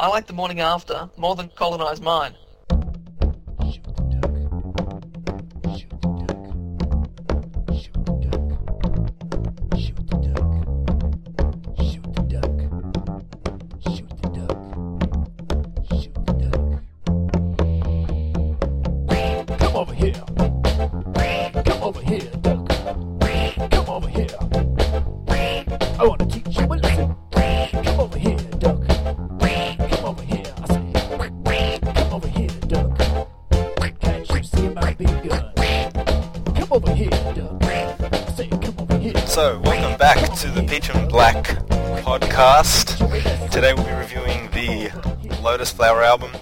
I like the morning after more than Colonized Mind. Flower album.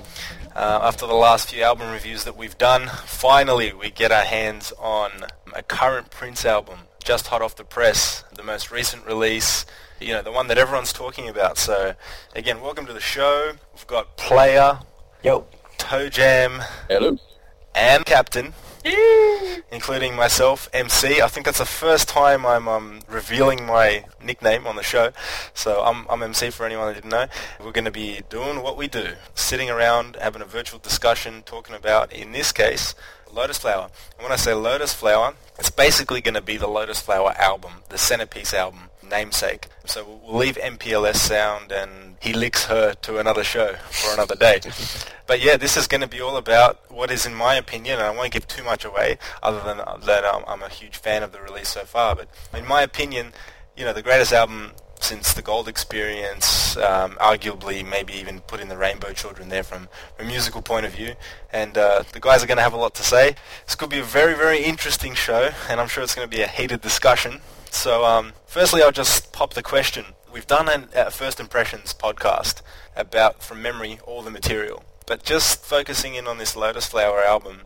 Uh, after the last few album reviews that we've done, finally we get our hands on a current Prince album, just hot off the press, the most recent release, you know, the one that everyone's talking about. So, again, welcome to the show. We've got Player, Yo. Toe Jam, Hello. and Captain, including myself, MC. I think that's the first time I'm um, revealing my nickname on the show. So I'm, I'm MC for anyone that didn't know. We're going to be doing what we do, sitting around, having a virtual discussion, talking about, in this case, Lotus Flower. And when I say Lotus Flower, it's basically going to be the Lotus Flower album, the centerpiece album, namesake. So we'll- leave MPLS sound and Elixer to another show for another day. But yeah, this is going to be all about what is, in my opinion, and I won't give too much away, other than that um, I'm a huge fan of the release so far. But in my opinion, you know, the greatest album since the Gold Experience, um, arguably maybe even put in the Rainbow Children there from a musical point of view. And uh, the guys are going to have a lot to say. This could be a very, very interesting show, and I'm sure it's going to be a heated discussion. So, um, firstly, I'll just pop the question. We've done a First Impressions podcast about, from memory, all the material. But just focusing in on this Lotus Flower album,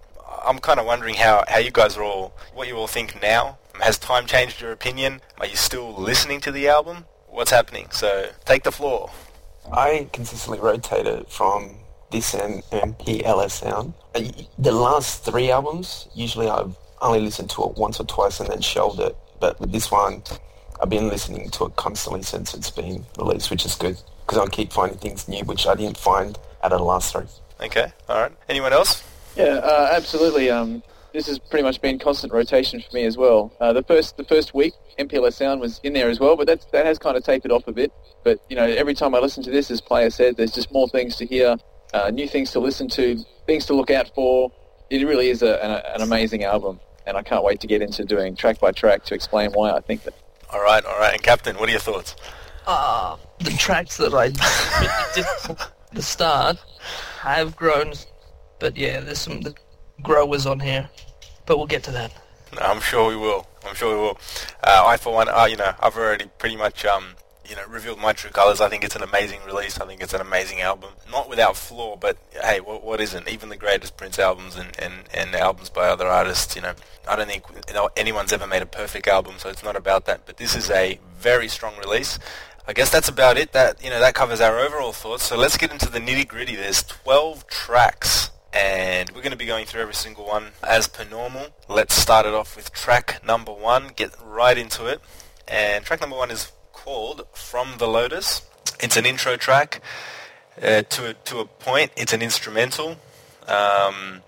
I'm kind of wondering how, how you guys are all, what you all think now. Has time changed your opinion? Are you still listening to the album? What's happening? So take the floor. I consistently rotated from this and MPLS sound. Uh, The last three albums, usually I've only listened to it once or twice and then shelved it. But with this one, I've been listening to it constantly since it's been released, which is good because I keep finding things new, which I didn't find out of the last three. Okay, all right. Anyone else? Yeah, uh, absolutely. Um, this has pretty much been constant rotation for me as well. Uh, the first the first week, MPLS Sound was in there as well, but that's, that has kind of tapered off a bit. But you know, every time I listen to this, as Player said, there's just more things to hear, uh, new things to listen to, things to look out for. It really is a, an, an amazing album, and I can't wait to get into doing track by track to explain why I think that. All right, all right. And Captain, what are your thoughts? Ah, the tracks that I did at the start have grown, but yeah, there's some growers on here. But we'll get to that. I'm sure we will. I'm sure we will. Uh, I, for one, uh, you know, I've already pretty much, um, you know, revealed my true colors. I think it's an amazing release. I think it's an amazing album. Not without flaw, but hey, what, what isn't? Even the greatest Prince albums and, and, and albums by other artists, you know, I don't think anyone's ever made a perfect album, so it's not about that. But this is a very strong release. I guess that's about it. That you know that covers our overall thoughts. So let's get into the nitty gritty. There's 12 tracks, and we're going to be going through every single one as per normal. Let's start it off with track number one. Get right into it. And track number one is called "From the Lotus." It's an intro track. Uh, to a, to a point, it's an instrumental. Um,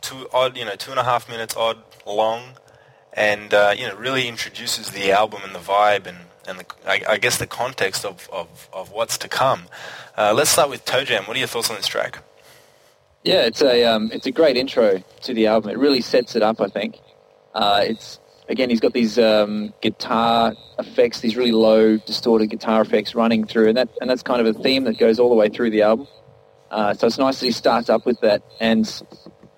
two odd, you know, two and a half minutes odd long, and uh, you know, really introduces the album and the vibe and and the, I, I guess the context of, of, of what's to come. Uh, let's start with Toe Jam. What are your thoughts on this track? Yeah, it's a um, it's a great intro to the album. It really sets it up. I think uh, it's again he's got these um, guitar effects, these really low distorted guitar effects running through, and that and that's kind of a theme that goes all the way through the album. Uh, so it's nice that he starts up with that, and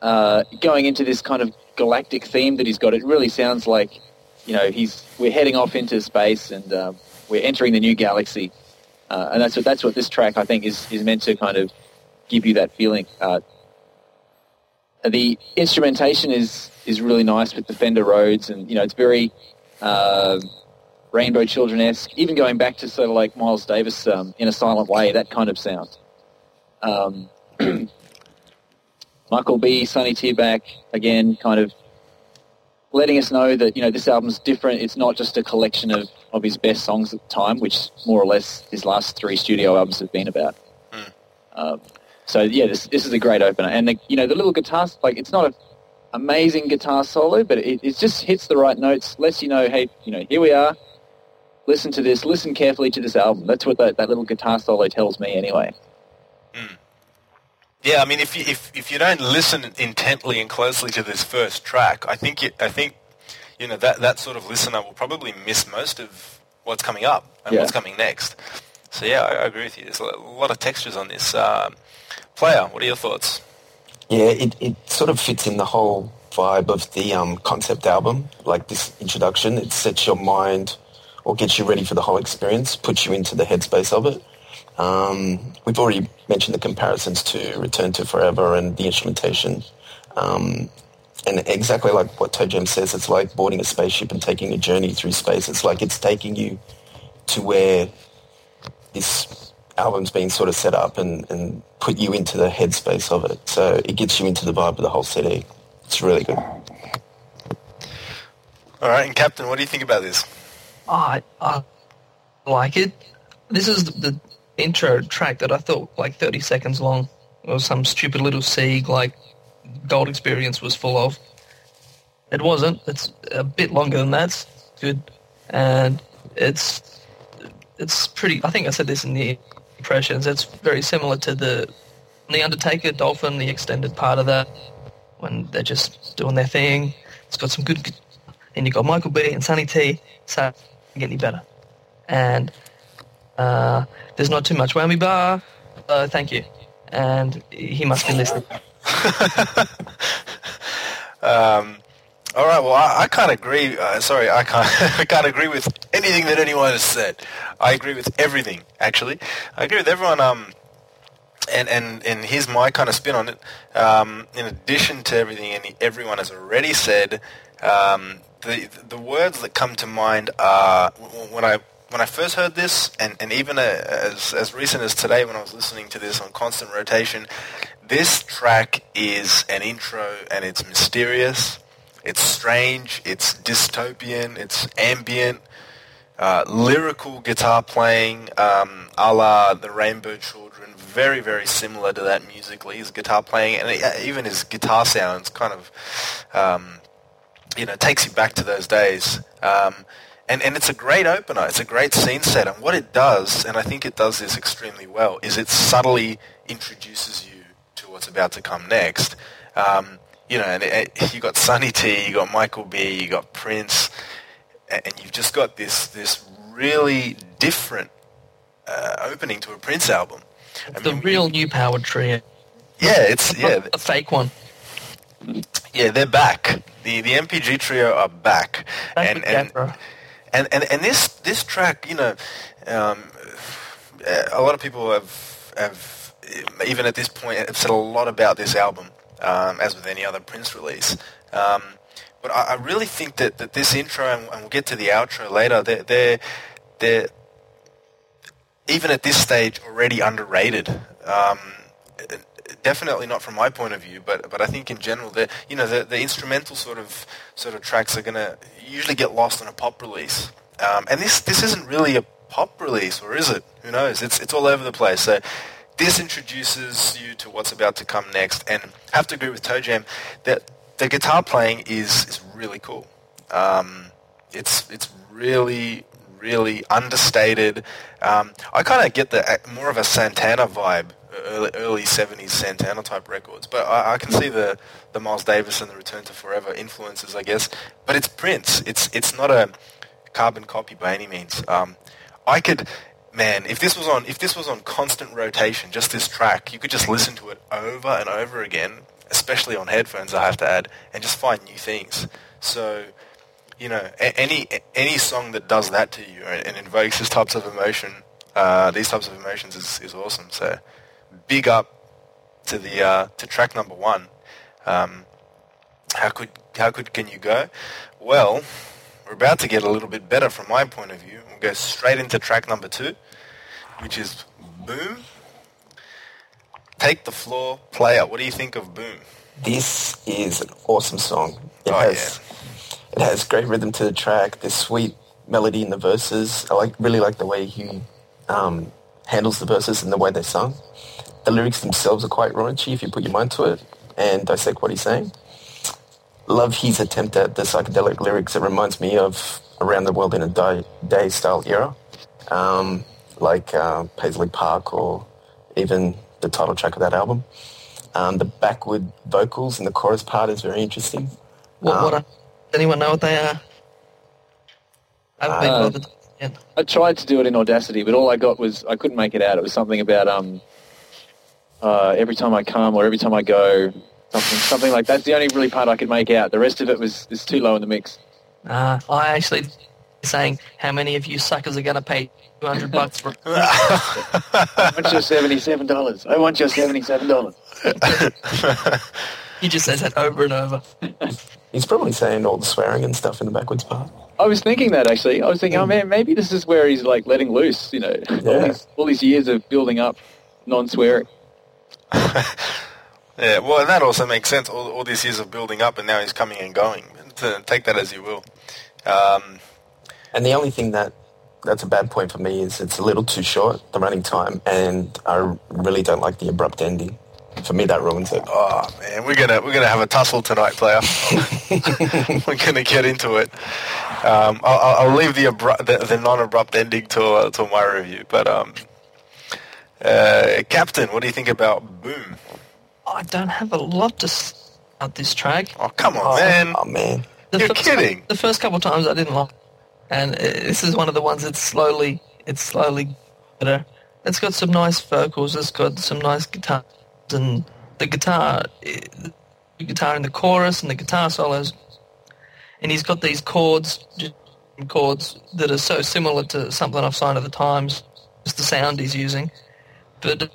uh, going into this kind of galactic theme that he's got, it really sounds like you know he's we're heading off into space and uh, we're entering the new galaxy, uh, and that's what that's what this track I think is is meant to kind of give you that feeling. Uh, the instrumentation is is really nice with the Fender Rhodes, and you know it's very uh, Rainbow Children esque. Even going back to sort of like Miles Davis um, in a silent way, that kind of sound. Um, Michael B, Sonny T back, again, kind of letting us know that you know this album's different. It's not just a collection of, of his best songs at the time, which more or less his last three studio albums have been about. Hmm. Um, so yeah, this this is a great opener, and the, you know the little guitar like it's not an amazing guitar solo, but it, it just hits the right notes, lets you know, hey, you know, here we are. Listen to this. Listen carefully to this album. That's what that, that little guitar solo tells me, anyway. Yeah, I mean, if you if, if you don't listen intently and closely to this first track, I think you, I think you know that that sort of listener will probably miss most of what's coming up and Yeah. what's coming next. So yeah, I, I agree with you. There's a lot of textures on this. Um, player, what are your thoughts? Yeah, it, it sort of fits in the whole vibe of the um, concept album. Like this introduction, it sets your mind or gets you ready for the whole experience, puts you into the headspace of it. Um, we've already mentioned the comparisons to Return to Forever and the instrumentation. Um, and exactly like what Toe Jam says, it's like boarding a spaceship and taking a journey through space. It's like it's taking you to where this album's being sort of set up and, and put you into the headspace of it. So it gets you into the vibe of the whole CD. It's really good. All right, and Captain, what do you think about this? Oh, I I like it. This is the, the intro track that I thought like 30 seconds long. It was some stupid little Sieg like Gold Experience was full of. It wasn't. It's a bit longer than that. It's good, and it's it's pretty. I think I said this in the impressions. It's very similar to the the Undertaker Dolphin, the extended part of that when they're just doing their thing. It's got some good, and you got Michael B and Sonny T. So get any better. And uh, there's not too much whammy bar. Uh, thank you. And he must be listening. Um, all right. Well, I, I can't agree. Uh, sorry, I can't. I can't agree with anything that anyone has said. I agree with everything. Actually, I agree with everyone. Um, and and and here's my kind of spin on it. Um, in addition to everything any, everyone has already said, um, the the words that come to mind are when I when I first heard this, and, and even uh, as as recent as today when I was listening to this on constant rotation, this track is an intro, and it's mysterious, it's strange, it's dystopian, it's ambient, uh, lyrical guitar playing, um, a la the Rainbow Children, very very similar to that musically. His guitar playing, and uh, even his guitar sounds, kind of. Um, you know, takes you back to those days. Um, and, and it's a great opener. It's a great scene set. And what it does, and I think it does this extremely well, is it subtly introduces you to what's about to come next. Um, you know, and it, it, you got Sonny T, you got Michael B, you got Prince, and you've just got this this really different uh, opening to a Prince album. I The mean, real new power trio. yeah, it's yeah, the fake one. yeah, they're back. The the NPG trio are back, Back and with and, and and and this this track, you know, um, a lot of people have have even at this point have said a lot about this album, um, as with any other Prince release. Um, but I, I really think that, that this intro, and, and we'll get to the outro later, they're, they're, they're even at this stage already underrated. Um, definitely not from my point of view, but but I think in general, the you know the, the instrumental sort of sort of tracks are to usually get lost on a pop release. Um, and this this isn't really a pop release, or is it? Who knows? It's it's all over the place. So this introduces you to what's about to come next, and I have to agree with Toe Jam that the guitar playing is is really cool. Um, it's it's really really understated. Um, I kind of get the more of a Santana vibe, early, early 70s Santana type records. But I, I can see the, the Miles Davis and the Return to Forever influences, I guess. But it's Prince. It's it's not a carbon copy by any means. Um, I could, man, if this was on if this was on constant rotation, just this track, you could just listen to it over and over again, especially on headphones. I have to add, and just find new things. So you know, a- any any song that does that to you and, and invokes these types of emotion, uh, these types of emotions is, is awesome. So, big up to the uh, to track number one. Um, how could how good can you go? Well, we're about to get a little bit better from my point of view. Go straight into track number two, which is Boom. Take the floor, player. What do you think of Boom? This is an awesome song. It Oh, has it has great rhythm to the track. This sweet melody in the verses. I like really like the way he um, handles the verses and the way they're sung. the lyrics themselves are quite raunchy if you put your mind to it and dissect what he's saying. Love his attempt at the psychedelic lyrics. It reminds me of Around the World in a Day, day style era, um, like uh, Paisley Park or even the title track of that album. Um, the backward vocals in the chorus part is very interesting. What, what Um, are, does anyone know what they are? I haven't been Uh, bothered yet. I tried to do it in Audacity, but all I got was I couldn't make it out. It was something about um, uh, every time I come or every time I go, something something like that's the only really part I could make out. The rest of it was is too low in the mix. Uh, I actually saying how many of you suckers are going to pay 200 bucks for I want your seventy-seven dollars. I want your seventy-seven dollars. He just says that over and over. He's probably saying all the swearing and stuff in the backwards part. I was thinking that actually. I was thinking, oh man, maybe this is where he's like letting loose. You know, all, these, all these years of building up non-swearing. Yeah, well, and that also makes sense. All, all these years of building up, and now he's coming and going. To take that as you will. Um, And the only thing that that's a bad point for me is it's a little too short, the running time, and I really don't like the abrupt ending. For me, that ruins it. oh man, we're gonna we're gonna have a tussle tonight, player. we're gonna get into it. Um, I'll, I'll I'll leave the, abru- the the non-abrupt ending to uh, till my review. But um, uh, Captain, what do you think about Boom? I don't have a lot to say about this track. Oh come on, man! Oh man, The You're first kidding. the first couple of times I didn't like, it. and uh, this is one of the ones that's slowly, it's slowly better. It's got some nice vocals. It's got some nice guitars, and the guitar, the guitar in the chorus and the guitar solos. And he's got these chords, chords that are so similar to something I've Sign o' the Times. Just the sound he's using, but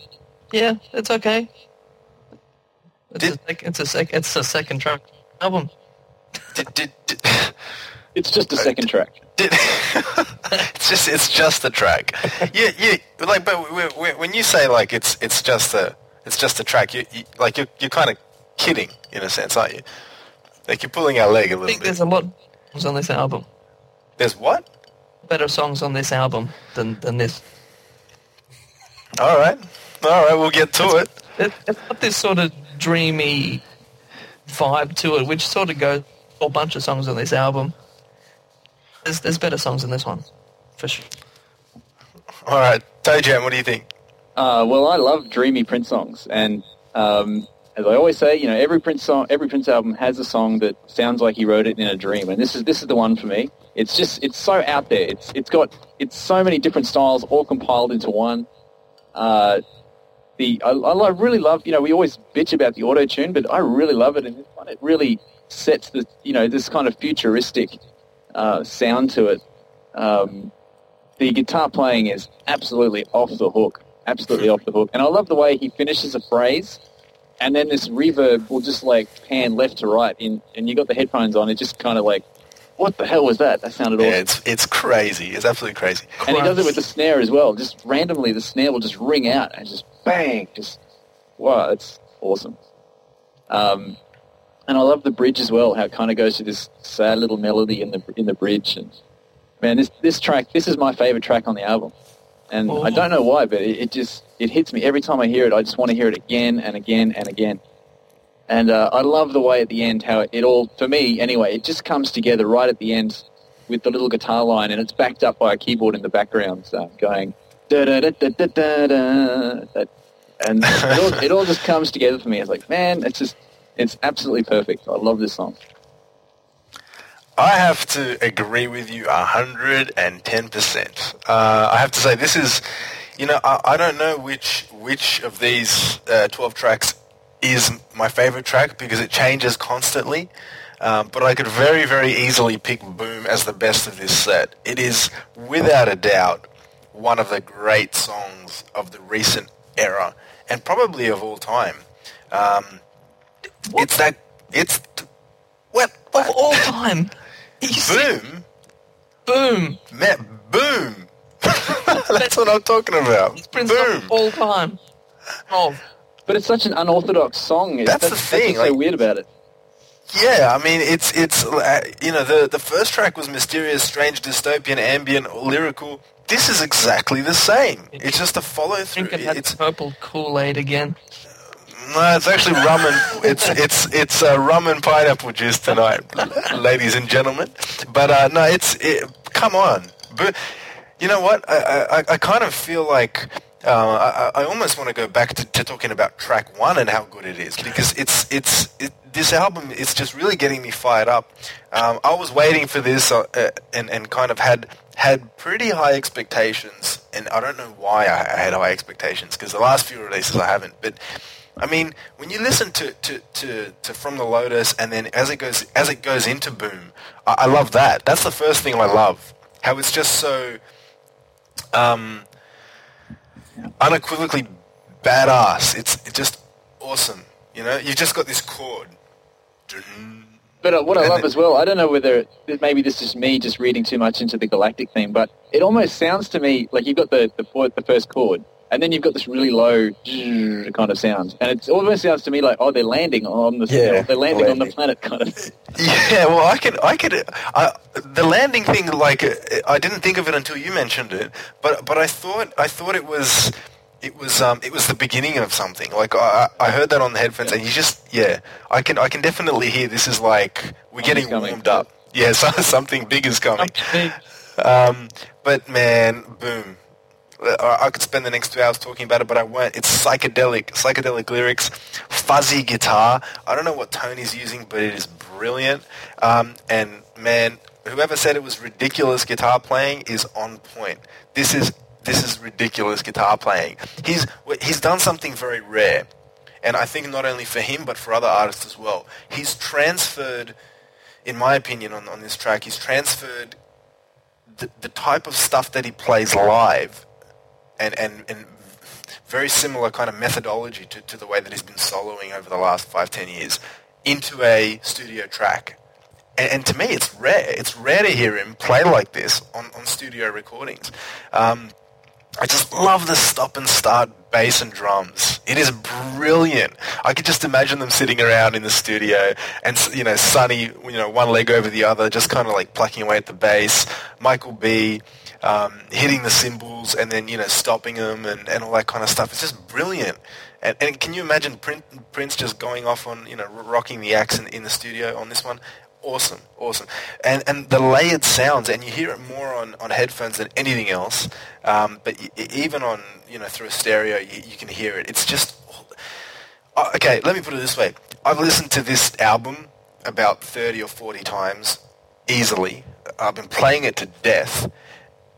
yeah, it's okay. It's, a, Did- sec- it's a sec- it's a second track album. Did, did, did, It's just a uh, second track. it's just it's just a track. Yeah, yeah. Like, but w- w- when you say like it's it's just a it's just a track, you, you like you're you're kind of kidding in a sense, aren't you? Like you're pulling our leg a little think bit. there's a lot of songs on this album. There's what? Better songs on this album than, than this. All right, all right. We'll get to it. It, it's got this sort of dreamy vibe to it, which sort of goes a whole bunch of songs on this album. There's, there's better songs in this one, for sure. All right, Toe Jam. What do you think? Uh, well, I love dreamy Prince songs, and um, as I always say, you know, every Prince song, every Prince album has a song that sounds like he wrote it in a dream, and this is this is the one for me. It's just it's so out there. It's it's got it's so many different styles all compiled into one. Uh, the I, I really love you know we always bitch about the auto tune, but I really love it in this one. It really sets the you know this kind of futuristic uh, sound to it. Um, the guitar playing is absolutely off the hook, absolutely off the hook. And I love the way he finishes a phrase, and then this reverb will just like pan left to right. In and you got the headphones on, it just kind of like, what the hell was that? That sounded Yeah, it's it's crazy. It's absolutely crazy. And he does it with the snare as well. Just randomly, the snare will just ring out and just bang, just wow, it's awesome. Um, and I love the bridge as well. How it kind of goes to this sad little melody in the in the bridge. And man, this this track, this is my favorite track on the album. And I don't know why, but it, it just it hits me every time I hear it. I just want to hear it again and again and again. And uh, I love the way at the end how it all, for me anyway, it just comes together right at the end with the little guitar line, and it's backed up by a keyboard in the background uh, going da da da da da da da. And it all, it all just comes together for me. It's like, man, it's just, it's absolutely perfect. I love this song. I have to agree with you 110%. Uh, I have to say, this is, you know, I, I don't know which which of these uh, 12 tracks is my favorite track because it changes constantly. Um, but I could very, very easily pick Boom as the best of this set. It is, without a doubt, one of the great songs of the recent era and probably of all time. Um, it's that, it's, what, Of all time. Boom? boom. Man, boom! That's what I'm talking about. It's Prince boom! of all time. Oh, But it's such an unorthodox song. It's, That's the thing, what's so like- weird about it. Yeah, I mean, it's it's uh, you know the the first track was mysterious, strange, dystopian, ambient, lyrical, this is exactly the same. It's just a follow through. Drinking that It's purple Kool-Aid again. No, it's actually rum and it's it's it's uh, rum and pineapple juice tonight, ladies and gentlemen. But uh, no, it's it, come on. But you know what? I I, I kind of feel like. Uh, I, I almost want to go back to, to talking about track one and how good it is because it's it's it, this album is just really getting me fired up. Um, I was waiting for this uh, uh, and and kind of had had pretty high expectations, and I don't know why I, I had high expectations because the last few releases I haven't. But I mean, when you listen to, to, to, to From the Lotus and then as it goes as it goes into Boom, I, I love that. That's the first thing I love. How it's just so um, unequivocally badass. It's, it's just awesome. You know, you've just got this chord. But uh, what I love as well, I don't know whether maybe this is me just reading too much into the galactic theme, but it almost sounds to me like you've got the the, the first chord, and then you've got this really low kind of sound, and it almost sounds to me like oh they're landing on the Yeah, they're landing on the planet kind of. Yeah, well, I could, I could, I, the landing thing, like, I didn't think of it until you mentioned it, but, but I thought, I thought it was, it was, um, it was the beginning of something. Like, I, I heard that on the headphones, and you just, yeah, I can, I can definitely hear this is like we're getting coming. warmed up. Yeah, so, something big is coming. Big. Um, but man, boom. Uh, I I could spend the next two hours talking about it, but I won't. It's psychedelic, psychedelic lyrics, fuzzy guitar. I don't know what tone he's using, but it is brilliant. Um, and man, whoever said it was ridiculous guitar playing is on point. This is this is ridiculous guitar playing. He's he's done something very rare, and I think not only for him but for other artists as well. He's transferred, in my opinion, on on this track, he's transferred the, the type of stuff that he plays live and, and, and very similar kind of methodology to, to the way that he's been soloing over the last five, ten years into a studio track. And, and to me, it's rare. It's rare to hear him play like this on, on studio recordings. Um, I just love the stop and start bass and drums. It is brilliant. I could just imagine them sitting around in the studio and, you know, Sonny, you know, one leg over the other, just kind of like plucking away at the bass. Michael B. Um, hitting the cymbals and then, you know, stopping them and, and all that kind of stuff. It's just brilliant. And, and can you imagine Prince, just going off on, you know, rocking the axe in, in the studio on this one? Awesome, awesome, and and the layered sounds, and you hear it more on, on headphones than anything else. Um, but y- even on you know through a stereo, you, you can hear it. It's just Uh, okay. Let me put it this way: I've listened to this album about thirty or forty times easily. I've been playing it to death.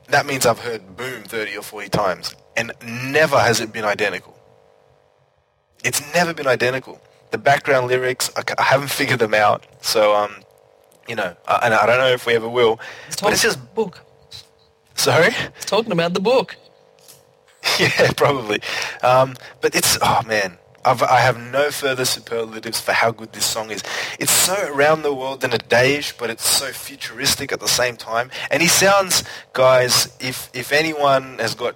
That means I've heard Boom thirty or forty times, and never has it been identical. It's never been identical. The background lyrics, I, I haven't figured them out. So, um, you know, and I don't know if we ever will. It's But it's just book. sorry. It's talking about the book. yeah, probably. Um, but it's oh man, I've, I have no further superlatives for how good this song is. It's so around the world in a dayish, but it's so futuristic at the same time. And he sounds, guys, if if anyone has got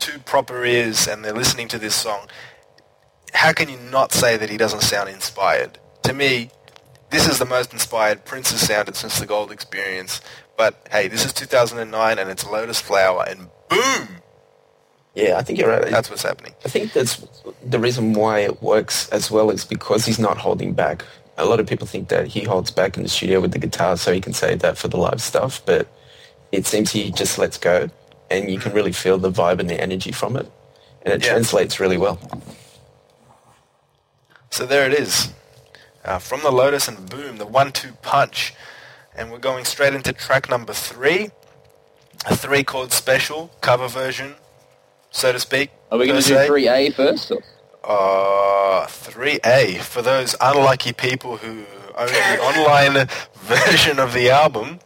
two proper ears and they're listening to this song, how can you not say that he doesn't sound inspired? To me, this is the most inspired Prince has sounded since the Gold Experience. But hey, this is 2009 and it's Lotus Flower and boom, Yeah, I think you're right. that's what's happening. I think that's the reason why it works as well is because he's not holding back. A lot of people think that he holds back in the studio with the guitar so he can save that for the live stuff, but it seems he just lets go and you can really feel the vibe and the energy from it. And it Yeah. translates really well. So there it is. Uh, from the Lotus and boom, the one-two punch. And we're going straight into track number three. A three-chord special, cover version, so to speak. Are we going to do three A first? Or? Uh, 3A. For those unlucky people who own the online version of the album,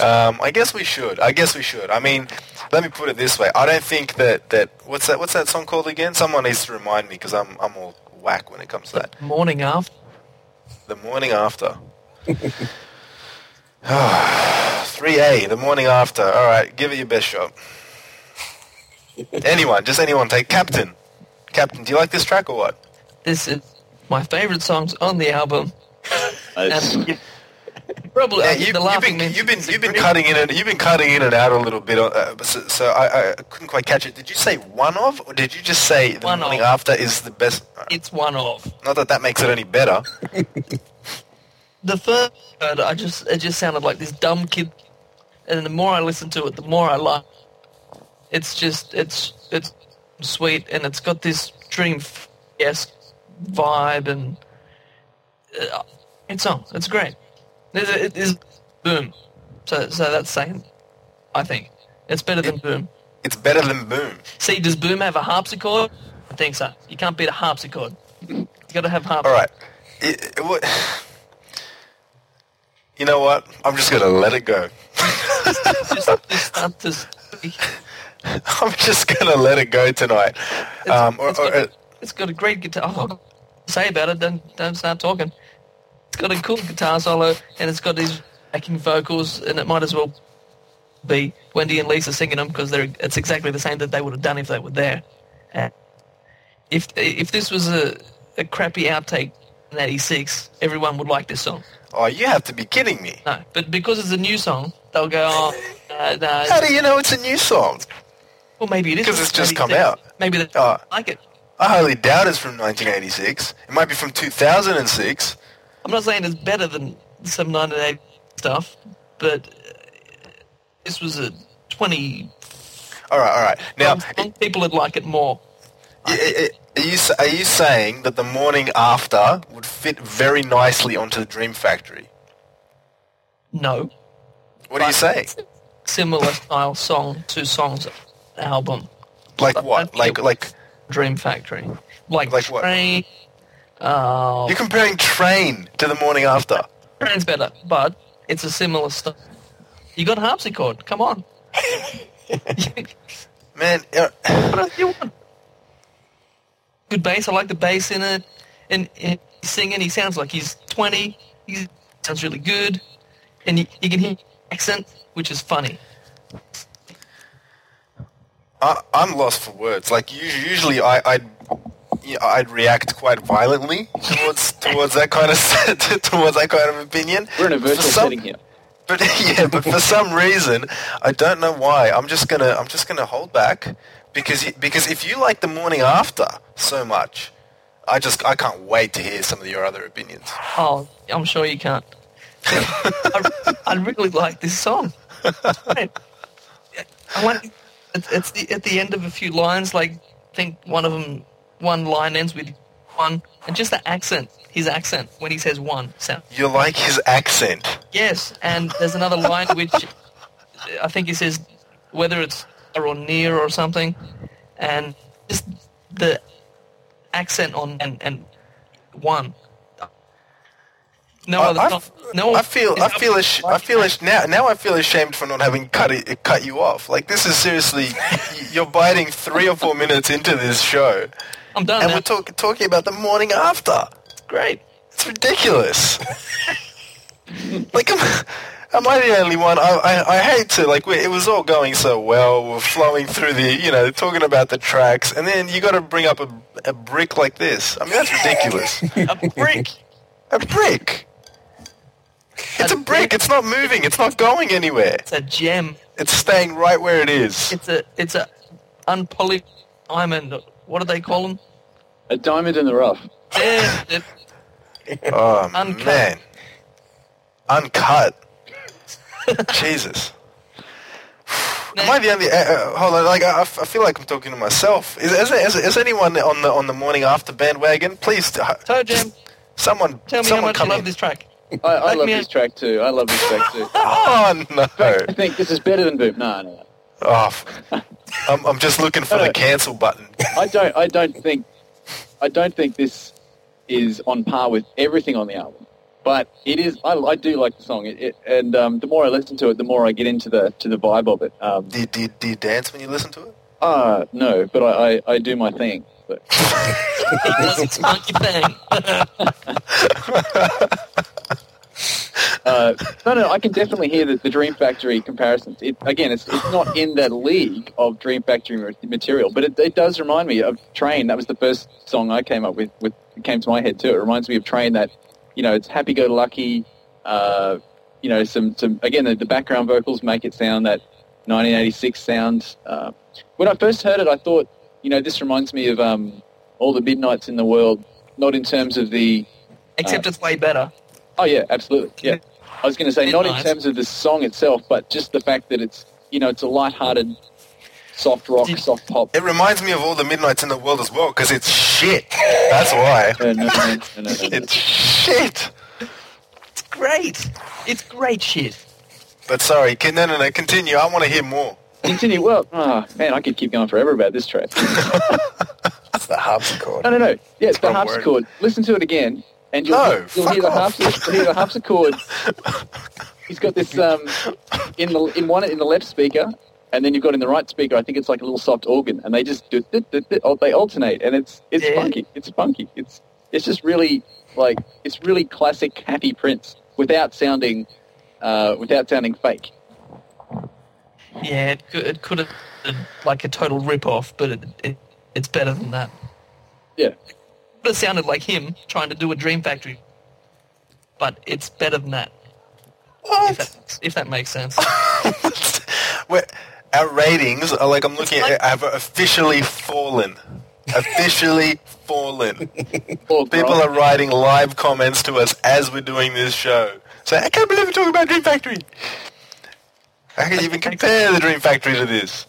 um, I guess we should. I guess we should. I mean, let me put it this way. I don't think that, that what's that what's that song called again? Someone needs to remind me because I'm I'm all whack when it comes to that. Morning after. The morning after. 3A, the morning after. All right, give it your best shot. anyone, just anyone take Captain. Captain, do you like this track or what? This is my favorite songs on the album. It's- And Probably Yeah, uh, you, you've been you've been you've been cutting in and you've been cutting in and out a little bit. Uh, so so I, I couldn't quite catch it. Did you say one of, or did you just say the One morning of. after is the best? It's one of. Not that that makes it any better. The first word, I just it just sounded like this dumb kid, and the more I listen to it, the more I like. It's just it's it's sweet, and it's got this dream esque vibe, and uh, it's on. It's great. It, it is boom. So so that's saying, I think it's better than boom. It's better than Boom. See, does boom have a harpsichord? I think so. You can't beat a harpsichord. You got to have harp. All right. It, it, wa- you know what? I'm just gonna let it go. Just, just start to speak. I'm just gonna let it go tonight. It's, Um, or, it's or, got, a- it's got a great guitar. Oh, to say about it. Don't don't start talking. It's got a cool guitar solo, and it's got these backing vocals, and it might as well be Wendy and Lisa singing them because they're it's exactly the same that they would have done if they were there. And if if this was a a crappy outtake in '86, everyone would like this song. oh, you have to be kidding me. No, but because it's a new song, they'll go, oh, uh, no, How do you know it's a new song? well, maybe it is 'Cause it's just come out. Maybe they Oh. like it. I highly doubt it's from 1986. It might be from 2006. I'm not saying it's better than some 1980 stuff, but this was a 20. All right, all right. Now, some people would like it more. are you are you saying that the morning after would fit very nicely onto the Dream Factory? No, What do you say? similar style song, two songs album, Like what? Like like Dream Factory, like, Like what? Uh, you're comparing Train to the morning after. Train's better, but it's a similar stuff. You got harpsichord. Come on. Man, uh, What else do you want? Good bass. I like the bass in it. And, and he's singing. He sounds like he's 20. He sounds really good. And you, you can hear accent, which is funny. I, I'm lost for words. Like usually, I, I'd you know, I'd react quite violently towards towards that kind of towards that kind of opinion. We're in a virtual some- setting here. But yeah, but for some reason, I don't know why. I'm just gonna I'm just gonna hold back because because if you like the morning after so much, I just I can't wait to hear some of your other opinions. Oh, I'm sure you can't. I, I really like this song. I like it's, it's the, at the end of a few lines. Like I think one of them, one line ends with one, and just the accent, his accent when he says one sound. You like his accent. Yes, and there's another line which I think he says whether it's or near or something, and just the accent on and and one. No I, other, I no, no. I feel I feel ash- I feel ash- now now I feel ashamed for not having cut it, cut you off. Like this is seriously, you're biting three or four minutes into this show, I'm done and now. we're talk- talking about the morning after. Great. It's ridiculous. like, am, am I the only one? I, I, I hate to, like, we, it was all going so well. We're flowing through the, you know, talking about the tracks, and then you got to bring up a, a brick like this. I mean, that's ridiculous. A brick. a brick. It's a brick. It's not moving. It's not going anywhere. It's a gem. It's staying right where it is. It's a it's a unpolished diamond. What do they call them? A diamond in the rough. Yeah, it- Oh, Uncut. man. Uncut. Jesus. Am I the only? Uh, uh, hold on, like I, I feel like I'm talking to myself. Is, is, is, is anyone on the on the morning after bandwagon? Please, uh, Toe Jam, someone, tell me how someone much you come love in. this track. I, I love me- this track too. I love this track too. Oh no! I think this is better than Boom. No, no, no. Oh, f- I'm, I'm just looking for No, the cancel button. I don't. I don't think. I don't think this is on par with everything on the album. But it is. I, I do like the song. It, it, and um, the more I listen to it, the more I get into the to the vibe of it. Um, Do you, do, you, do you dance when you listen to it? uh, no, but I, I, I do my thing. But He does his funky thing. uh, no, no, I can definitely hear the, the Dream Factory comparisons. It, again, it's, it's not in that league of Dream Factory material, but it, it does remind me of Train. That was the first song I came up with. With it came to my head too. It reminds me of Train. That you know, it's happy-go-lucky, uh, you know, some some again the, the background vocals make it sound that 1986 sound. Uh, when I first heard it, I thought, you know, this reminds me of um, all the midnights in the world. Not in terms of the Except Uh, it's way better. Oh yeah, absolutely. Yeah, I was going to say not in terms of the song itself, but just the fact that it's you know it's a light-hearted, soft rock, Did- soft pop. It reminds me of all the midnights in the world as well because it's shit. That's why. No, no, no. It's shit. It's great. It's great shit. But sorry, can, no, no, no. Continue. I want to hear more. Continue. Well, oh, man, I could keep going forever about this track. It's the harpsichord. No, no, no. Yeah, it's the wrong word. harpsichord. Listen to it again, and you'll, No, you'll fuck hear the off. harpsichord. You'll hear the harpsichord. He's got this um, in the in one in the left speaker, and then you've got in the right speaker. I think it's like a little soft organ, and they just do, do, do, do, oh, they alternate, and it's it's Yeah. funky. It's funky. It's it's just really like it's really classic happy Prince without sounding uh, without sounding fake. Yeah, it could, it could have been like a total rip-off, but it, it, it's better than that. Yeah. It have sounded like him trying to do a Dream Factory, but it's better than that. If that, if that makes sense. We're, our ratings are like I'm looking at. Have officially fallen. Officially fallen. Or People are writing live comments to us as we're doing this show. So I can't believe we're talking about Dream Factory. How can you even compare the Dream Factory to this?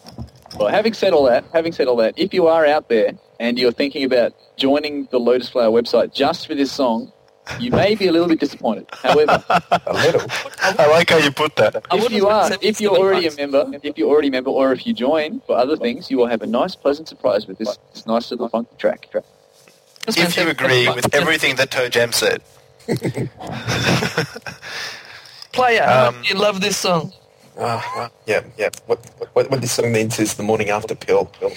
Well, having said all that, having said all that, if you are out there and you're thinking about joining the Lotus Flower website just for this song, you may be a little bit disappointed. However, A little. I like how you put that. If you are, if you're already a member, if you're already a member, or if you join for other things, you will have a nice, pleasant surprise with this, this nice little funky track. Just If you agree with everything that Toe Jam said. Player, how Um, you love this song? Ah, well, yeah, yeah. What, what what this song means is the morning after pill. pill.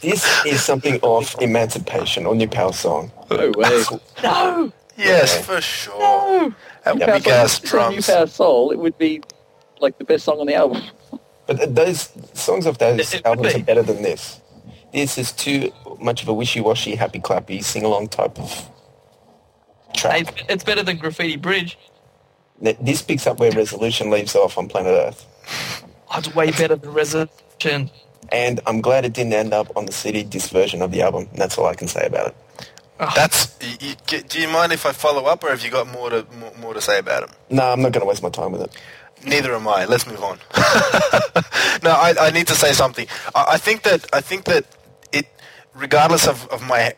this is something of emancipation or new power song. No way. No! Yes, Okay. for sure. That New Power big ass Soul- it New drums. Power Soul, it would be like the best song on the album. But those songs of those It- it albums be. are better than this. This is too much of a wishy-washy, happy clappy, sing-along type of track. It's, it's better than Graffiti Bridge. Th- This picks up where Resolution leaves off on Planet Earth. Oh, it's way better than Resolution. And I'm glad it didn't end up on the CD disc version of the album. That's all I can say about it. That's. You, you, do you mind if I follow up, or have you got more to more, more to say about it? No, I'm not going to waste my time with it. Neither am I. Let's move on. no, I, I need to say something. I, I think that I think that it, regardless of, of my,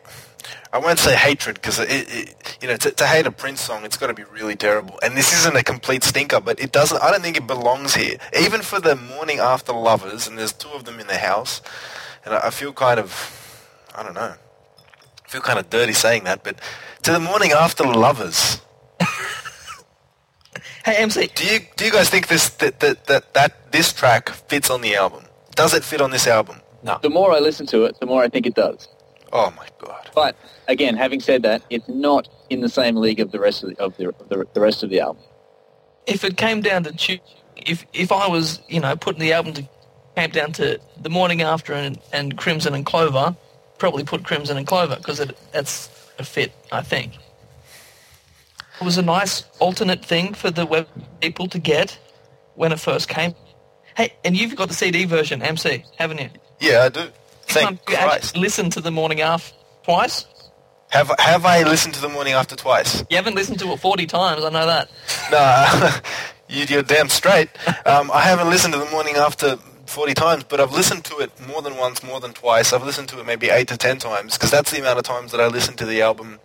I won't say hatred because it, it, you know, to, to hate a Prince song, it's got to be really terrible. And this isn't a complete stinker, but it doesn't. I don't think it belongs here. Even for the morning after lovers, and there's two of them in the house, and I, I feel kind of, I don't know, I feel kind of dirty saying that, but to the morning after lovers. Hey, MC, Do you do you guys think this that that, that that this track fits on the album? Does it fit on this album? No. The more I listen to it, the more I think it does. Oh my god! But again, having said that, it's not in the same league of the rest of the, of the, of the, the rest of the album. if it came down to choo- if if I was you know putting the album to came down to the morning after and, and Crimson and Clover, probably put Crimson and Clover because it that's a fit I think. It was a nice alternate thing for the web people to get when it first came. Hey, and you've got the CD version, MC, haven't you? Yeah, I do. Thank you Christ. actually listened to the morning after twice. Have have I listened to the morning after twice? You haven't listened to it forty times. I know that. No, you, you're damn straight. Um, I haven't listened to the morning after 40 times, but I've listened to it more than once, more than twice. I've listened to it maybe eight to ten times because that's the amount of times that I listened to the album,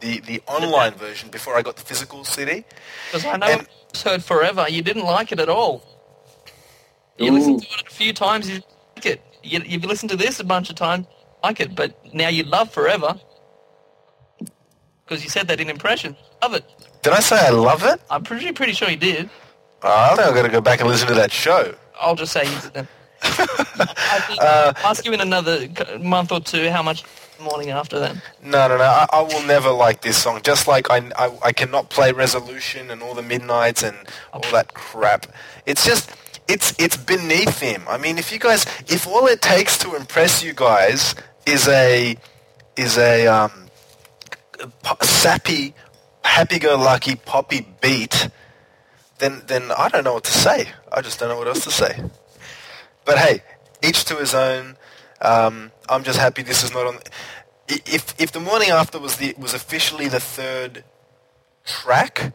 the the online version before I got the physical CD. Because I know And- it's heard forever. You didn't like it at all. You listened to it a few times, you like it. You, you've listened to this a bunch of times, like it, but now you love forever. Because you said that in impression. Love it. Did I say I love it? I'm pretty pretty sure you did. Oh, I think I've got to go back and listen to that show. I'll just say you didn't. I think, Uh, ask you in another month or two how much morning after then. No, no, no. I, I will never like this song. Just like I, I, I cannot play Resolution and all the Midnights and all that crap. It's just, it's, it's beneath him. I mean, if you guys, if all it takes to impress you guys is a, is a um, sappy happy-go-lucky poppy beat, then then I don't know what to say. I just don't know what else to say. But hey, each to his own. Um, I'm just happy this is not on. If if the morning after was the was officially the third track,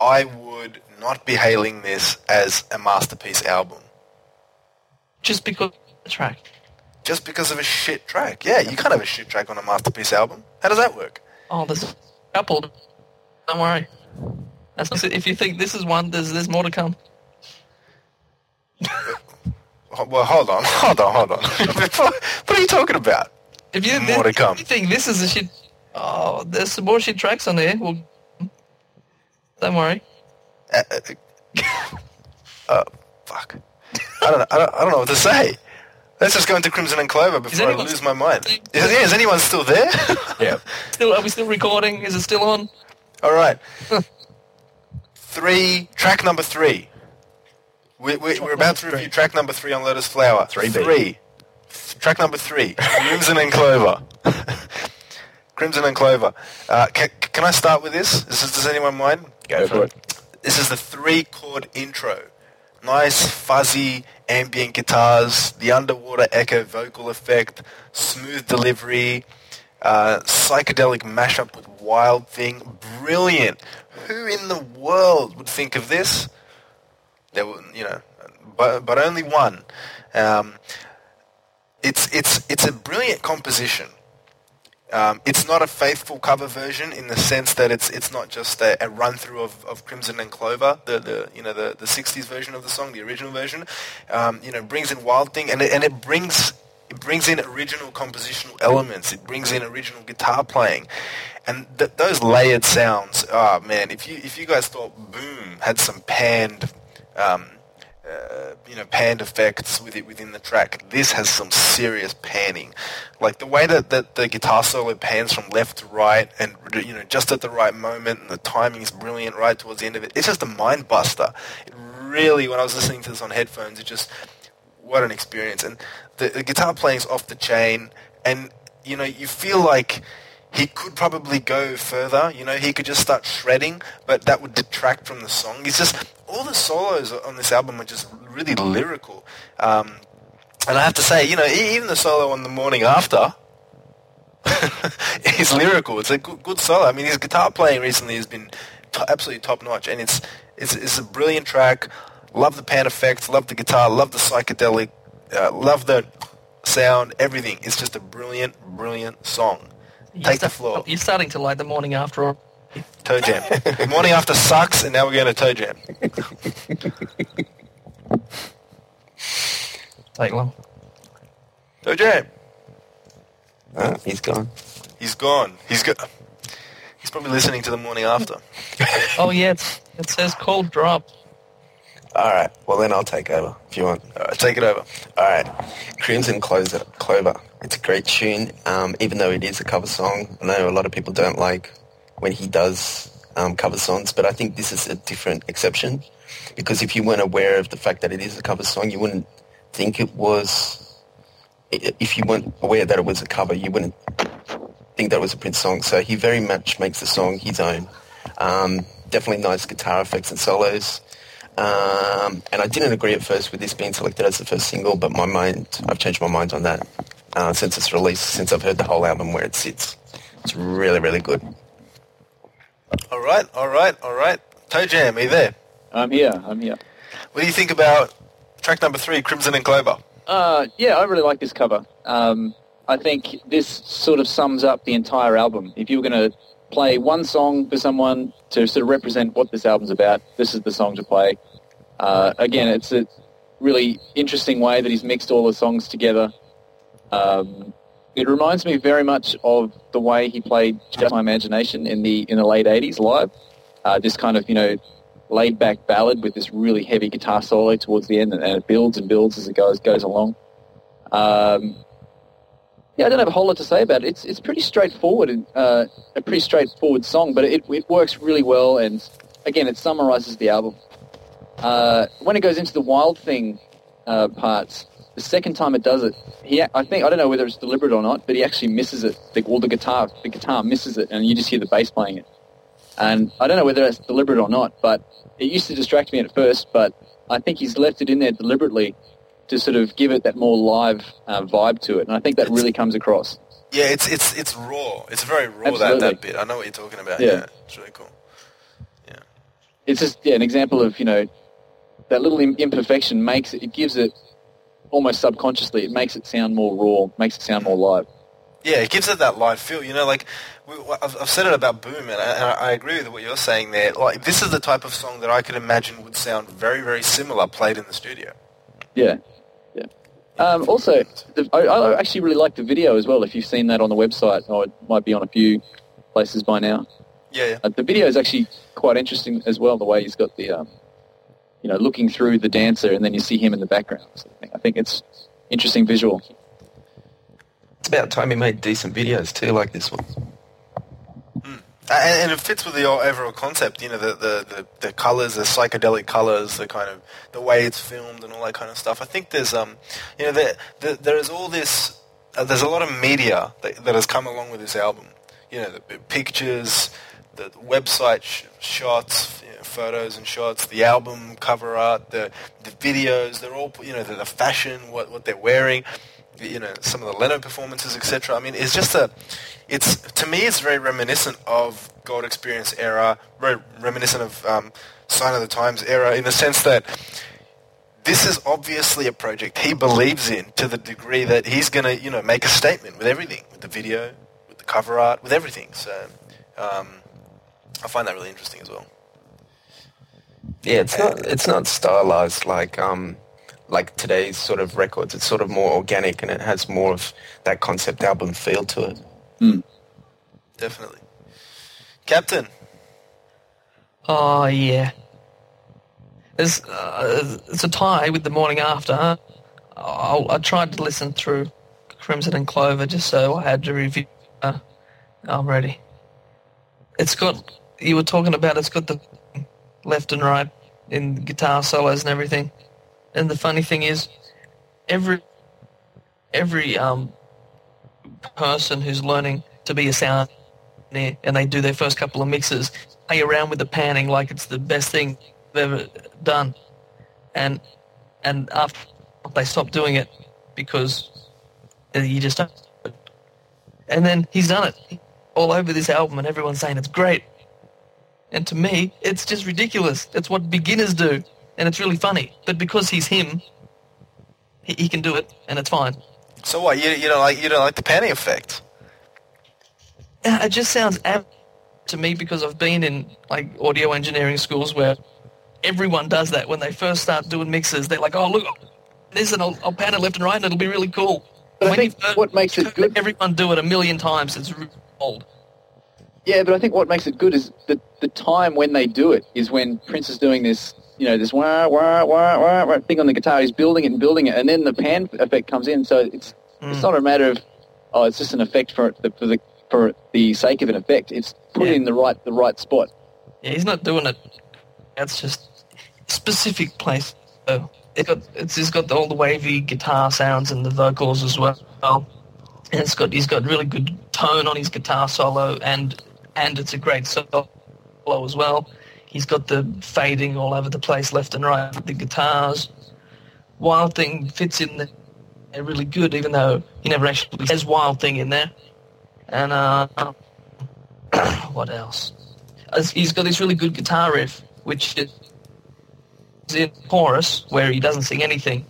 I would not be hailing this as a masterpiece album Just because of the track. just because of a shit track. Yeah, you can't have a shit track on a masterpiece album. How does that work? Oh, there's a couple. Don't worry. That's not, if you think this is one, there's there's more to come. Well, hold on, hold on, hold on. what are you talking about? If you, More to come. if you think this is a shit, oh, there's some more shit tracks on there. Well, don't worry. Uh, uh, uh, fuck. I don't, know, I, don't, I don't know what to say. Let's just go into Crimson and Clover before I lose my mind. Is, yeah, is anyone still there? Yeah. Still, are we still recording? Is it still on? All right. three, track number three. We, we, we're about to review track number three on Lotus Flower. Three B. Three. Track number three, Crimson and Clover. Crimson and Clover. Uh, can, can I start with this? Is this does anyone mind? Go for it. This is the three-chord intro. Nice, fuzzy, ambient guitars, the underwater echo vocal effect, smooth delivery, uh, psychedelic mashup with Wild Thing. Brilliant. Who in the world would think of this? There were, you know, but, but only one. Um, it's, it's, it's a brilliant composition. Um, it's not a faithful cover version in the sense that it's it's not just a, a run through of, of Crimson and Clover, the, the you know the, the '60s version of the song, the original version. Um, you know, brings in Wild Thing, and it, and it brings it brings in original compositional elements. It brings in original guitar playing, and th- those layered sounds. Oh man, if you if you guys thought Boom had some panned. Um, uh, you know, panned effects with it within the track. This has some serious panning, like the way that, that the guitar solo pans from left to right, and you know, just at the right moment, and the timing is brilliant right towards the end of it. It's just a mind buster. It really, when I was listening to this on headphones, it just what an experience. And the, the guitar playing's off the chain, and you know, you feel like he could probably go further. You know, he could just start shredding, but that would detract from the song. He's just all the solos on this album are just really lyrical. Um, and I have to say, you know, even the solo on the morning after is lyrical. It's a good, good solo. I mean, his guitar playing recently has been t- absolutely top notch, and it's, it's it's a brilliant track. Love the pan effects. Love the guitar. Love the psychedelic. Uh, love the sound. Everything. It's just a brilliant, brilliant song. You're Take the start- floor. You're starting to like the morning after. Toe Jam. Morning After sucks, and now we're going to Toe Jam. Take long. Toe Jam. Ah, he's gone. He's gone. He's go- He's probably listening to the Morning After. Oh yeah, it says cold drop. All right. Well, then I'll take over if you want. All right, take it over. All right. Crimson Closer, Clover. It's a great tune, um, even though it is a cover song. I know a lot of people don't like when he does um, cover songs, but I think this is a different exception because if you weren't aware of the fact that it is a cover song, you wouldn't think it was. If you weren't aware that it was a cover, you wouldn't think that it was a Prince song. So he very much makes the song his own. Um, definitely nice guitar effects and solos. Um, and I didn't agree at first with this being selected as the first single, but my mind, I've changed my mind on that uh, since its release, since I've heard the whole album where it sits. It's really, really good. All right, all right, all right. Toe Jam, are you there? I'm here. I'm here. What do you think about track number three, Crimson and Clover? Uh, yeah, I really like this cover. Um, I think this sort of sums up the entire album. If you were going to play one song for someone to sort of represent what this album's about, this is the song to play. Uh, again, it's a really interesting way that he's mixed all the songs together. Um, it reminds me very much of the way he played Just My Imagination in the in the late '80s live. Uh, this kind of you know laid back ballad with this really heavy guitar solo towards the end, and, and it builds and builds as it goes goes along. Um, yeah, I don't have a whole lot to say about it. It's it's pretty straightforward, and uh, a pretty straightforward song, but it it works really well, and again, it summarizes the album. Uh, when it goes into the wild thing uh, parts, the second time it does it, he I think I don't know whether it's deliberate or not, but he actually misses it. The, all the guitar the guitar misses it, and you just hear the bass playing it. And I don't know whether that's deliberate or not, but it used to distract me at first, but I think he's left it in there deliberately to sort of give it that more live uh, vibe to it. And I think that really comes across. Yeah, it's it's it's raw. It's very raw that, that bit. I know what you're talking about. Yeah. Yeah, it's really cool. Yeah, it's just yeah, an example of, you know, that little imperfection makes it, it gives it almost subconsciously, it makes it sound more raw, makes it sound more live. Yeah, it gives it that live feel. You know, like we, I've, I've said it about Boom, and I, and I agree with what you're saying there. Like this is the type of song that I could imagine would sound very, very similar played in the studio. Yeah, yeah. Um, also, the, I, I actually really like the video as well. If you've seen that on the website, or it might be on a few places by now. Yeah, yeah. Uh, the video is actually quite interesting as well. The way he's got the, um, you know, looking through the dancer, and then you see him in the background. sort of thing. I think it's interesting visual. It's about time he made decent videos too, like this one. And, and it fits with the overall concept. You know, the, the, the, the colors, the psychedelic colors, the kind of the way it's filmed, and all that kind of stuff. I think there's um, you know, there, there, there is all this. Uh, there's a lot of media that, that has come along with this album. You know, the, the pictures, the website sh- shots, you know, photos and shots, the album cover art, the the videos. They're all you know, the, the fashion, what what they're wearing. You know, some of the Leno performances, etc. I mean, it's just a it's to me it's very reminiscent of Gold Experience era, very reminiscent of um, Sign o' the Times era in the sense that this is obviously a project he believes in to the degree that he's going to you know make a statement with everything, with the video, with the cover art, with everything. So um, I find that really interesting as well. Yeah, it's not it's not stylized like um like today's sort of records. It's sort of more organic and it has more of that concept album feel to it. Definitely, Captain. Oh yeah. It's uh, it's a tie with the morning after. I, I tried to listen through Crimson and Clover just so I had to review. Uh, I'm ready. It's got you were talking about. It's got the left and right in guitar solos and everything. And the funny thing is, every every um person who's learning to be a sound and they do their first couple of mixes, play around with the panning like it's the best thing they've ever done. And and after they stop doing it because you just don't. And then he's done it all over this album, and everyone's saying it's great. And to me, it's just ridiculous. It's what beginners do, and it's really funny. But because he's him, he, he can do it, and it's fine. So what? You, you don't like you don't like the panning effect? Uh, it just sounds am- to me because I've been in like audio engineering schools where everyone does that when they first start doing mixes. They're like, "Oh, look, this and I'll, I'll pan it left and right, and it'll be really cool." But I When think you first- what makes it good- everyone do it a million times. It's really old. Yeah, but I think what makes it good is the the time when they do it is when Prince is doing this, you know, this wah wah wah wah, wah thing on the guitar. He's building it and building it, and then the pan effect comes in. So it's hmm. it's not a matter of oh, it's just an effect for the for the for the sake of an effect. It's put Yeah. in the right the right spot. Yeah, he's not doing it. That's just specific place. So it got it's just got all the wavy guitar sounds and the vocals as well. And it's got he's got really good tone on his guitar solo and and it's a great solo as well. He's got the fading all over the place, left and right with the guitars. Wild Thing fits in there really good, even though he never actually says Wild Thing in there. And uh, what else? He's got this really good guitar riff, which is in chorus where he doesn't sing anything,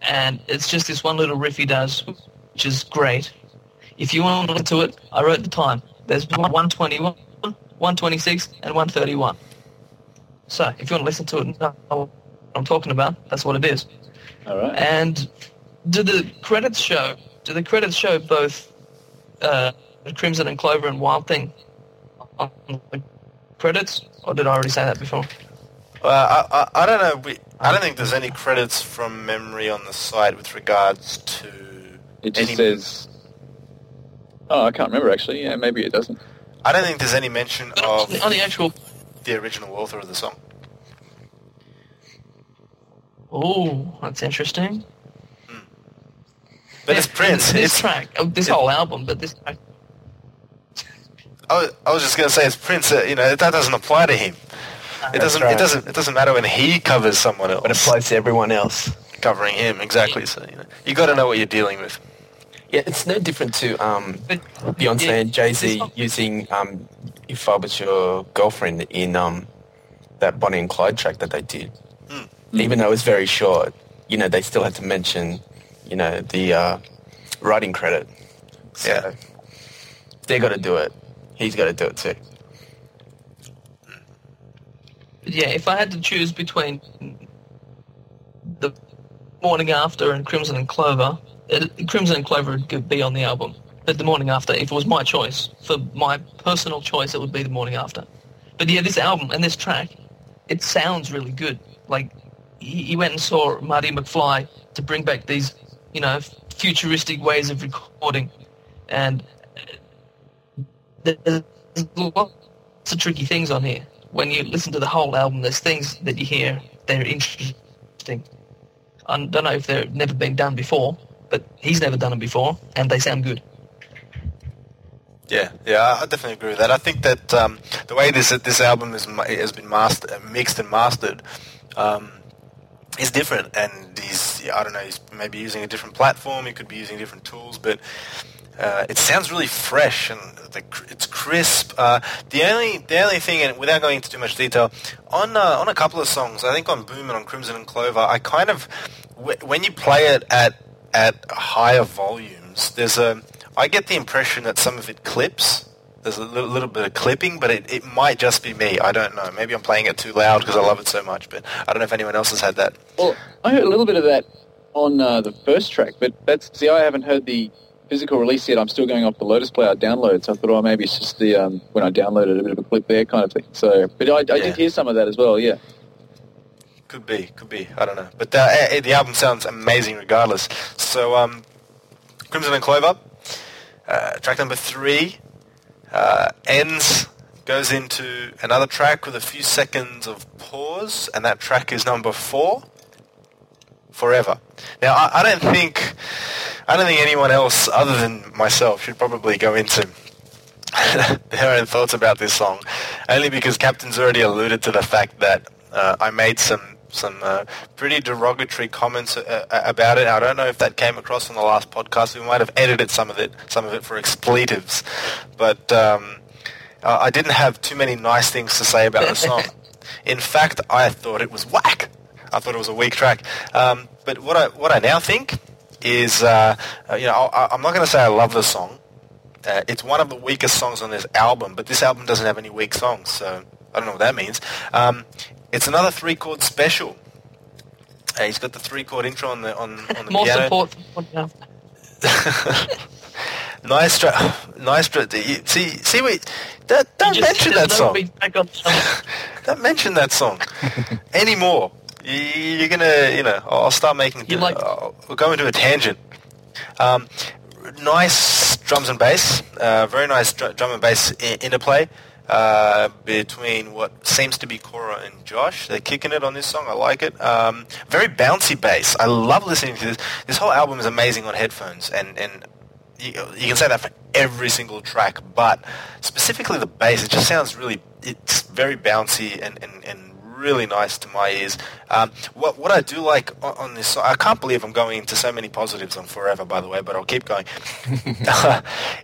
and it's just this one little riff he does, which is great. If you want to listen to it, I wrote the time. There's 121, 126, and 131. So if you want to listen to it, and know what I'm talking about. That's what it is. All right. And do the credits show? Do the credits show both uh, Crimson and Clover and Wild Thing on the credits, or did I already say that before? Well, I, I, I don't know. We, I don't think there's any credits from memory on the site with regards to. It just any- says. Oh, I can't remember actually. Yeah, maybe it doesn't. I don't think there's any mention But of the, on the actual, the original author of the song. oh, that's interesting. But it's Prince. This It's, track, oh, this it- whole album, but this track, I was, I was just going to say, it's Prince, uh, you know, that doesn't apply to him. It doesn't. right. It doesn't. It doesn't matter when he covers someone else. But it applies to everyone else. covering him exactly. So you know, you got to know what you're dealing with. Yeah, it's no different to um, But Beyonce yeah, and Jay Z using um, "If I Was Your Girlfriend" in um, that Bonnie and Clyde track that they did. Even though it was very short, you know, they still had to mention, you know, the uh, writing credit. So Yeah. they got to do it. He's got to do it too. Yeah, if I had to choose between the morning after and Crimson and Clover, Crimson and Clover would be on the album. But the morning after, if it was my choice, for my personal choice, it would be the morning after. But yeah, this album and this track, it sounds really good. Like he, he went and saw Marty McFly to bring back these, you know, futuristic ways of recording, and uh, there's lots of tricky things on here. When you listen to the whole album, there's things that you hear that are interesting. I don't know if they've never been done before, but he's never done them before, and they sound good. Yeah, yeah, I definitely agree with that. I think that um, the way this this album is has been master, mixed and mastered um, is different, and he's I don't know, he's maybe using a different platform. He could be using different tools, but uh, it sounds really fresh and the, it's crisp. Uh, the only the only thing, and without going into too much detail, on uh, on a couple of songs, I think on Boom and on Crimson and Clover, I kind of w- when you play it at at higher volumes, there's a I get the impression that some of it clips. There's a little, little bit of clipping, but it, it might just be me. I don't know. Maybe I'm playing it too loud because I love it so much, but I don't know if anyone else has had that. Well, I heard a little bit of that on uh, the first track, but that's see, I haven't heard the physical release yet. I'm still going off the Lotus Player download, so I thought, oh, maybe it's just the um, when I downloaded a bit of a clip there, kind of thing. So, but I, I Yeah. did hear some of that as well. Yeah. Could be, could be. I don't know. But uh, the album sounds amazing regardless. So, um, Crimson and Clover, uh, track number three, uh, ends, goes into another track with a few seconds of pause, and that track is number four, Forever. Now, I, I don't think, I don't think anyone else other than myself should probably go into their own thoughts about this song, only because Captain's already alluded to the fact that uh, I made some some uh, pretty derogatory comments uh, uh, about it. I don't know if that came across on the last podcast. We might have edited some of it, some of it for expletives, but um, I didn't have too many nice things to say about the song. In fact, I thought it was whack. I thought it was a weak track. Um, but what I what I now think is, uh, uh, you know, I, I'm not going to say I love the song. Uh, it's one of the weakest songs on this album, but this album doesn't have any weak songs, so I don't know what that means. Um, it's another three chord special. Uh, he's got the three chord intro on the on, on the More piano. support for morning after. nice, tra- nice. Tra- you- see, see, wait, don't, don't just- mention there's that no song. back on song. Don't mention that song anymore. You- You're gonna, you know, I'll start making. You like- I'll, we'll go into a tangent. Um, nice drums and bass. Uh, very nice dr- drum and bass I- interplay uh, between what seems to be Cora and Josh. They're kicking it on this song. I like it. Um, very bouncy bass. I love listening to this. This whole album is amazing on headphones, and and you, you can say that for every single track, but specifically the bass, it just sounds really, it's very bouncy and, and, and really nice to my ears. Um, what, what I do like on, on this song, I can't believe I'm going into so many positives on Forever, by the way, but I'll keep going.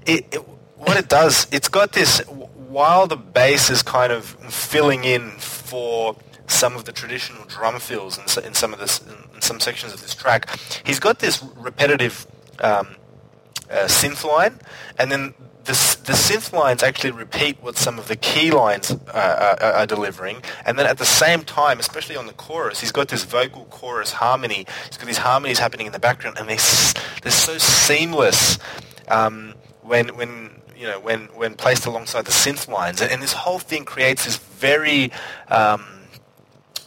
it, it, what it does, it's got this, while the bass is kind of filling in for some of the traditional drum fills in, in some of this, in some sections of this track, he's got this repetitive um, uh, synth line, and then the, the synth lines actually repeat what some of the key lines uh, are, are delivering, and then at the same time, especially on the chorus, he's got this vocal chorus harmony. He's got these harmonies happening in the background, and they s- they're so seamless um, when when you know when when placed alongside the synth lines, and, and this whole thing creates this very um,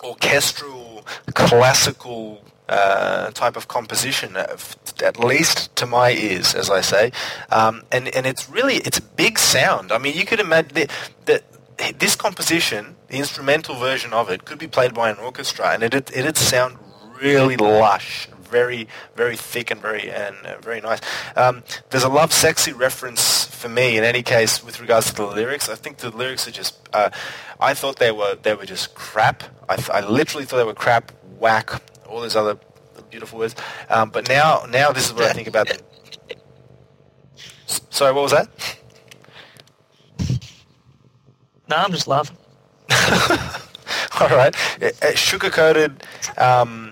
orchestral, classical uh, type of composition, at least to my ears, as I say. Um, and and it's really it's a big sound. I mean, you could imagine that, this composition, the instrumental version of it, could be played by an orchestra, and it it'd sound really lush. Very, very thick and very and uh, very nice. Um, there's a Lovesexy reference for me, in any case, with regards to the lyrics, I think the lyrics are just. Uh, I thought they were they were just crap. I, th- I literally thought they were crap, whack, all those other beautiful words. Um, but now, now this is what I think about them. Sorry, what was that? No, I'm just laughing. All right, sugar coated, um,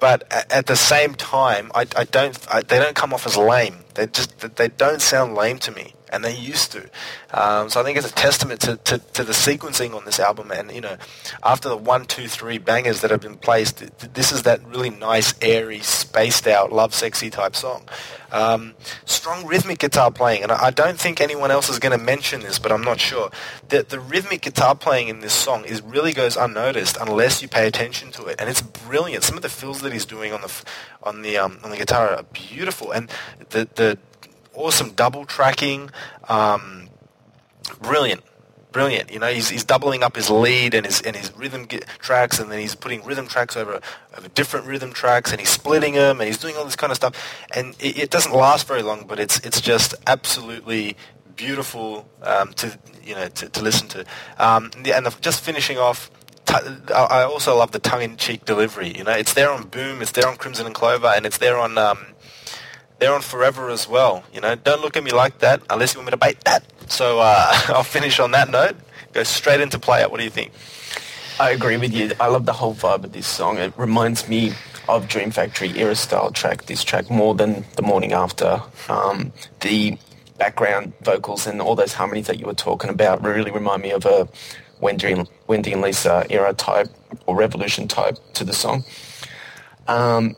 but at the same time, I, I don't. I, they don't come off as lame. They just they don't sound lame to me, and they used to. Um, so I think it's a testament to, to, to the sequencing on this album, and you know, after the one, two, three bangers that have been placed, th- th- this is that really nice, airy, spaced out, Lovesexy type song. Um, strong rhythmic guitar playing, and I, don't think anyone else is going to mention this, but I'm not sure. The, the rhythmic guitar playing in this song is really goes unnoticed unless you pay attention to it, and it's brilliant. Some of the fills that he's doing on the on the um, on the guitar are beautiful, and the the awesome double tracking, um, brilliant. Brilliant, you know. He's, he's doubling up his lead and his and his rhythm tracks, and then he's putting rhythm tracks over over different rhythm tracks, and he's splitting them, and he's doing all this kind of stuff. And it, it doesn't last very long, but it's it's just absolutely beautiful um, to you know to, to listen to. Um, and the, just finishing off, I also love the tongue-in-cheek delivery. You know, it's there on Boom, it's there on Crimson and Clover, and it's there on um, they're on Forever as well. You know, don't look at me like that unless you want me to bait that. So uh, I'll finish on that note. Go straight into play out. What do you think? I agree with you. I love the whole vibe of this song. It reminds me of Dream Factory era style track, this track more than The Morning After. Um, the background vocals and all those harmonies that you were talking about really remind me of a Wendy and, Wendy and Lisa era type or revolution type to the song. Um,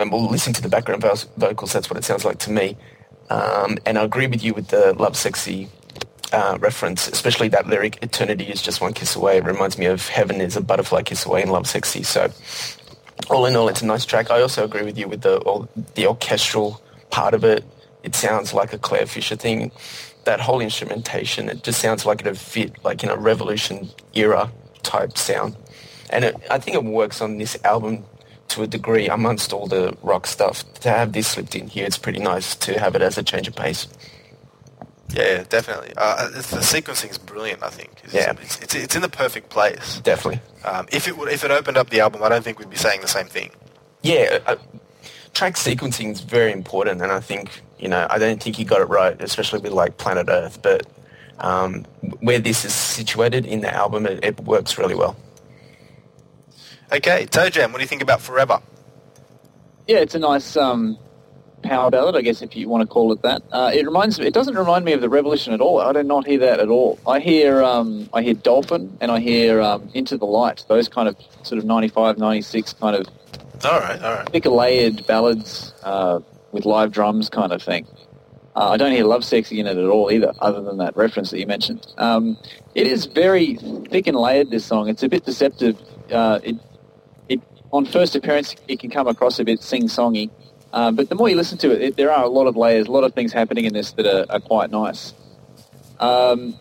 and we'll listen to the background vocals. That's what it sounds like to me. Um, and I agree with you with the Lovesexy uh, reference, especially that lyric, eternity is just one kiss away. It reminds me of heaven is a butterfly kiss away in Lovesexy. So all in all, it's a nice track. I also agree with you with the, all, the orchestral part of it. It sounds like a Clare Fischer thing. That whole instrumentation, it just sounds like it'd fit like in a revolution era type sound. And it, I think it works on this album to a degree amongst all the rock stuff. To have this slipped in here, it's pretty nice to have it as a change of pace. Yeah, definitely. Uh, it's, the sequencing is brilliant. I think. It's, Yeah. it's, it's, it's in the perfect place. Definitely. Um, if it would, if it opened up the album, I don't think we'd be saying the same thing. Yeah, uh, track sequencing is very important, and I think you know I don't think he got it right, especially with like Planet Earth. But um, where this is situated in the album, it, it works really well. Okay, Toe Jam, what do you think about Forever? Yeah, it's a nice um, power ballad, I guess, if you want to call it that. Uh, it reminds me. It doesn't remind me of the Revolution at all. I do not hear that at all. I hear um, I hear Dolphin and I hear um, Into the Light. Those kind of sort of 95, 96 kind of All right, all right. thicker layered ballads uh, with live drums kind of thing. Uh, I don't hear Lovesexy in it at all either, other than that reference that you mentioned. Um, it is very thick and layered, this song. It's a bit deceptive. Uh, it, it, on first appearance, it can come across a bit sing-songy. Uh, but the more you listen to it, it, there are a lot of layers, a lot of things happening in this that are, are quite nice. Um,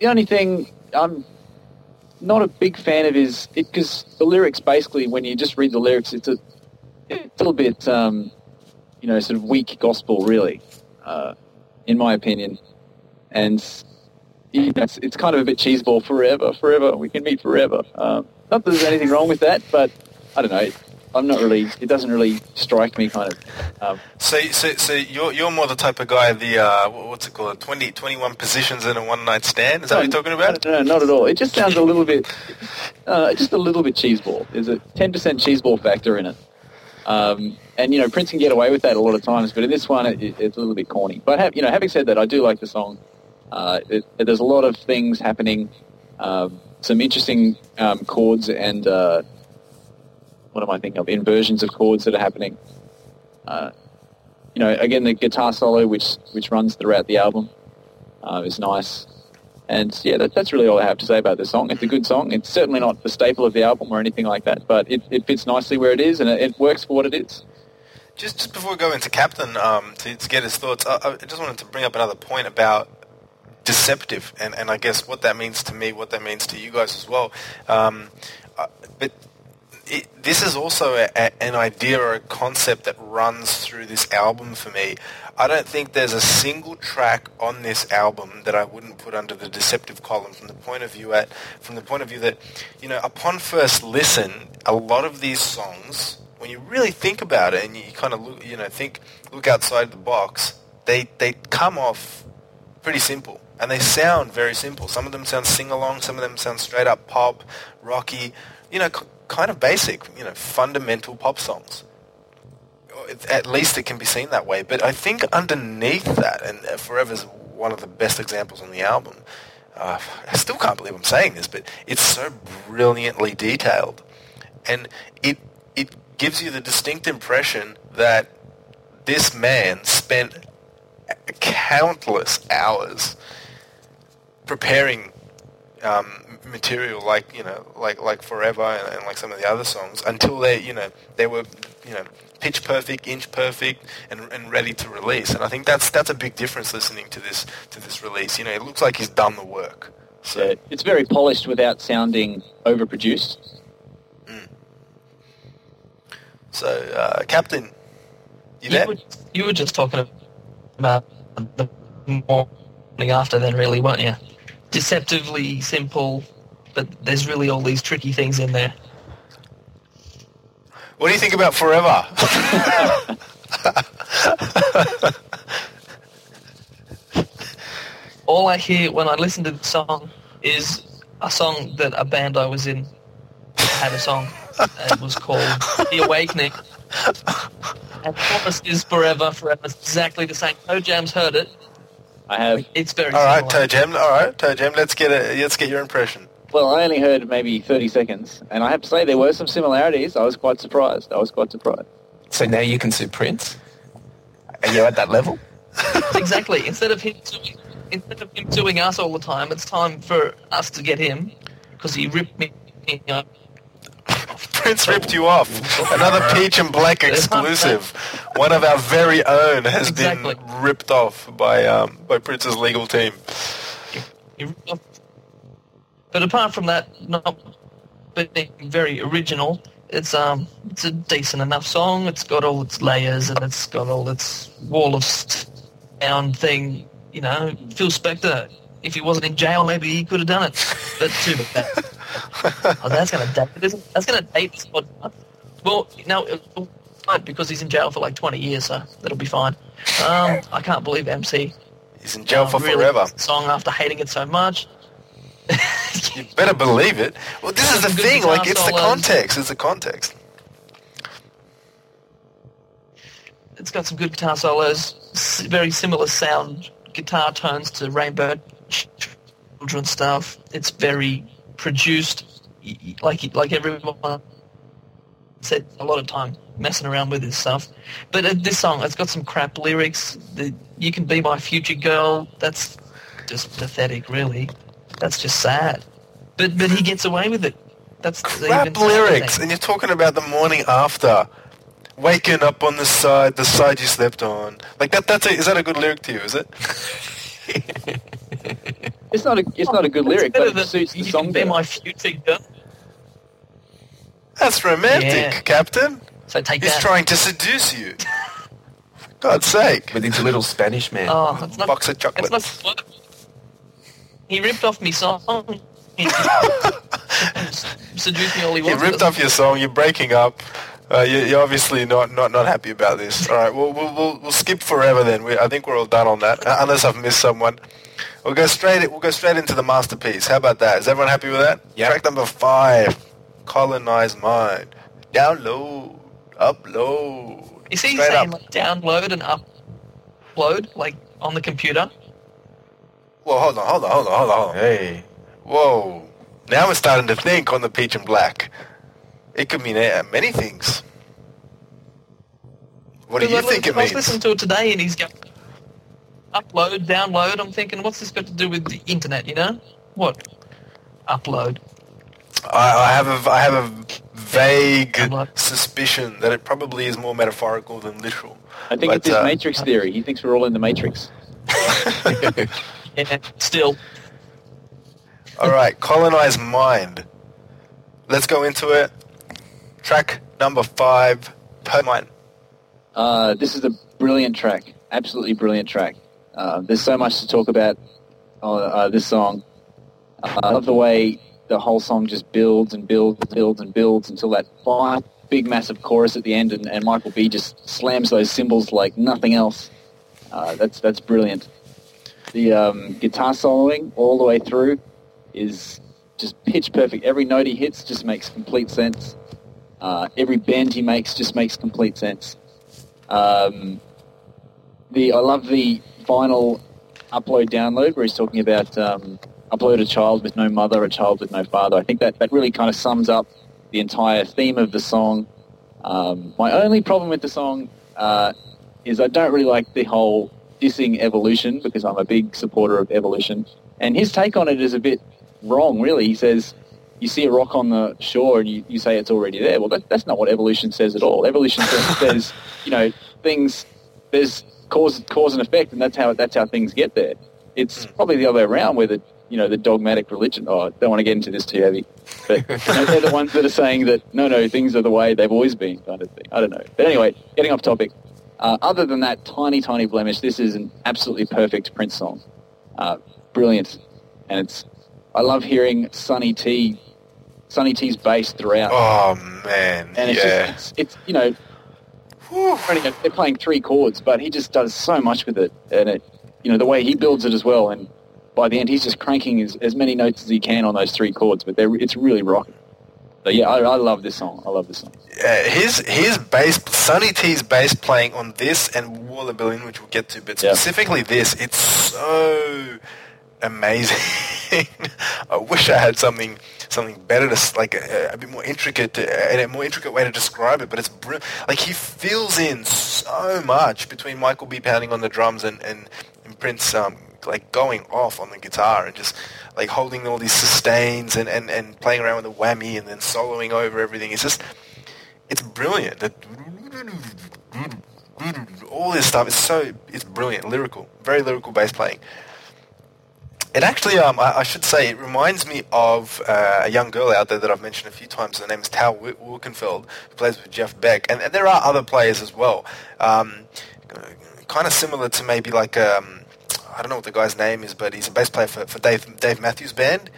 the only thing I'm not a big fan of is because the lyrics basically, when you just read the lyrics, it's a, it's a little bit, um, you know, sort of weak gospel, really, uh, in my opinion. And you know, it's, it's kind of a bit cheeseball forever, forever. We can meet forever. Um, not that there's anything wrong with that, but I don't know. I'm not really. It doesn't really strike me, kind of. Um, So, so, so you're you're more the type of guy the uh, what's it called? 20, 21 positions in a one night stand. Is that what you're talking about? No, no, not at all. It just sounds a little bit, uh, just a little bit cheeseball. There's a 10% cheeseball factor in it. Um, and, you know, Prince can get away with that a lot of times, but in this one, it, it's a little bit corny. But, have, you know, having said that, I do like the song. Uh, it, there's a lot of things happening, um, some interesting um, chords and, uh, what am I thinking of, inversions of chords that are happening. Uh, you know, again, the guitar solo, which, which runs throughout the album, uh, is nice. And yeah, that, that's really all I have to say about this song. It's a good song. It's certainly not the staple of the album or anything like that, but it, it fits nicely where it is and it, it works for what it is. Just, just before we go into Captain, um, to, to get his thoughts, I, I just wanted to bring up another point about deceptive, and, and I guess what that means to me, what that means to you guys as well. Um, uh, but it, this is also a, a, an idea or a concept that runs through this album for me. I don't think there's a single track on this album that I wouldn't put under the deceptive column from the point of view at from the point of view that you know upon first listen, a lot of these songs, when you really think about it and you kind of look, you know think look outside the box, they they come off pretty simple and they sound very simple. Some of them sound sing along, some of them sound straight up pop, rocky, you know, kind of basic, you know, fundamental pop songs at least it can be seen that way. But I think underneath that, and Forever's one of the best examples on the album. Uh, I still can't believe I'm saying this, but it's so brilliantly detailed, and it it gives you the distinct impression that this man spent countless hours preparing um, material like you know like like Forever and, and like some of the other songs until they you know they were you know pitch perfect, inch perfect, and, and ready to release. And I think that's that's a big difference listening to this to this release. You know, it looks like he's done the work. So Yeah, it's very polished without sounding overproduced. so uh, Captain, you You were, you were just talking about the morning after then, really, weren't you? Deceptively simple, but there's really all these tricky things in there. What do you think about Forever? All I hear when I listen to the song is a song that a band I was in had a song. It was called The Awakening. And the chorus is forever, forever. It's exactly the same. Toe Jam's heard it. I have. It's very All right, similar. Toe Jam. All right, Toe Jam. Let's get a, let's get your impression. Well, I only heard maybe 30 seconds, and I have to say there were some similarities. I was quite surprised. I was quite surprised. So now you can sue Prince? Are you at that level? exactly. Instead of him suing, instead of him suing us all the time, it's time for us to get him because he ripped me. up. Prince ripped you off. Another Peach and Black exclusive. One of our very own has Exactly. been ripped off by um, by Prince's legal team. He ripped off- But apart from that, not being very original, it's um, it's a decent enough song. It's got all its layers and it's got all its wall of sound thing. You know, Phil Spector. If he wasn't in jail, maybe he could have done it. But too bad. oh, that's gonna date. That's gonna date this podcast. Well, no, because he's in jail for like 20 years, so that'll be fine. Um, I can't believe MC He's in jail uh, for really forever. song after hating it so much. You better believe it. Well, this is the thing. Like, it's the context. It's the context. It's got some good guitar solos, very similar sound guitar tones to Rainbow Children stuff. It's very produced, like like everyone said a lot of time messing around with this stuff. But uh, this song, it's got some crap lyrics. The "You Can Be My Future Girl," that's just pathetic, really. That's just sad. But but he gets away with it. That's Crap even lyrics, and you're talking about the morning after. Waking up on the side, the side you slept on. Like that. That's a, is that a good lyric to you? Is it? It's not a, it's not a good lyric, but it than, suits the you song be my future girl. That's romantic, Yeah. Captain. So take He's that. trying to seduce you. For God's sake. With his little Spanish man. Oh, it's not. Box of It's chocolates. not. He ripped off me song. He seduced me all he He ripped off your song. You're breaking up. Uh, you, you're obviously not, not, not happy about this. All right, we'll, we'll, we'll, we'll skip forever then. We, I think we're all done on that, uh, unless I've missed someone. We'll go straight. We'll go straight into the masterpiece. How about that? Is everyone happy with that? Yeah. Track number five, "Colonized Mind." Download, upload. You see, he's Straight saying up. like download and upload, like on the computer. Well, hold on, hold on, hold on, hold on, hold on. Hey, whoa! Now we're starting to think on the peach and black. It could mean uh, many things. What do you Because I, think it means? I was listening to it today, and he's going upload, download. I'm thinking, what's this got to do with the internet? You know, what? Upload. I, I have a, I have a vague I'm suspicion that it probably is more metaphorical than literal. I think But, it's his uh, Matrix theory. He thinks we're all in the Matrix. Yeah, still. All right, Colonized Mind. Let's go into it. track number five, Permine. Uh, this is a brilliant track, absolutely brilliant track. Uh, there's so much to talk about on uh, this song. Uh, I love the way the whole song just builds and builds and builds and builds until that final big massive chorus at the end, and, and Michael B just slams those cymbals like nothing else. Uh, that's that's brilliant. The um, guitar soloing all the way through is just pitch perfect. Every note he hits just makes complete sense. Uh, every bend he makes just makes complete sense. Um, the I love the final upload download where he's talking about um, upload a child with no mother, a child with no father. I think that, that really kind of sums up the entire theme of the song. Um, my only problem with the song uh, is I don't really like the whole dissing evolution because I'm a big supporter of evolution. And his take on it is a bit wrong, really. He says, you see a rock on the shore and you, you say it's already there. Well, that, that's not what evolution says at all. Evolution says, you know, things, there's cause, cause and effect, and that's how, that's how things get there. It's hmm. probably the other way around where the, you know, the dogmatic religion, oh, I don't want to get into this too heavy, but you know, they're the ones that are saying that, no, no, things are the way they've always been kind of thing. I don't know. But anyway, getting off topic. Uh, other than that tiny, tiny blemish, this is an absolutely perfect Prince song. Uh, brilliant. And it's, I love hearing Sonny T, Sonny T's bass throughout. Oh man, and it's yeah. just, it's, it's, you know, they're playing three chords, but he just does so much with it. And it, you know, the way he builds it as well. And by the end, he's just cranking as, as many notes as he can on those three chords, but they're, it's really rocking. So yeah, I, I love this song. I love this song. Yeah, his his bass, Sonny T's bass playing on this and Wall of Berlin, which we'll get to, but Yeah. specifically this, it's so amazing. I wish I had something something better to like a, a bit more intricate to, and a more intricate way to describe it. But it's br- like he fills in so much between Michael B pounding on the drums and and, and Prince um, like going off on the guitar and just like holding all these sustains and, and, and playing around with the whammy and then soloing over everything. It's just it's brilliant. All this stuff is so it's brilliant, lyrical, very lyrical bass playing. It actually, um, I, I should say, it reminds me of uh, a young girl out there that I've mentioned a few times. Her name is Tal Wi- Wilkenfeld, who plays with Jeff Beck, and, and there are other players as well. Um, kind of similar to maybe like um, I don't know what the guy's name is, but he's a bass player for, for Dave Dave Matthews Band.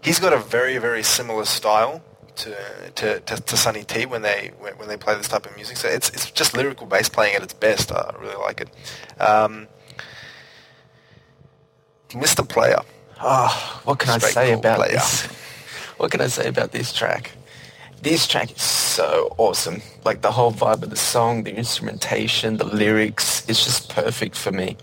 He's got a very very similar style to to, to, to Sonny T when they when, when they play this type of music. So it's it's just lyrical bass playing at its best. I really like it. Um, Mr. Player. Oh, what can I say about player. this? What can I say about this track? This track is so awesome. Like the whole vibe of the song, the instrumentation, the lyrics, it's just perfect for me.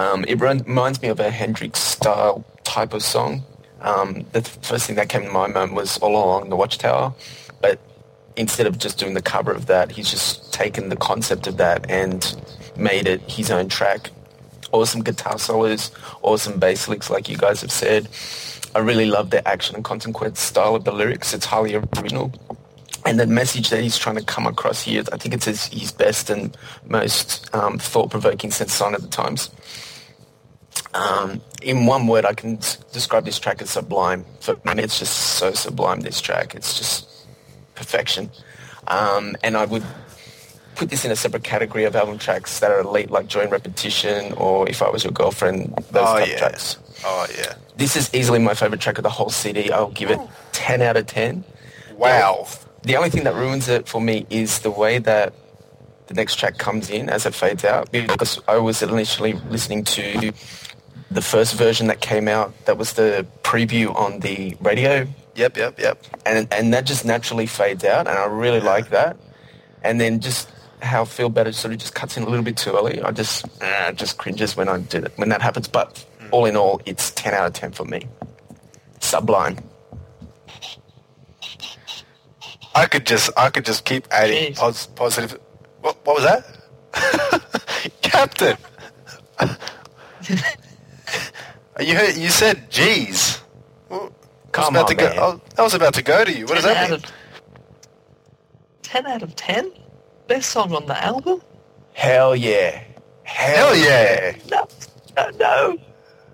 Um, it reminds me of a Hendrix style type of song. Um, the th- first thing that came to my mind was All Along the Watchtower, but instead of just doing the cover of that, he's just taken the concept of that and made it his own track. Awesome guitar solos, awesome bass licks, like you guys have said. I really love the action and consequence style of the lyrics. It's highly original. And the message that he's trying to come across here, I think it's his, his best and most um, thought-provoking sense song of the times. Um, in one word, I can describe this track as sublime. For me, it's just so sublime, this track. It's just perfection. Um, and I would put this in a separate category of album tracks that are elite, like Joy and Repetition, or If I Was Your Girlfriend, those Oh type yeah. tracks. Oh yeah. This is easily my favorite track of the whole CD. I'll give it 10 out of 10. Wow. The only thing that ruins it for me is the way that the next track comes in as it fades out because I was initially listening to the first version that came out that was the preview on the radio Yep. Yep. Yep. and and that just naturally fades out and I really like that and then just how Feel Better sort of just cuts in a little bit too early I just uh, just cringes when I do that when that happens but all in all it's 10 out of 10 for me sublime I could just I could just keep adding pos- positive. What, what was that, Captain? you heard, you said "geez." Well, I was Come about on, to man. go. I was about to go to you. What does that out mean? of 10 out of 10? Best song on the album? hell yeah Hell yeah! No, no, no,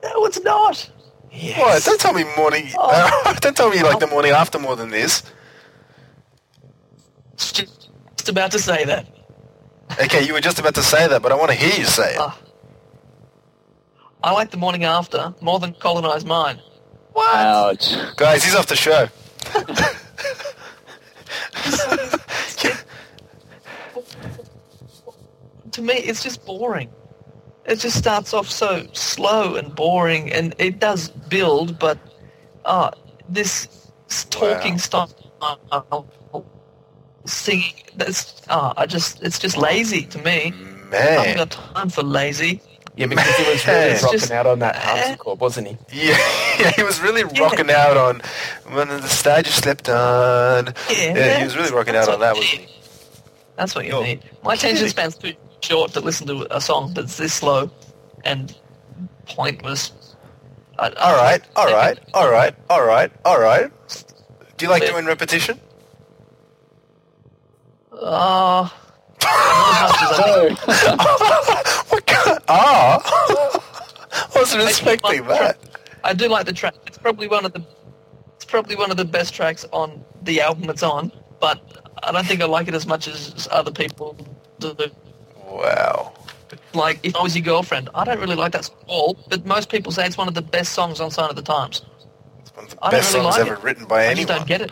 no, it's not. yes. What? Don't tell me morning. Oh. don't tell me like the morning after more than this. Just, just about to say that. Okay, you were just about to say that, but I want to hear you say it. Ah. I like the morning after more than Colonized Mind. Ouch. Guys, he's off the show. To me, it's just boring. It just starts off so slow and boring, and it does build, but uh, this talking Wow. style, singing, that's uh, I just it's just lazy to me. Man. I haven't Man. got time for lazy. Yeah, because he was really It's rocking just- out on that harpsichord, wasn't he? Yeah, yeah, he was really rocking out on when the stage slept on. Yeah, he was really rocking that's out on that, you wasn't he? That's what you Yo. need. My attention span's too short to listen to a song that's this slow and pointless. I, All right, all right, all right, all right, all right. Do you like doing repetition? Uh, not as much as I what kind? Ah, I wasn't expecting that. I do like the track. It's probably one of the it's probably one of the best tracks on the album it's on, but I don't think I like it as much as other people do. Wow. Like, if I was your girlfriend, I don't really like that song at all, but most people say it's one of the best songs on Sign o' the Times. It's one of the I best really songs like ever it. written by I anyone. just don't get it.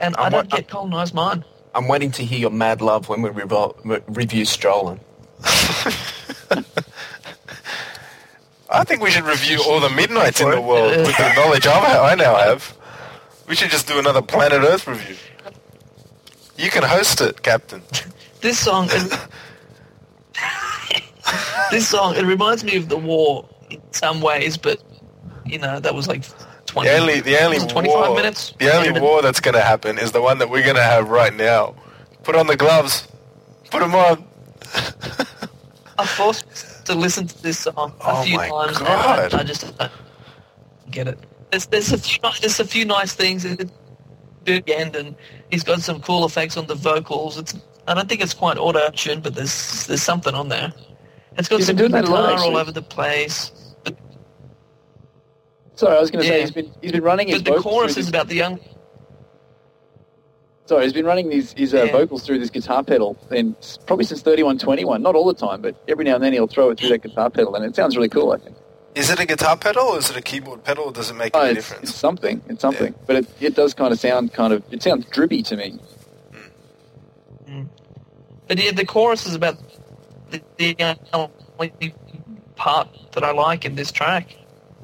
And I'm I don't get Colonized Mind. I'm waiting to hear your mad love when we revol- re- review Strolling. I think we should review all the midnights in the world with the knowledge I I now have. We should just do another Planet Earth review. You can host it, Captain. This song, it, this song, it reminds me of the war in some ways, but you know that was like twenty. The only, the only 25 war, minutes. the only Yeah, war that's going to happen is the one that we're going to have right now. Put on the gloves. Put them on. I'm forced to listen to this song a Oh few times, God. and I, I just don't get it. There's, there's a few, there's a few nice things at the end, and he's got some cool effects on the vocals. It's, I don't think it's quite auto tune, but there's there's something on there. It's got He's some been doing that guitar all over the place. But, sorry, I was going to say he's been he's been running his but the vocals chorus through is this- about the young. Sorry, he's been running his, his uh, Yeah. vocals through this guitar pedal, and probably since 3121. Not all the time, but every now and then he'll throw it through that guitar pedal, and it sounds really cool. I think. Is it a guitar pedal or is it a keyboard pedal? Or does it make Oh, any it's, difference? it's something. It's something, but it, it does kind of sound kind of. It sounds drippy to me. But yeah, the chorus is about the, the only part that I like in this track.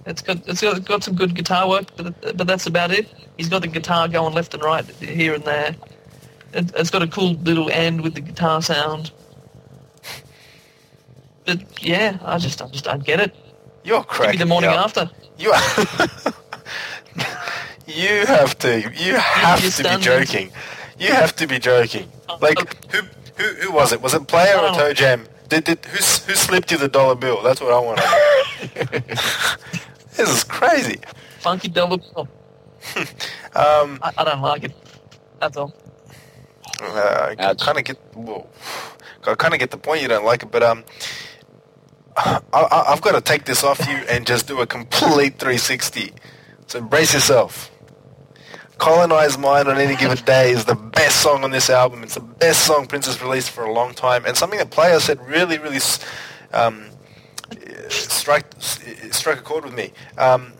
It's got it's got, got some good guitar work, but but that's about it. He's got the guitar going left and right here and there. It, it's got a cool little end with the guitar sound. But yeah, I just I just don't get it. You're Give me cracking the morning me up. after. You are. you have to. You have to be joking. You have to be joking. Like who? Who? Who was it? Was it Player or. Toe Jam? Did, did who? Who slipped you the dollar bill? That's what I want to know. this is crazy. Funky double. bill. Um, I, I don't like it. That's all. uh, I kind of get. Whoa. I kind of get the point. You don't like it, but um, I, I, I've got to take this off you and just do a complete 360. So brace yourself. Colonized Mind on any given day is the best song on this album. It's the best song Prince has released for a long time, and something that Player said really, really um, strike struck a chord with me. Um,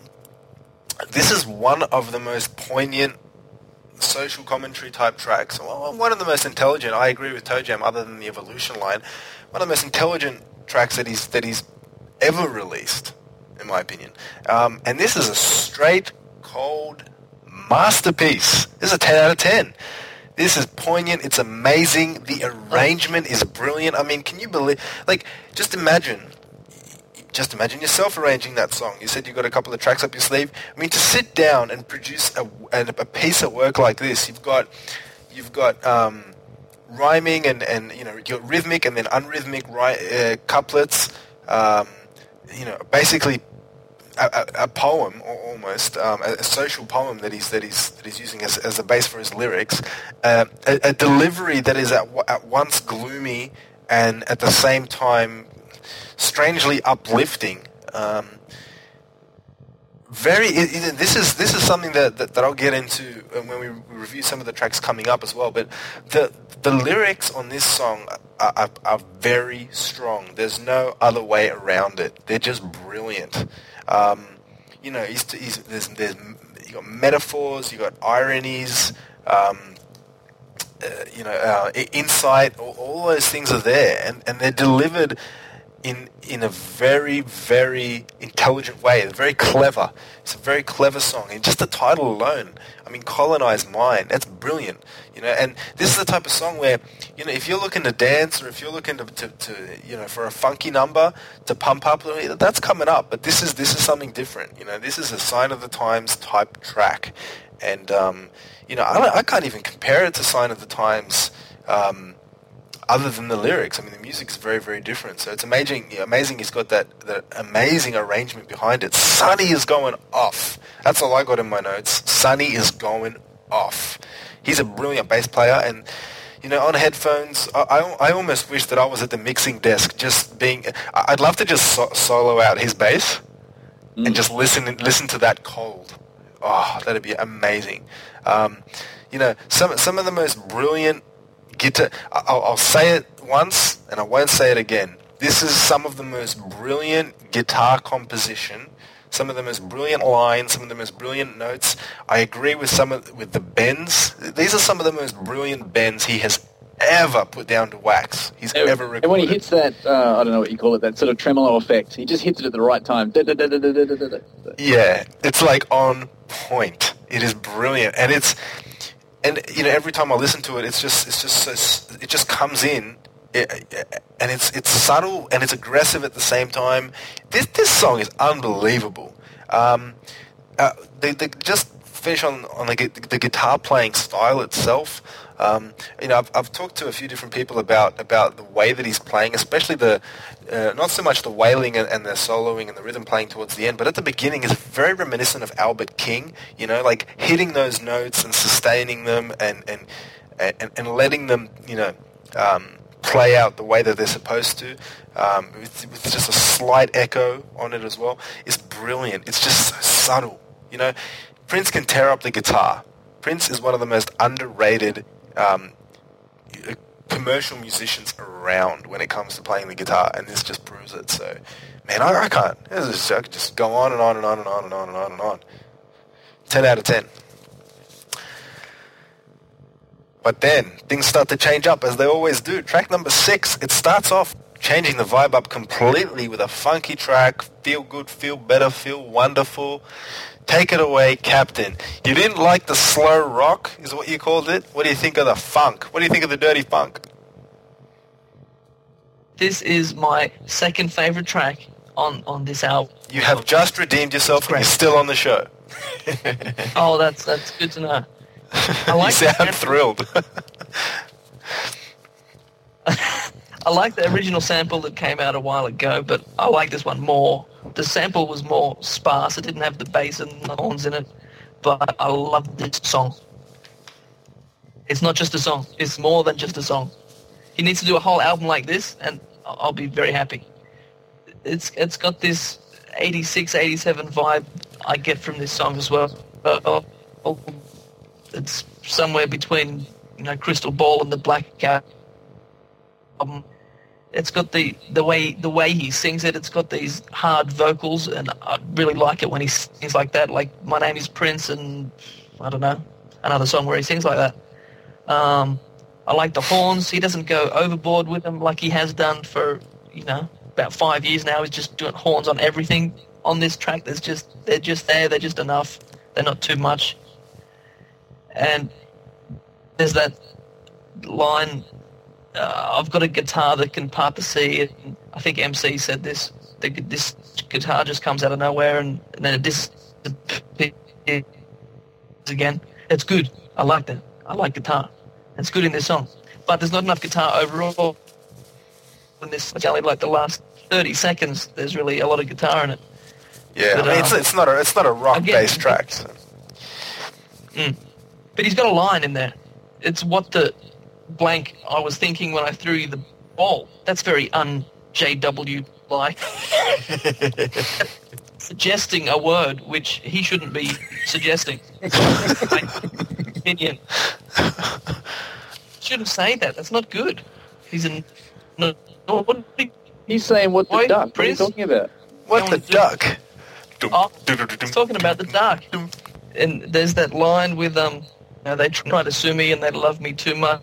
this is one of the most poignant social commentary type tracks. Well, one of the most intelligent. I agree with Toe Jam, other than the Evolution line. One of the most intelligent tracks that he's that he's ever released, in my opinion. Um, and this is a straight, cold masterpiece. This is a 10 out of 10. This is poignant. It's amazing. The arrangement is brilliant. I mean, can you believe? Like, just imagine. Just imagine yourself arranging that song. You said you got a couple of tracks up your sleeve. I mean, to sit down and produce a, a, piece of work like this, you've got, you've got um, rhyming and, and you know, got rhythmic and then unrhythmic ri- uh, couplets. Um, you know, basically a, a, a poem almost, um, a, a social poem that he's that he's that he's using as, as a base for his lyrics, uh, a, delivery that is at, at once gloomy and at the same time strangely uplifting. Um, very. It, it, this is this is something that, that, that I'll get into uh, when we review some of the tracks coming up as well. But the the lyrics on this song are, are, are very strong. There's no other way around it. They're just brilliant. Um, you know, he's, he's, there's, there's you got metaphors, you got ironies. Um, uh, you know, uh, insight, all, all, those things are there, and, and they're delivered in in a very very intelligent way. It's very clever. It's a very clever song, and just the title alone. I mean, colonize mind. That's brilliant. You know, and this is the type of song where you know if you're looking to dance or if you're looking to, to, to you know for a funky number to pump up, that's coming up. But this is this is something different. You know, this is a sign of the times type track, and um, you know I, I can't even compare it to Sign o' the Times. Um, other than the lyrics. I mean, the music's very, very different. So it's amazing. Amazing. He's got that, that amazing arrangement behind it. Sonny is going off. That's all I got in my notes. Sonny is going off. He's a brilliant bass player, and you know, on headphones, I, I, I almost wish that I was at the mixing desk, just being. I'd love to just so- solo out his bass mm. and just listen listen to that cold. Oh, that'd be amazing. Um, you know, some some of the most brilliant guitar. I'll, I'll say it once and I won't say it again. This is some of the most brilliant guitar composition some of the most brilliant lines, some of the most brilliant notes. I agree with some of with the bends. These are some of the most brilliant bends he has ever put down to wax. He's and, ever recorded. And when he hits that, uh, I don't know what you call it, that sort of tremolo effect, he just hits it at the right time. Yeah, it's like on point. It is brilliant, and it's and you know every time I listen to it, it's just it's just so, it just comes in, it, and it's it's subtle and it's aggressive at the same time. This this song is unbelievable. Um, uh, just finish on on the, the guitar playing style itself. Um, you know, I've, I've talked to a few different people about about the way that he's playing, especially the uh, not so much the wailing and, and, the soloing and the rhythm playing towards the end, but at the beginning is very reminiscent of Albert King. You know, like hitting those notes and sustaining them and and and, and letting them, you know. Um, play out the way that they're supposed to, um, with, with, just a slight echo on it as well, is brilliant. It's just so subtle. You know, Prince can tear up the guitar. Prince is one of the most underrated um, commercial musicians around when it comes to playing the guitar, and this just proves it. So, man, I, I can't. Just, I could just go on and on and on and on and on and on and on. Ten out of ten. But then things start to change up as they always do. Track number six, it starts off changing the vibe up completely with a funky track. Feel good, feel better, feel wonderful. Take it away, Captain. You didn't like the slow rock, is what you called it? What do you think of the funk? What do you think of the dirty funk? This is my second favorite track on, on this album. You have just redeemed yourself and you're still on the show. oh, that's that's good to know. I like that. you sound thrilled. I like the original sample that came out a while ago, but I like this one more. The sample was more sparse. It didn't have the bass and the horns in it, but I love this song. It's not just a song. It's more than just a song. He needs to do a whole album like this, and I'll be very happy. It's it's got this 86, 87 vibe I get from this song as well. Uh, it's somewhere between you know Crystal Ball and the Black Cat. Um, it's got the the way the way he sings it. It's got these hard vocals, and I really like it when he sings like that. Like my name is Prince, and I don't know another song where he sings like that. Um, I like the horns. He doesn't go overboard with them like he has done for you know about five years now. He's just doing horns on everything on this track. There's just they're just there. They're just enough. They're not too much. And there's that line uh, I've got a guitar that can part the sea. And I think MC said this. The, this guitar just comes out of nowhere and, and then it disappears again. It's good. I like that. I like guitar. It's good in this song. But there's not enough guitar overall in this. It's only like the last 30 seconds. There's really a lot of guitar in it. Yeah, but, I mean, um, it's, it's not a it's not a rock based track. So. Mm. But he's got a line in there. It's what the blank I was thinking when I threw you the ball. That's very un JW like. suggesting a word which he shouldn't be suggesting. My opinion. Shouldn't say that. That's not good. He's an no, naughty He's saying what the Why, duck? What are you talking about? What the duck? Oh, He's talking about the duck. And there's that line with um, you know, they try to sue me and they love me too much.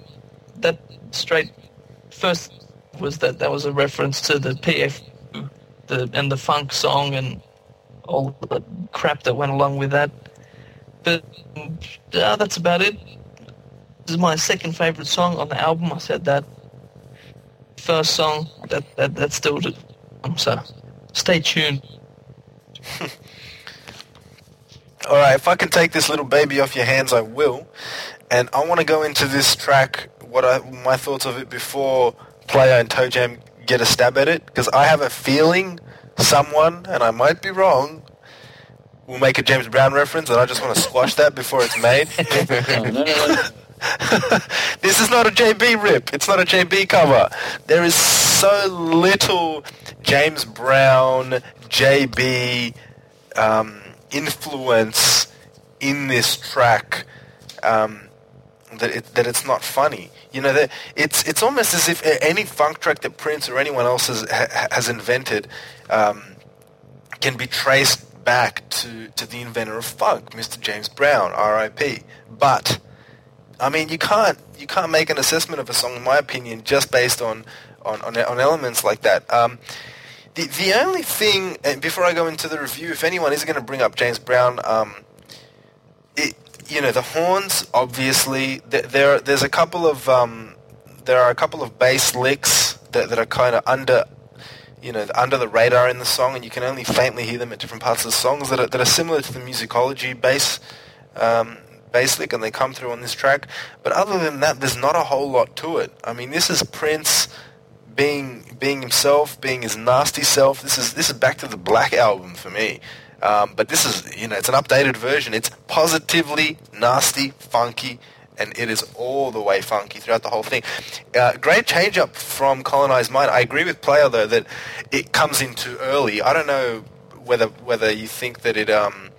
That straight first was that that was a reference to the PF, the and the funk song and all the crap that went along with that. But uh, that's about it. This is my second favorite song on the album. I said that. First song that that that's still um, so. Stay tuned. All right, if I can take this little baby off your hands, I will. And I want to go into this track, what I, my thoughts of it before Player and Toe Jam get a stab at it, because I have a feeling someone, and I might be wrong, will make a James Brown reference, and I just want to squash that before it's made. No, no, no, no. this is not a JB rip. It's not a JB cover. There is so little James Brown, JB um, influence in this track um, that it, that it's not funny. You know, it's it's almost as if any funk track that Prince or anyone else has has invented um, can be traced back to, to the inventor of funk, Mr. James Brown, R.I.P. But I mean, you can't you can't make an assessment of a song, in my opinion, just based on on, on, on elements like that. Um, the the only thing, and before I go into the review, if anyone is going to bring up James Brown, um, it, you know, the horns, obviously, th- there there's a couple of um, there are a couple of bass licks that, that are kind of under you know, under the radar in the song, and you can only faintly hear them at different parts of the songs that are, that are similar to the musicology bass um, bass lick, and they come through on this track. But other than that, there's not a whole lot to it. I mean, this is Prince being being himself, being his nasty self. This is this is back to the Black album for me. Um, but this is, you know, it's an updated version. It's positively nasty, funky, and it is all the way funky throughout the whole thing. Uh, great change up from Colonized Mind. I agree with Player though that it comes in too early. I don't know whether whether you think that it um,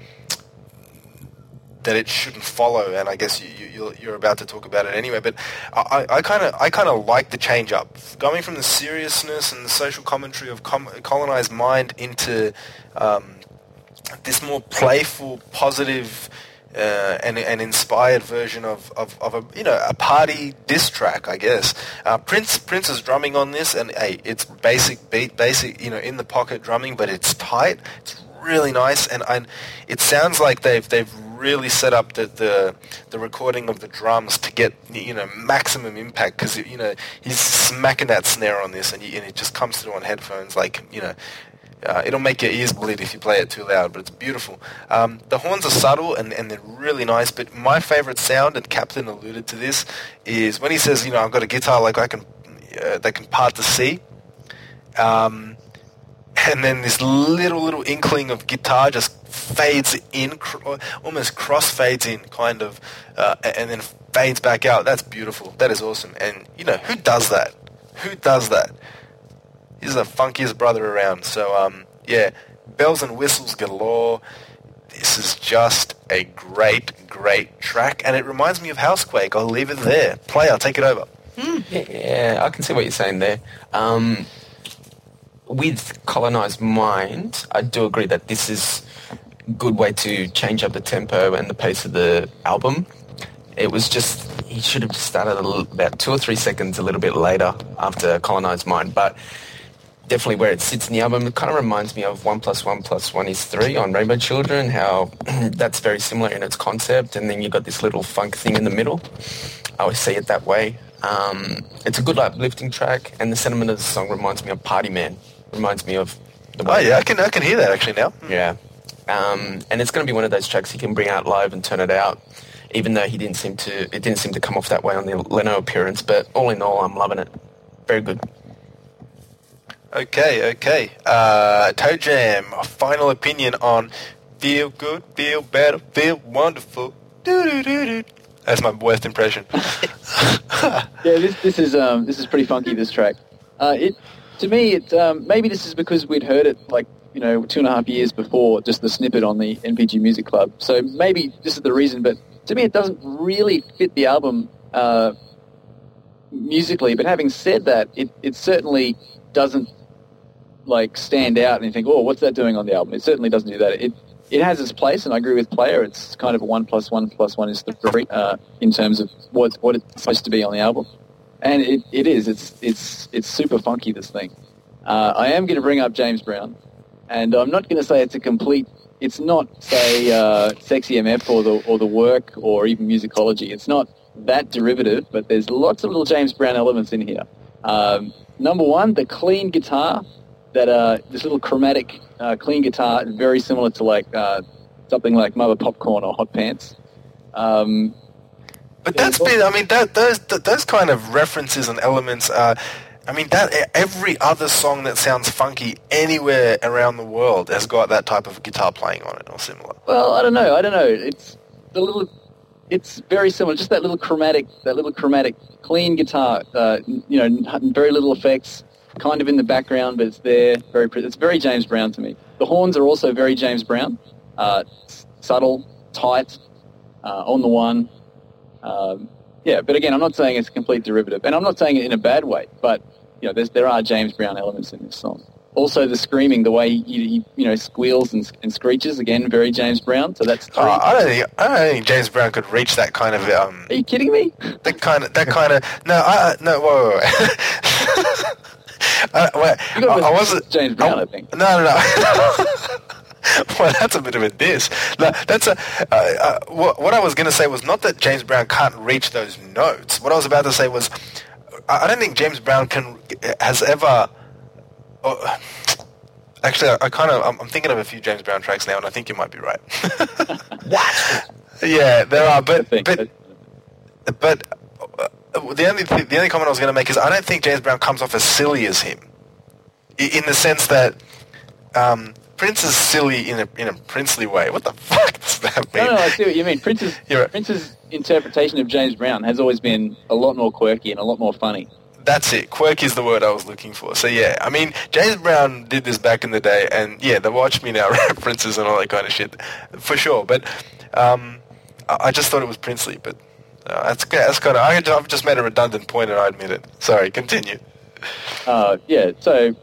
that it shouldn't follow, and I guess you, you, you're- you're about to talk about it anyway. But I kind of I kind of like the change up, going from the seriousness and the social commentary of com- colonized mind into um, this more playful, positive, uh, and and inspired version of, of, of a you know a party diss track, I guess. Uh, Prince Prince is drumming on this, and hey, it's basic beat, basic you know in the pocket drumming, but it's tight. It's really nice, and and it sounds like they've they've really set up the, the the recording of the drums to get you know maximum impact because you know he's smacking that snare on this, and, and it just comes through on headphones like you know uh, it'll make your ears bleed if you play it too loud, but it's beautiful. Um, the horns are subtle and, and they're really nice, but my favorite sound, and Captain alluded to this, is when he says, you know, I've got a guitar like I can, uh, that can part the sea. Um, and then this little, little inkling of guitar just fades in, cr- almost cross fades in, kind of, uh, and then fades back out. That's beautiful. That is awesome. And, you know, who does that? Who does that? He's the funkiest brother around. So, um, yeah, bells and whistles galore. This is just a great, great track, and it reminds me of Housequake. I'll leave it there. Play, I'll take it over. Yeah, I can see what you're saying there. Um, with colonized mind, I do agree that this is a good way to change up the tempo and the pace of the album. It was just he should have started a little, about two or three seconds a little bit later after colonized mind, but definitely where it sits in the album, it kind of reminds me of one plus one plus one is three on Rainbow Children. How that's very similar in its concept, and then you've got this little funk thing in the middle. I always see it that way. Um, it's a good uplifting track, and the sentiment of the song reminds me of Party Man. Reminds me of the Oh yeah, I can I can hear that actually now. yeah. Um, and it's going to be one of those tracks he can bring out live and turn it out, even though he didn't seem to. It didn't seem to come off that way on the Leno appearance. But all in all, I'm loving it. Very good. Okay, okay. Uh, Toe Jam, final opinion on feel good, feel better, feel wonderful. Doo-doo-doo-doo. That's my worst impression. Yeah, this this is um this is pretty funky. This track, uh, it to me it um, maybe this is because we'd heard it like you know, two and a half years before just the snippet on the NPG Music Club. So maybe this is the reason, but to me it doesn't really fit the album uh, musically. But having said that, it, it certainly doesn't like stand out and you think, oh, what's that doing on the album? It certainly doesn't do that. It it has its place, and I agree with Player. It's kind of a one plus one plus one is three uh, in terms of what what it's supposed to be on the album, and it, it is. It's it's it's super funky. This thing. Uh, I am going to bring up James Brown, and I'm not going to say it's a complete. It's not say uh, sexy MF or the or the work or even musicology. It's not that derivative, but there's lots of little James Brown elements in here. Um, number one, the clean guitar that uh, this little chromatic uh, clean guitar, very similar to like uh, something like Mother Popcorn or Hot Pants. Um, But that's been, I mean, that those th- those kind of references and elements are. I mean, that every other song that sounds funky anywhere around the world has got that type of guitar playing on it or similar. well, I don't know. I don't know. It's the little. It's very similar. Just that little chromatic, that little chromatic, clean guitar. Uh, you know, very little effects, kind of in the background, but it's there. Very. It's very James Brown to me. The horns are also very James Brown. Uh, subtle, tight, uh, on the one. Um, yeah, but again, I'm not saying it's a complete derivative, and I'm not saying it in a bad way. But you know, there are James Brown elements in this song. Also, the screaming, the way he, he you know squeals and, and screeches, again, very James Brown. So that's three. Uh, I don't think I don't think James Brown could reach that kind of um Are you kidding me? that kind of that kind of no I I- no whoa whoa. whoa. uh, wait, I, I wasn't James Brown, I think. No, no, no. well, that's a bit of a diss. No, that's a. Uh, uh, what, what I was going to say was not that James Brown can't reach those notes. What I was about to say was, I, I don't think James Brown can has ever. Uh, actually, I, I kind of I'm, I'm thinking of a few James Brown tracks now, and I think you might be right. What? yeah, there are, but but but the only th- the only comment I was going to make is I don't think James Brown comes off as silly as him, I- in the sense that um, Prince is silly in a in a princely way. What the fuck does that mean? no, no, I see what you mean. Prince's right. Prince's interpretation of James Brown has always been a lot more quirky and a lot more funny. That's it. Quirk is the word I was looking for. So yeah, I mean James Brown did this back in the day, and yeah, the Watch Me Now references and all that kind of shit, for sure. But um, I I just thought it was princely, but. Uh, that's that's kind of. I, I've just made a redundant point, and I admit it. Sorry, continue. Uh, yeah, so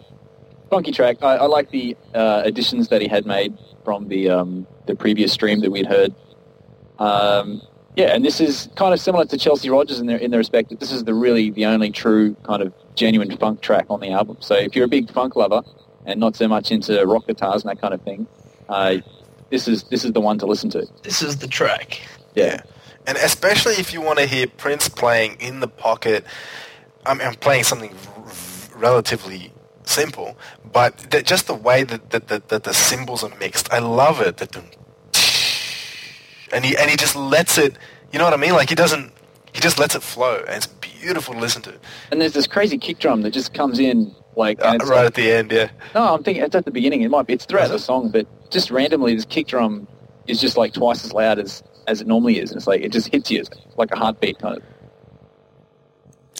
funky track. I, I like the uh, additions that he had made from the um, the previous stream that we'd heard. Um, yeah, and this is kind of similar to Chelsea Rodgers in their in the respect that this is the really the only true kind of genuine funk track on the album. So if you're a big funk lover and not so much into rock guitars and that kind of thing, uh, this is this is the one to listen to. This is the track. Yeah. And especially if you want to hear Prince playing in the pocket, I mean, I'm playing something relatively simple, but that just the way that, that, that, that the cymbals are mixed, I love it. That and he and he just lets it. You know what I mean? Like he doesn't. He just lets it flow, and it's beautiful to listen to. And there's this crazy kick drum that just comes in like Uh, right like- at the end, yeah. No, I'm thinking it's at the beginning. It might be. It's throughout the song, but just randomly, this kick drum is just like twice as loud as as it normally is, and it's like it just hits you it's like a heartbeat kind of.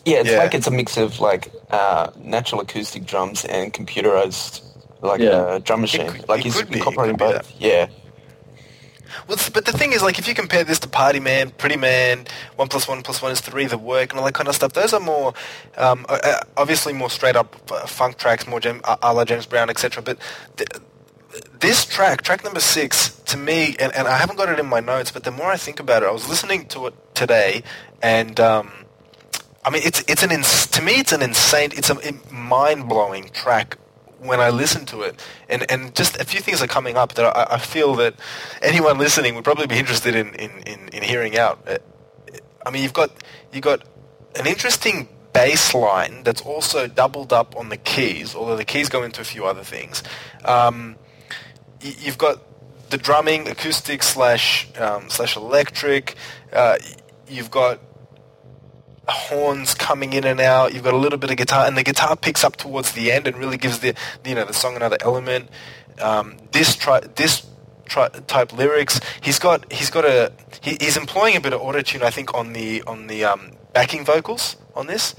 Yeah, it's Yeah. like it's a mix of like uh, natural acoustic drums and computerized like Yeah. uh, drum machine. could- like he's could be, it incorporating both. Yeah. Well, but the thing is, like, if you compare this to Party Man, Pretty Man, One Plus One Plus One is Three, The Work, and all that kind of stuff, those are more, um, obviously more straight up uh, funk tracks, more Jam- a a la James Brown, etc. But th- this track, track number six, to me, and, and I haven't got it in my notes, but the more I think about it, I was listening to it today, and um, I mean, it's it's an ins- to me, it's an insane, it's a mind blowing track when I listen to it, and and just a few things are coming up that I, I feel that anyone listening would probably be interested in in, in, in hearing out. Uh, I mean, you've got you got an interesting bass line that's also doubled up on the keys, although the keys go into a few other things. Um, you've got the drumming, acoustic slash um, slash electric. Uh, you've got horns coming in and out. You've got a little bit of guitar, and the guitar picks up towards the end and really gives the you know the song another element. Um, this tri- this type lyrics, he's got he's got a he, he's employing a bit of auto tune I think, on the on the um, backing vocals on this,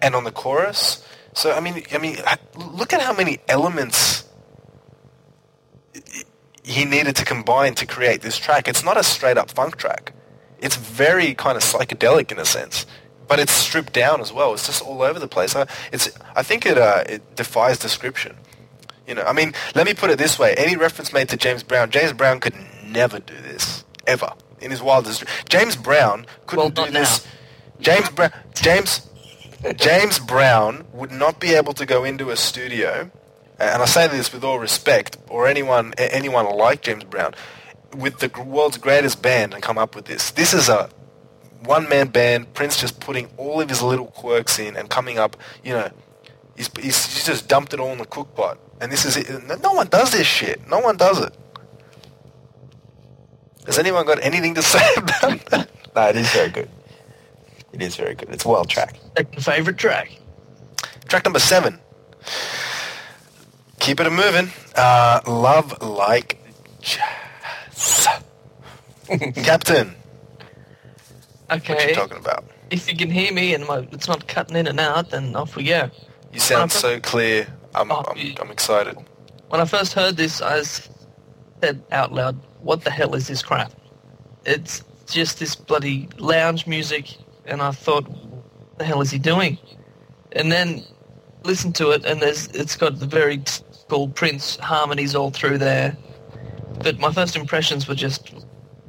and on the chorus. So I mean, I mean, look at how many elements he needed to combine to create this track. It's not a straight up funk track. It's very kind of psychedelic in a sense, but it's stripped down as well. It's just all over the place. I, it's I think it uh, it defies description. You know, I mean, let me put it this way: any reference made to James Brown, James Brown could never do this ever in his wildest. James Brown couldn't Well, do this. James Brown, James, James Brown would not be able to go into a studio, and I say this with all respect, or anyone anyone like James Brown, with the world's greatest band and come up with this. This is a one-man band. Prince just putting all of his little quirks in and coming up. You know, he's, he's, he's just dumped it all in the cook pot. And this is it. No- No one does this shit. No one does it. Has anyone got anything to say about that? No, it is very good. It is very good. It's a well track. Second favorite track. Track number seven. Keep it a moving. Uh, love like jazz. Captain, Okay. what you talking about? If you can hear me and my, it's not cutting in and out, then off we go. You sound so clear. I'm, Oh, I'm, I'm excited. When I first heard this, I said out loud, "What the hell is this crap?" It's just this bloody lounge music, and I thought, "What the hell is he doing?" And then listen to it, and there's it's got the very cool Prince harmonies all through there. But my first impressions were just,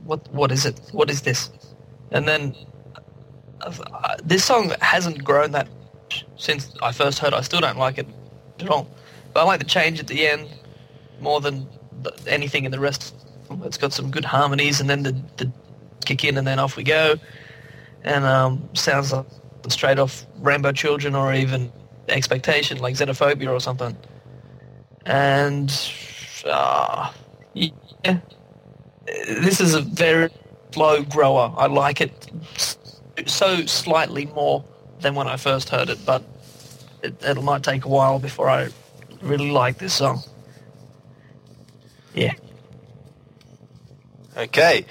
"What? What is it? What is this?" And then uh, this song hasn't grown that since I first heard. I still don't like it at all. But I like the change at the end more than th- anything in the rest. It's got some good harmonies, and then the, the kick in, and then off we go. And um, sounds like straight off Rainbow Children, or even Xpectation, like Xenophobia or something. And uh, yeah, this is a very slow grower. I like it so slightly more than when I first heard it, but it, it might take a while before I really like this song. Yeah. Okay.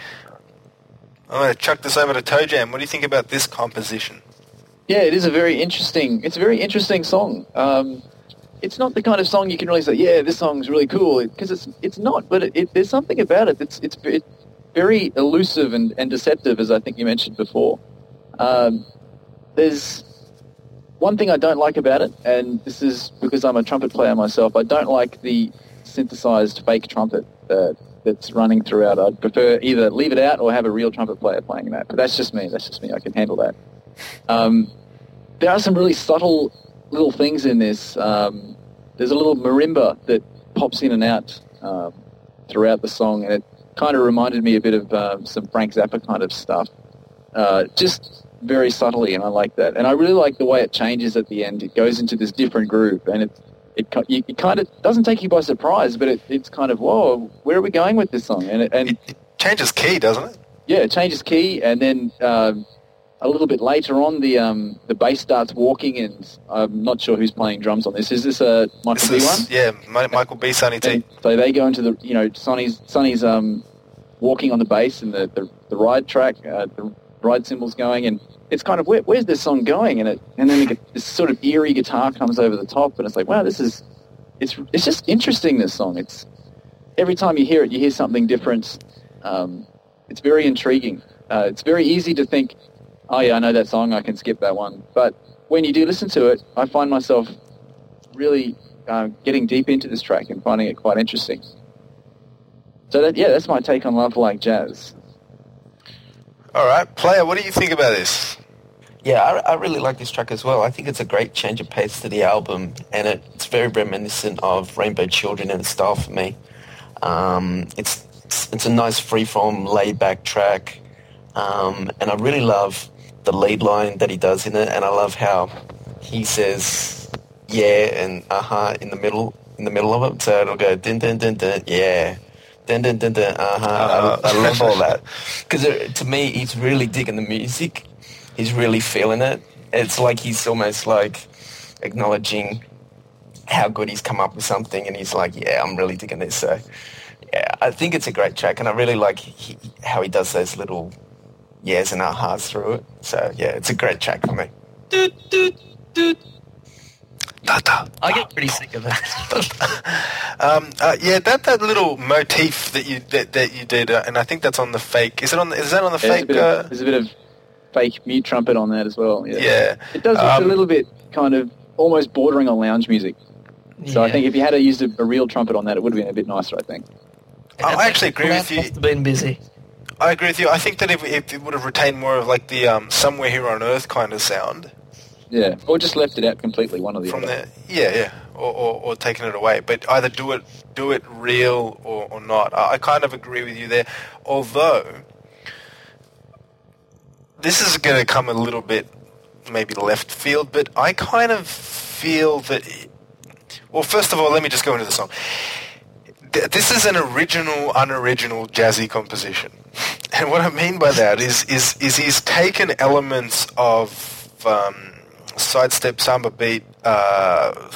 I'm going to chuck this over to Toe Jam. What do you think about this composition? Yeah, it is a very interesting. It's a very interesting song. Um, it's not the kind of song you can really say, "Yeah, this song's really cool," because it's it's not. But it, it, there's something about it that's it's, it's very elusive and, and deceptive, as I think you mentioned before. Um, there's one thing I don't like about it, and this is because I'm a trumpet player myself. I don't like the synthesized fake trumpet that that's running throughout. I'd prefer either leave it out or have a real trumpet player playing that. But that's just me. That's just me. I can handle that. Um, there are some really subtle little things in this. Um, there's a little marimba that pops in and out um, throughout the song, and it kind of reminded me a bit of um, some Frank Zappa kind of stuff. Uh, just very subtly, and I like that. And I really like the way it changes at the end. It goes into this different groove, and it it, it kind of doesn't take you by surprise, but it, it's kind of whoa, where are we going with this song? And it, and It, it changes key, doesn't it? yeah, it changes key, and then um, a little bit later on, the um, the bass starts walking, and I'm not sure who's playing drums on this. Is this a Michael This B one? yeah, Michael B. Sonny T. So they go into the you know Sonny's Sonny's um, walking on the bass and the the, the ride track, uh, the ride cymbals going, and it's kind of where, where's this song going? And it and then the, this sort of eerie guitar comes over the top, and it's like wow, this is it's it's just interesting. This song, it's every time you hear it, you hear something different. Um, it's very intriguing. Uh, it's very easy to think, oh yeah, I know that song, I can skip that one. But when you do listen to it, I find myself really uh, getting deep into this track and finding it quite interesting. So that, yeah, that's my take on Love Like Jazz. All right, player, what do you think about this? Yeah, I, I really like this track as well. I think it's a great change of pace to the album, and it, it's very reminiscent of Rainbow Children in its style for me. Um, it's it's a nice free-form, laid-back track, um, and I really love the lead line that he does in it, and I love how he says "yeah" and "uh-huh" in the middle in the middle of it. So it'll go din din din din yeah. Dun, dun, dun, dun, uh-huh. Uh-huh. I, I love all that because to me, he's really digging the music, he's really feeling it. It's like he's almost like acknowledging how good he's come up with something, and he's like, "Yeah, I'm really digging this." So, yeah, I think it's a great track, and I really like he, how he does those little yeahs and hearts through it. So, yeah, it's a great track for me. Doot, doot, doot. Da-da. I get pretty sick of that. Um, uh, yeah, that that little motif that you that, that you did, uh, and I think that's on the fake. Is it on? The, is that on the Yeah, there's, a fake? Uh, of, there's a bit of fake mute trumpet on that as well. Yeah, yeah. it does look Um, a little bit kind of almost bordering on lounge music. So I think if you had used a, a real trumpet on that, it would have been a bit nicer. I think. I actually agree with you. Must have been busy. I agree with you. I think that if, if it would have retained more of like the um, somewhere here on Earth kind of sound Yeah, or just left it out completely. One of the from other. there, yeah, yeah, or, or, or taking it away. But either do it do it real or, or not. I, I kind of agree with you there. Although this is going to come a little bit maybe left field, but I kind of feel that. Well, first of all, let me just go into the song. Th- This is an original, unoriginal jazzy composition, and what I mean by that is is is he's taken elements of um, sidestep samba beat, uh,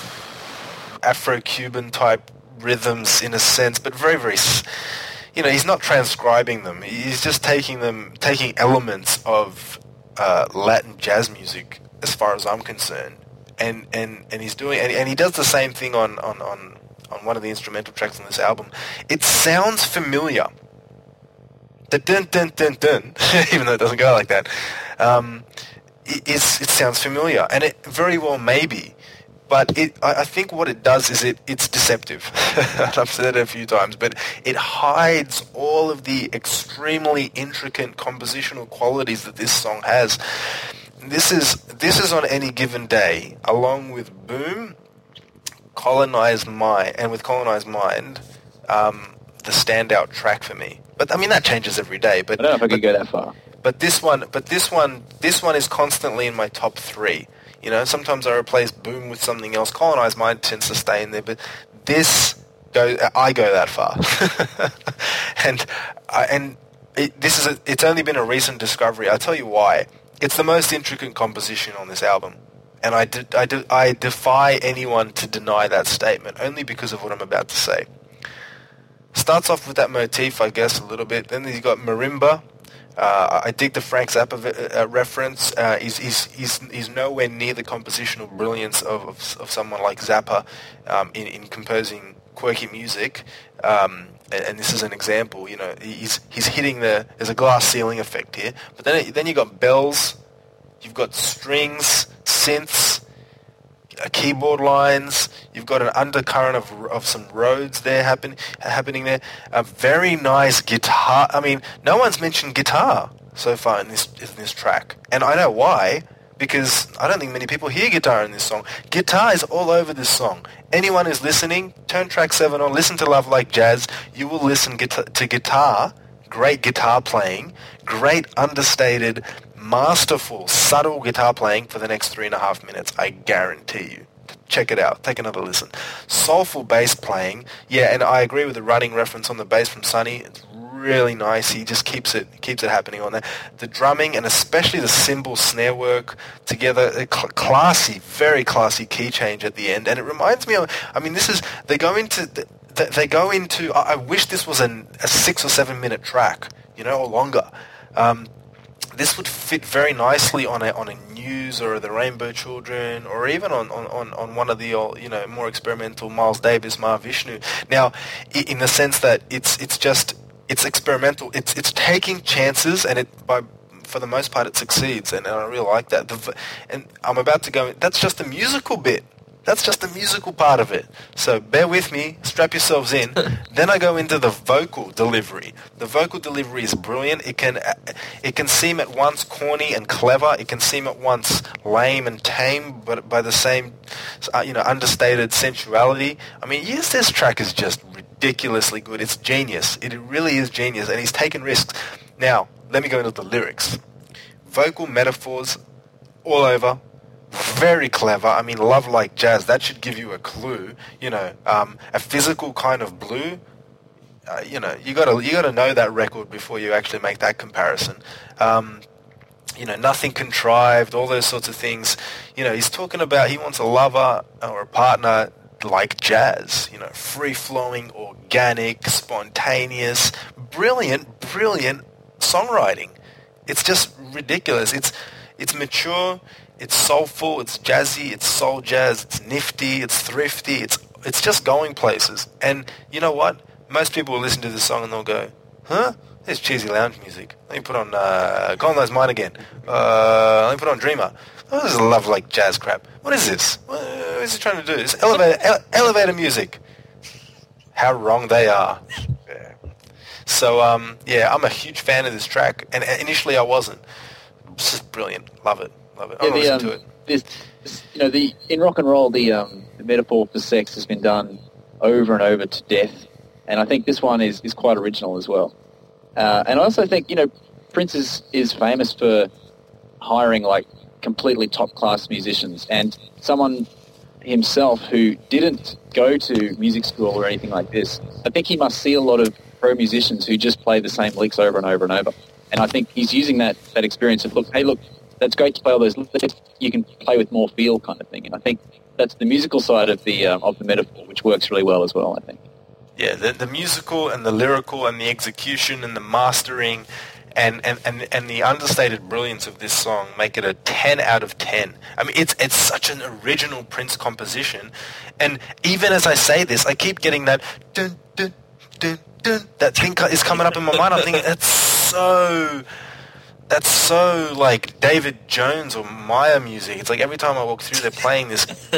Afro-Cuban type rhythms in a sense, but very very. You know, he's not transcribing them. He's just taking them, taking elements of uh, Latin jazz music, as far as I'm concerned, and and and he's doing, and, and he does the same thing on on on on one of the instrumental tracks on this album. It sounds familiar. The dun dun dun dun, even though it doesn't go like that, um, it, it sounds familiar, and it very well may be. But it, I, I think what it does is it, it's deceptive. I've said it a few times, but it hides all of the extremely intricate compositional qualities that this song has. This is this is on any given day, along with Boom, Colonized Mind, and with Colonized Mind, um, the standout track for me. But I mean that changes every day. But I don't know if I but- could go that far. but this one, but this one, this one is constantly in my top three. You know, sometimes I replace Boom with something else. Colonized Mind tends to stay in there, but this go, I go that far, and I, and it, this is a, it's only been a recent discovery. I'll tell you why. It's the most intricate composition on this album, and I de- I, de- I defy anyone to deny that statement only because of what I'm about to say. Starts off with that motif, I guess, a little bit. Then you got marimba. Uh, I dig the Frank Zappa vi- uh, reference. Uh, he's, he's, he's, he's nowhere near the compositional brilliance of, of, of someone like Zappa um, in, in composing quirky music. Um, and, and this is an example. You know, he's, he's hitting the. There's a glass ceiling effect here. But then then you got bells. You've got strings, synths, uh, keyboard lines. You've got an undercurrent of, of some Rhodes there happen, happening there. A very nice guitar. I mean, no one's mentioned guitar so far in this in this track, and I know why. Because I don't think many people hear guitar in this song. Guitar is all over this song. Anyone who's listening, turn track seven on. Listen to Love Like Jazz. You will listen to guitar. Great guitar playing. Great understated masterful, subtle guitar playing for the next three and a half minutes. I guarantee you. Check it out. Take another listen. Soulful bass playing. Yeah, and I agree with the running reference on the bass from Sonny. It's really nice. He just keeps it keeps it happening on there. The drumming and especially the cymbal snare work together, a cl- classy, very classy key change at the end. And it reminds me of. I mean, this is they go into th- they go into. I I wish this was an, a six or seven minute track, you know, or longer. Um, this would fit very nicely on a on a news or the Rainbow Children or even on, on, on, on one of the you know more experimental Miles Davis, Mahavishnu. Now, in the sense that it's it's just it's experimental. It's it's taking chances and it by for the most part it succeeds and, and I really like that. The, and I'm about to go. That's just the musical bit. That's just the musical part of it. So bear with me, strap yourselves in. then I go into the vocal delivery. The vocal delivery is brilliant. It can it can seem at once corny and clever. It can seem at once lame and tame, but by the same uh, you know understated sensuality. I mean, yes, this track is just ridiculously good. It's genius. It really is genius, and he's taken risks. Now, let me go into the lyrics. Vocal metaphors all over very clever. I mean, love like jazz. That should give you a clue. You know, um, a physical kind of blue. Uh, you know, you gotta you gotta know that record before you actually make that comparison. Um, you know, nothing contrived, all those sorts of things. You know, he's talking about he wants a lover or a partner like jazz. You know, free flowing, organic, spontaneous, brilliant, brilliant songwriting. It's just ridiculous. It's it's mature. It's soulful, it's jazzy, it's soul jazz, it's nifty, it's thrifty, it's it's just going places. And you know what? Most people will listen to this song and they'll go, huh? It's cheesy lounge music. Let me put on uh, Colonized Mind again. Uh, let me put on Dreamer. Oh, this is love like jazz crap. What is this? What is it trying to do? It's elevator, ele- elevator music. How wrong they are. So, um, yeah, I'm a huge fan of this track. And initially I wasn't. It's just brilliant. Love it. Love it. I'm Yeah, the, to um, to it. this, this- you know, the in rock and roll, the um, the metaphor for sex has been done over and over to death, and I think this one is, is quite original as well. Uh, and I also think, you know, Prince is, is famous for hiring like completely top class musicians, and someone himself who didn't go to music school or anything like this. I think he must see a lot of pro musicians who just play the same licks over and over and over. And I think he's using that, that experience of, look, hey, look, that's great to play all those licks. You can play with more feel kind of thing. And I think that's the musical side of the, um, of the metaphor, which works really well as well, I think. Yeah, the, the musical and the lyrical and the execution and the mastering and, and, and, and the understated brilliance of this song make it a 10 out of 10. I mean, it's, it's such an original Prince composition. And even as I say this, I keep getting that dun, dun, dun, dun, that thing is coming up in my mind. I'm thinking, that's so... That's so like David Jones or Myer music. It's like every time I walk through, they're playing this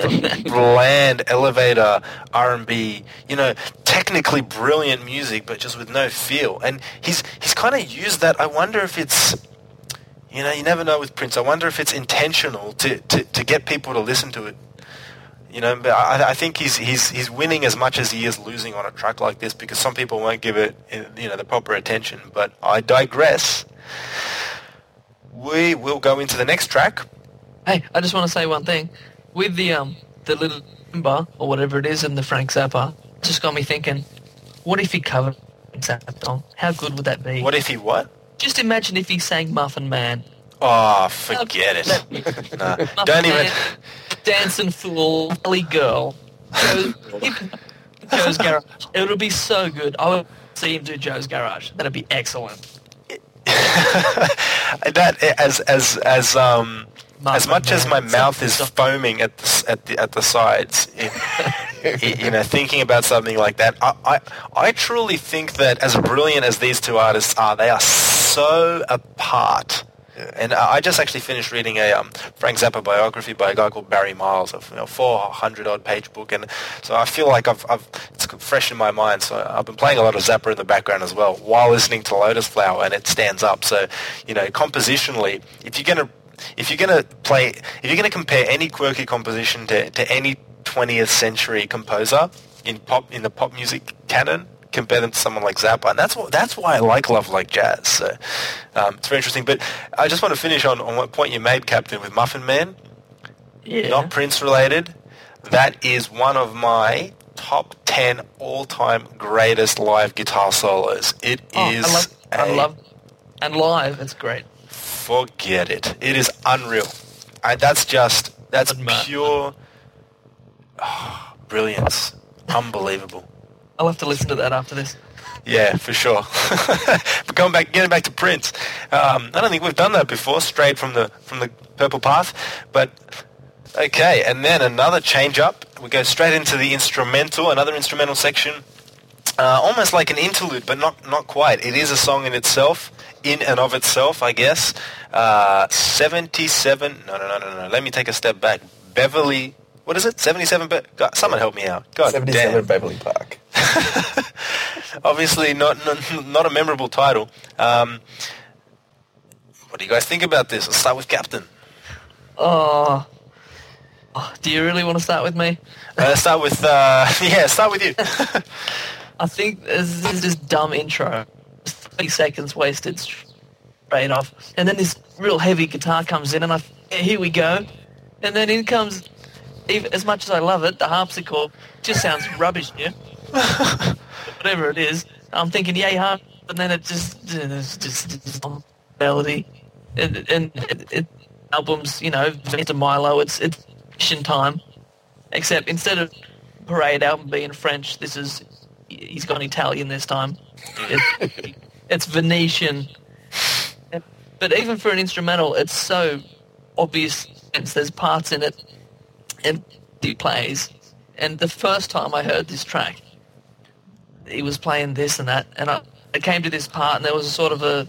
bland elevator R&B, you know, technically brilliant music, but just with no feel. And he's he's kind of used that. I wonder if it's, you know, you never know with Prince. I wonder if it's intentional to, to, to get people to listen to it. You know, but I, I think he's he's he's winning as much as he is losing on a track like this because some people won't give it, you know, the proper attention. But I digress. We will go into the next track. Hey, I just want to say one thing. With the um the little timber or whatever it is in the Frank Zappa, just got me thinking, what if he covered Zappa song? How good would that be? What if he what? Just imagine if he sang Muffin Man. Oh, forget it. Nah, Muffin don't even. Dancing Fool, Valley Girl, Joe's, Joe's Garage. It would be so good. I would see him do Joe's Garage. That'd be excellent. that as as as um as much as my mouth is foaming at the at the at the sides, it- you know, thinking about something like that, I, I I truly think that as brilliant as these two artists are, they are so apart. And I just actually finished reading a um, Frank Zappa biography by a guy called Barry Miles, a you know, 400 odd page book, and so I feel like I've, I've it's fresh in my mind. So I've been playing a lot of Zappa in the background as well while listening to Lotus Flower, and it stands up. So you know, compositionally, if you're gonna if you're gonna play if you're gonna compare any quirky composition to, to any 20th century composer in pop in the pop music canon, compare them to someone like Zappa, and that's what that's why I like Love Like Jazz. So um, it's very interesting. But I just want to finish on, on what point you made, Captain, with Muffin Man. Yeah. Not Prince related. That is one of my top 10 all-time greatest live guitar solos. It Oh, is I love, I a- love, and live, it's great. forget it. It is unreal. I, that's just that's pure ah, brilliance. Unbelievable. I'll have to listen to that after this. Yeah, for sure. but going back, getting back to Prince, um, I don't think we've done that before. straight from the from the purple path, but okay. And then another change up. We go straight into the instrumental, another instrumental section, uh, almost like an interlude, but not not quite. It is a song in itself, in and of itself, I guess. Uh, Seventy-seven. No, no, no, no, no. Let me take a step back. Beverly. What is it? Seventy-seven. Be- God, someone help me out. God 77 damn. Beverly Park. Obviously, not, not not a memorable title. Um, what do you guys think about this? Let's start with Captain. Oh, Oh, do you really want to start with me? Uh, start with uh, yeah. Start with you. I think this is just dumb intro. Just 30 seconds wasted straight off. And then this real heavy guitar comes in and I, here we go. And then in comes, even, as much as I love it, the harpsichord just sounds rubbish here. Whatever it is. I'm thinking, yay, harp. And then it just, it's just, it's just melody. And, and it, it, albums, you know, Venus de Milo, it's, it's mission time. Except instead of parade album being French, this is he's gone Italian this time. It, it's Venetian. But even for an instrumental, it's so obvious there's parts in it, and he plays. And the first time I heard this track, he was playing this and that, and I, I came to this part, and there was a sort of a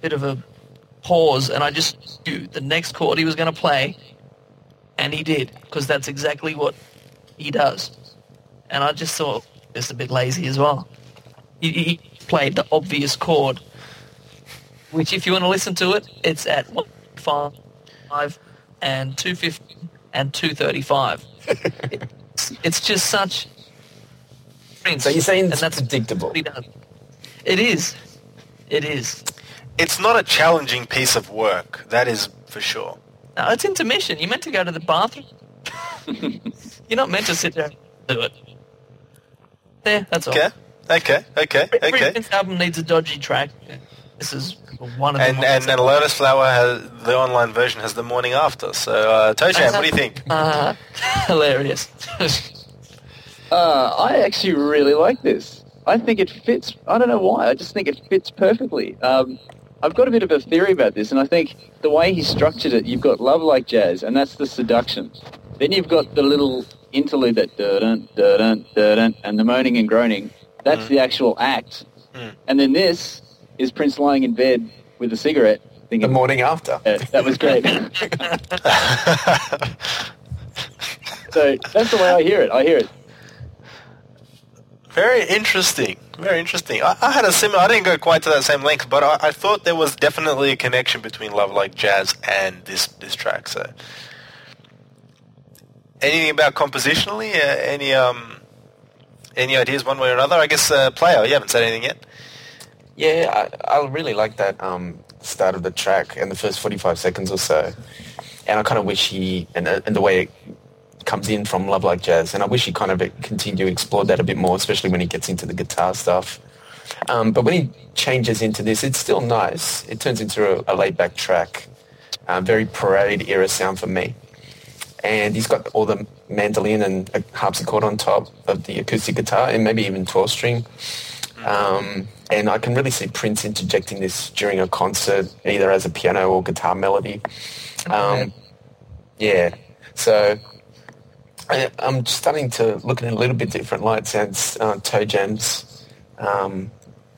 bit of a pause, and I just knew the next chord he was going to play, and he did, because that's exactly what he does. And I just thought, just a bit lazy as well. He, he played the obvious chord, which if you want to listen to it, it's at 155 and 250 and 235. it's, it's just such... So you're saying and that's predictable? what. It is. It is. It's not a challenging piece of work, that is for sure. No, it's intermission. You're meant to go to the bathroom. You're not meant to sit there and do it. There, that's all. Okay, okay, okay, Every okay. Prince album needs a dodgy track. This is one of the And them. and then Lotus Flower has the online version has the morning after. So uh, Toe what do you think? Uh, hilarious. Uh, I actually really like this. I think it fits. I don't know why. I just think it fits perfectly. Um, I've got a bit of a theory about this, and I think the way he structured it, you've got Love Like Jazz, and that's the seduction. Then you've got the little interlude that dun dun dun dun and the moaning and groaning. That's the actual act. Mm. And then this is Prince lying in bed with a cigarette, Thinking, The morning after. "Yeah, "That was great." so that's the way I hear it. I hear it. Very interesting. Very interesting. I, I had a similar. I didn't go quite to that same length, but I, I thought there was definitely a connection between Love Like Jazz and this this track. So, anything about compositionally? Uh, any um, any ideas one way or another? I guess uh, player. You haven't said anything yet. Yeah, I, I really like that um, start of the track and the first 45 seconds or so. And I kind of wish he, and, uh, and the way it comes in from Love Like Jazz, and I wish he kind of continued to explore that a bit more, especially when he gets into the guitar stuff. Um, but when he changes into this, it's still nice. It turns into a, a laid-back track, uh, very parade era sound for me. And he's got all the mandolin and harpsichord on top of the acoustic guitar, and maybe even 12-string. Um, and I can really see Prince interjecting this during a concert, either as a piano or guitar melody. Um, yeah, so I, I'm starting to look at it a little bit different light since uh, Toe Jam's um,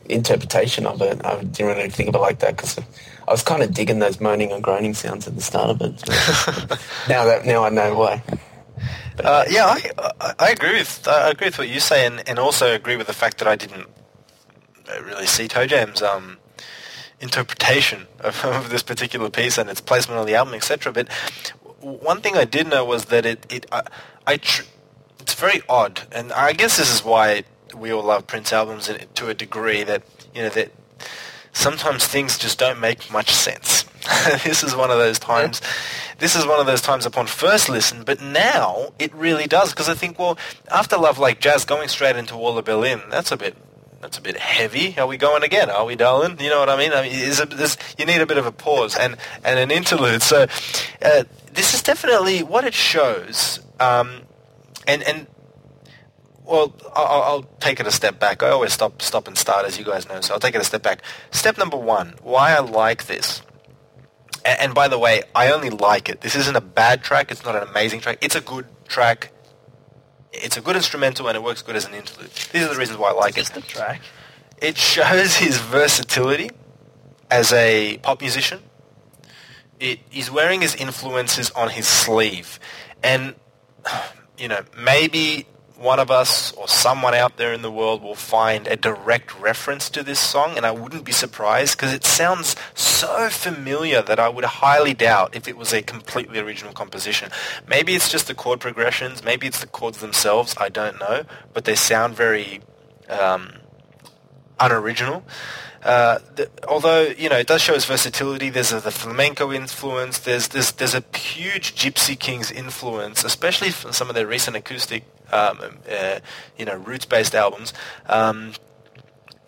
interpretation of it. I didn't really think of it like that because I was kind of digging those moaning and groaning sounds at the start of it. now that now I know why. Uh, yeah, I, I, I agree with I agree with what you say, and, and also agree with the fact that I didn't really see Toe Jam's um, interpretation of, of this particular piece and its placement on the album, etc. But one thing I did know was that it it I, I tr- it's very odd, and I guess this is why we all love Prince albums to a degree that you know that sometimes things just don't make much sense. this is one of those times. This is one of those times upon first listen, but now it really does because I think, well, after Love Like Jazz, going straight into Wall of Berlin, that's a bit. That's a bit heavy. Are we going again? Are we, darling? You know what I mean? I mean, is it, this, you need a bit of a pause and, and an interlude. So, uh, this is definitely what it shows. Um, and and well, I'll, I'll take it a step back. I always stop, stop and start, as you guys know. So I'll take it a step back. Step number one: why I like this. And, and by the way, I only like it. This isn't a bad track. It's not an amazing track. It's a good track. It's a good instrumental, and it works good as an interlude. These are the reasons why I like it. Track. It shows his versatility as a pop musician. It, he's wearing his influences on his sleeve. And, you know, maybe one of us or someone out there in the world will find a direct reference to this song, and I wouldn't be surprised because it sounds so familiar that I would highly doubt if it was a completely original composition. Maybe it's just the chord progressions, maybe it's the chords themselves, I don't know, but they sound very um, unoriginal. Uh, the, although you know it does show its versatility, there's a, the flamenco influence. There's there's there's a huge Gypsy Kings influence, especially from some of their recent acoustic, um, uh, you know, roots-based albums. Um,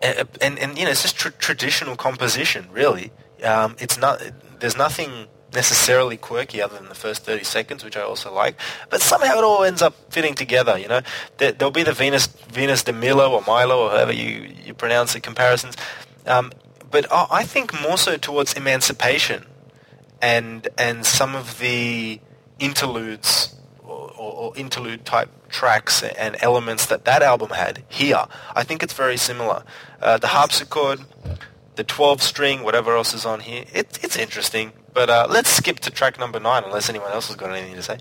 and, and and you know it's just tr- traditional composition, really. Um, it's not there's nothing necessarily quirky other than the first 30 seconds, which I also like. But somehow it all ends up fitting together, you know. There, there'll be the Venus Venus de Milo or Milo or however you, you pronounce it comparisons. Um, but I I think more so towards emancipation and and some of the interludes or, or, or interlude type tracks and elements that that album had here. I think it's very similar. Uh, the harpsichord, the 12 string, whatever else is on here, it, it's interesting. But uh, let's skip to track number nine unless anyone else has got anything to say.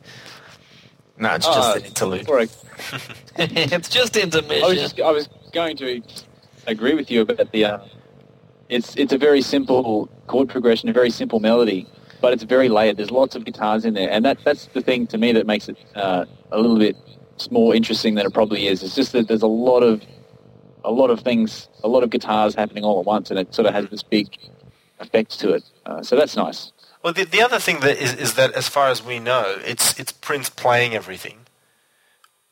No, it's just Uh, an interlude. before I- it's just intermission. I was just I was going to agree with you about the. Uh, it's it's a very simple chord progression, a very simple melody, but it's very layered. There's lots of guitars in there, and that that's the thing to me that makes it uh, a little bit more interesting than it probably is. It's just that there's a lot of a lot of things, a lot of guitars happening all at once, and it sort of has this big effect to it. Uh, so that's nice. Well, the, the other thing that is, is that as far as we know, it's it's Prince playing everything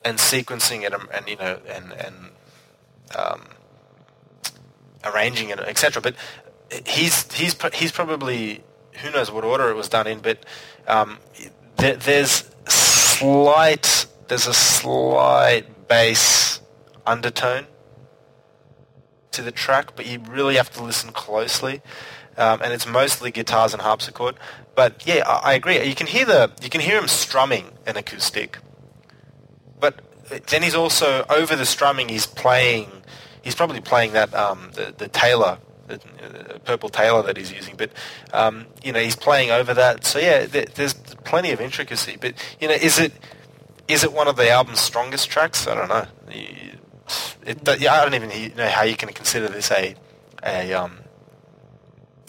and sequencing it and, and you know and and um, arranging it, etc. But he's he's he's probably who knows what order it was done in, but um, there, there's slight there's a slight bass undertone to the track, but you really have to listen closely. Um, and it's mostly guitars and harpsichord. But yeah, I, I agree. You can hear the you can hear him strumming an acoustic, but then he's also over the strumming. He's playing. He's probably playing that um, the the Taylor, purple Taylor that he's using. But um, you know, he's playing over that. So yeah, there, there's plenty of intricacy. But you know, is it is it one of the album's strongest tracks? I don't know. It, yeah, I don't even know how you can consider this a a um,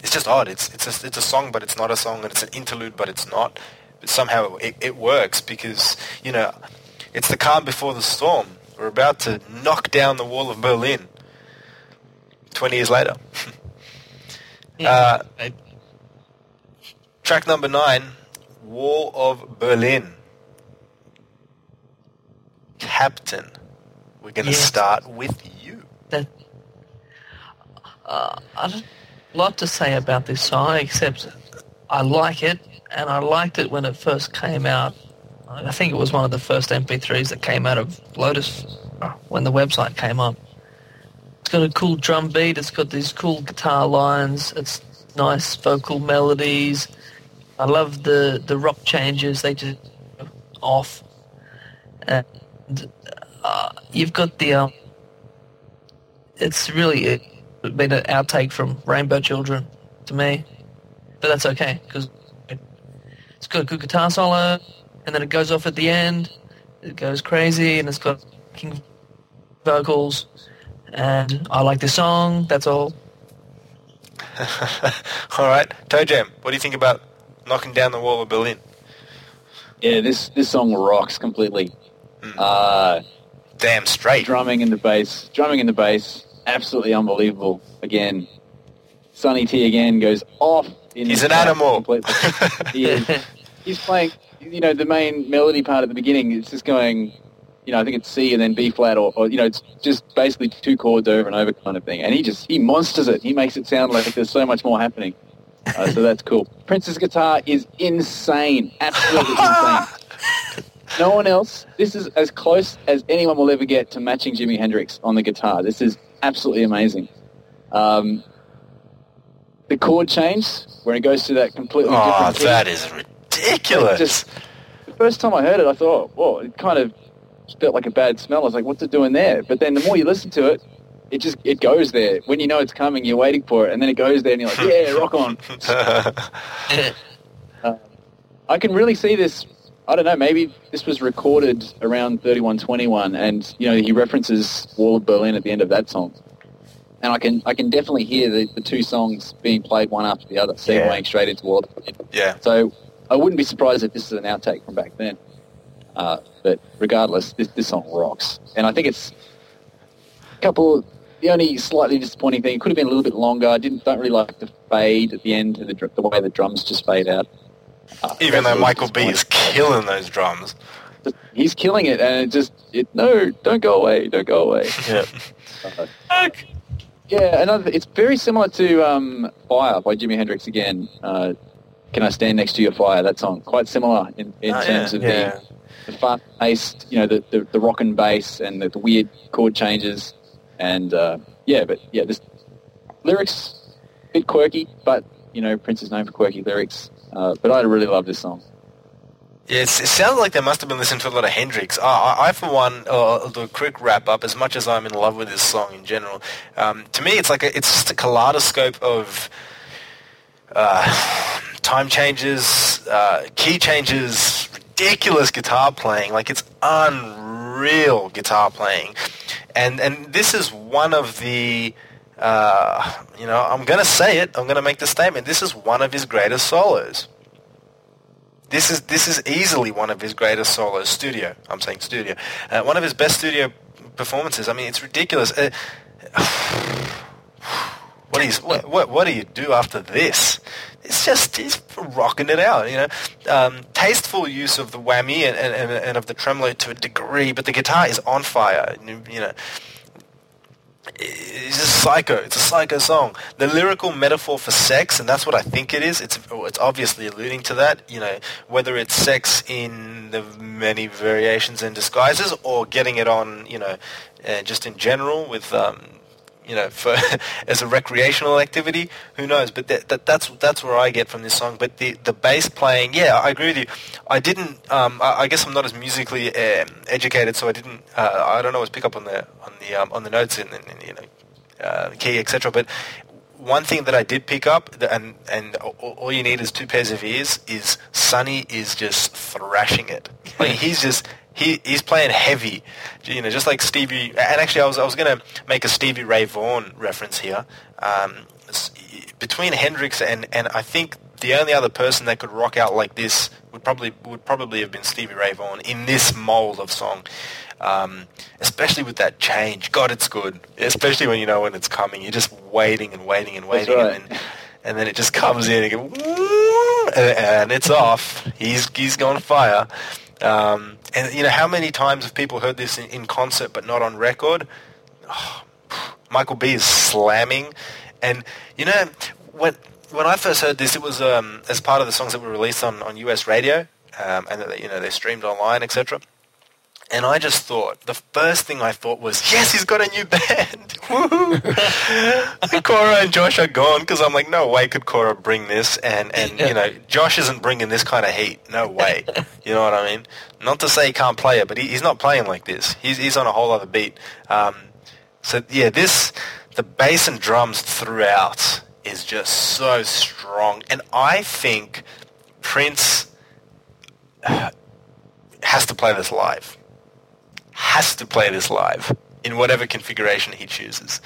it's just odd. It's it's a, it's a song, but it's not a song, and it's an interlude, but it's not. But somehow it, it works because you know it's the calm before the storm. We're about to knock down the wall of Berlin. Twenty years later, uh, track number nine, Wall of Berlin. Captain, we're going to Yes. start with you. that uh, I don't lot to say about this song except I like it and I liked it when it first came out. I think it was one of the first MP3s that came out of Lotus uh, when the website came up. Got a cool drum beat. It's got these cool guitar lines. It's nice vocal melodies. I love the the rock changes. They just off. And uh, you've got the um, it's really it, been an outtake from Rainbow Children to me, but that's okay because it's got a good guitar solo, and then it goes off at the end. It goes crazy, and it's got vocals, and I like the song. That's all. All right, Toe Jam, what do you think about knocking down the wall of Berlin? Yeah, this this song rocks completely. Uh, Damn straight. drumming in the bass, drumming in the bass, absolutely unbelievable. Again, Sonny T again goes off. In He's an animal. he is. He's playing. You know, the main melody part at the beginning. It's just going. You know, I think it's C and then B flat, or, or you know, it's just basically two chords over and over kind of thing. And he just he monsters it. He makes it sound like there's so much more happening. Uh, so that's cool. Prince's guitar is insane, absolutely insane. No one else. This is as close as anyone will ever get to matching Jimi Hendrix on the guitar. This is absolutely amazing. Um, the chord change, where it goes to that completely Oh, different key. that is ridiculous. Just the first time I heard it, I thought, "Whoa!" It kind of felt like a bad smell. I was like, "What's it doing there?" But then the more you listen to it, it just it goes there. When you know it's coming, you're waiting for it, and then it goes there, and you're like, "Yeah, rock on." Um, I can really see this. I don't know. Maybe this was recorded around 3121, and you know he references Wall of Berlin at the end of that song, and I can I can definitely hear the, the two songs being played one after the other, segueing straight into Wall of Berlin. yeah. So I wouldn't be surprised if this is an outtake from back then. Uh, but regardless, this, this song rocks, and I think it's a couple. The only slightly disappointing thing it could have been a little bit longer. I didn't don't really like the fade at the end, the, the way the drums just fade out. Uh, Even though Michael B is killing those drums. he's killing it, and it just it no, don't go away, don't go away. Yeah. Uh, yeah, another. It's very similar to um, "Fire" by Jimi Hendrix again. Uh, Can I stand next to your fire? That song quite similar in, in Oh, terms yeah, of yeah. the, the fast-paced, you know, the the, the rock and bass and the, the weird chord changes, and uh, yeah, but yeah, this lyrics a bit quirky, but you know, Prince is known for quirky lyrics. Uh, but I really love this song. Yeah, it sounds like they must have been listening to a lot of Hendrix. I, I, I for one, uh, I'll do a quick wrap up. As much as I'm in love with this song in general, um, to me, it's like a, it's just a kaleidoscope of uh, time changes, uh, key changes, ridiculous guitar playing. Like it's unreal guitar playing, and and this is one of the. Uh, you know, I'm going to say it. I'm going to make the statement. This is one of his greatest solos. This is this is easily one of his greatest solos. Studio, I'm saying studio. Uh, one of his best studio performances. I mean, it's ridiculous. Uh, what do you what, what, what do you do after this? It's just he's rocking it out, you know. Um, tasteful use of the whammy and, and, and of the tremolo to a degree, but the guitar is on fire. You know, it's just psycho. It's a psycho song. The lyrical metaphor for sex, and that's what I think it is. It's it's obviously alluding to that. You know, whether it's sex in the many variations and disguises, or getting it on, you know, uh, just in general with um, you know, for as a recreational activity. Who knows? But that, that, that's that's where I get from this song. But the the bass playing, yeah, I agree with you. I didn't. Um, I, I, guess I'm not as musically um, educated, so I didn't. Uh, I don't always pick up on the on the um, on the notes and, and you know, uh, key etc. But one thing that I did pick up, and and all you need is two pairs of ears, is Sonny is just thrashing it. He's just he he's playing heavy, you know, just like Stevie. And actually, I was I was going to make a Stevie Ray Vaughan reference here. Um, between Hendrix and and I think the only other person that could rock out like this would probably would probably have been Stevie Ray Vaughan in this mold of song. Um, especially with that change, God, it's good. Especially when you know when it's coming, you're just waiting and waiting and waiting, right. and, then, and then it just comes in and, go, and, and it's off. He's he's going fire. Um, and you know how many times have people heard this in, in concert but not on record? Oh, Michael B is slamming, and you know when when I first heard this, it was um, as part of the songs that were released on, on US radio, um, and you know they streamed online, etc. And I just thought, the first thing I thought was, yes, he's got a new band. Woohoo! Cora and Josh are gone because I'm like, no way could Cora bring this. And, and you know, Josh isn't bringing this kind of heat. No way. You know what I mean? Not to say he can't play it, but he, he's not playing like this. He's, he's on a whole other beat. Um, so, yeah, this, the bass and drums throughout is just so strong. And I think Prince has to play this live has to play this live in whatever configuration he chooses.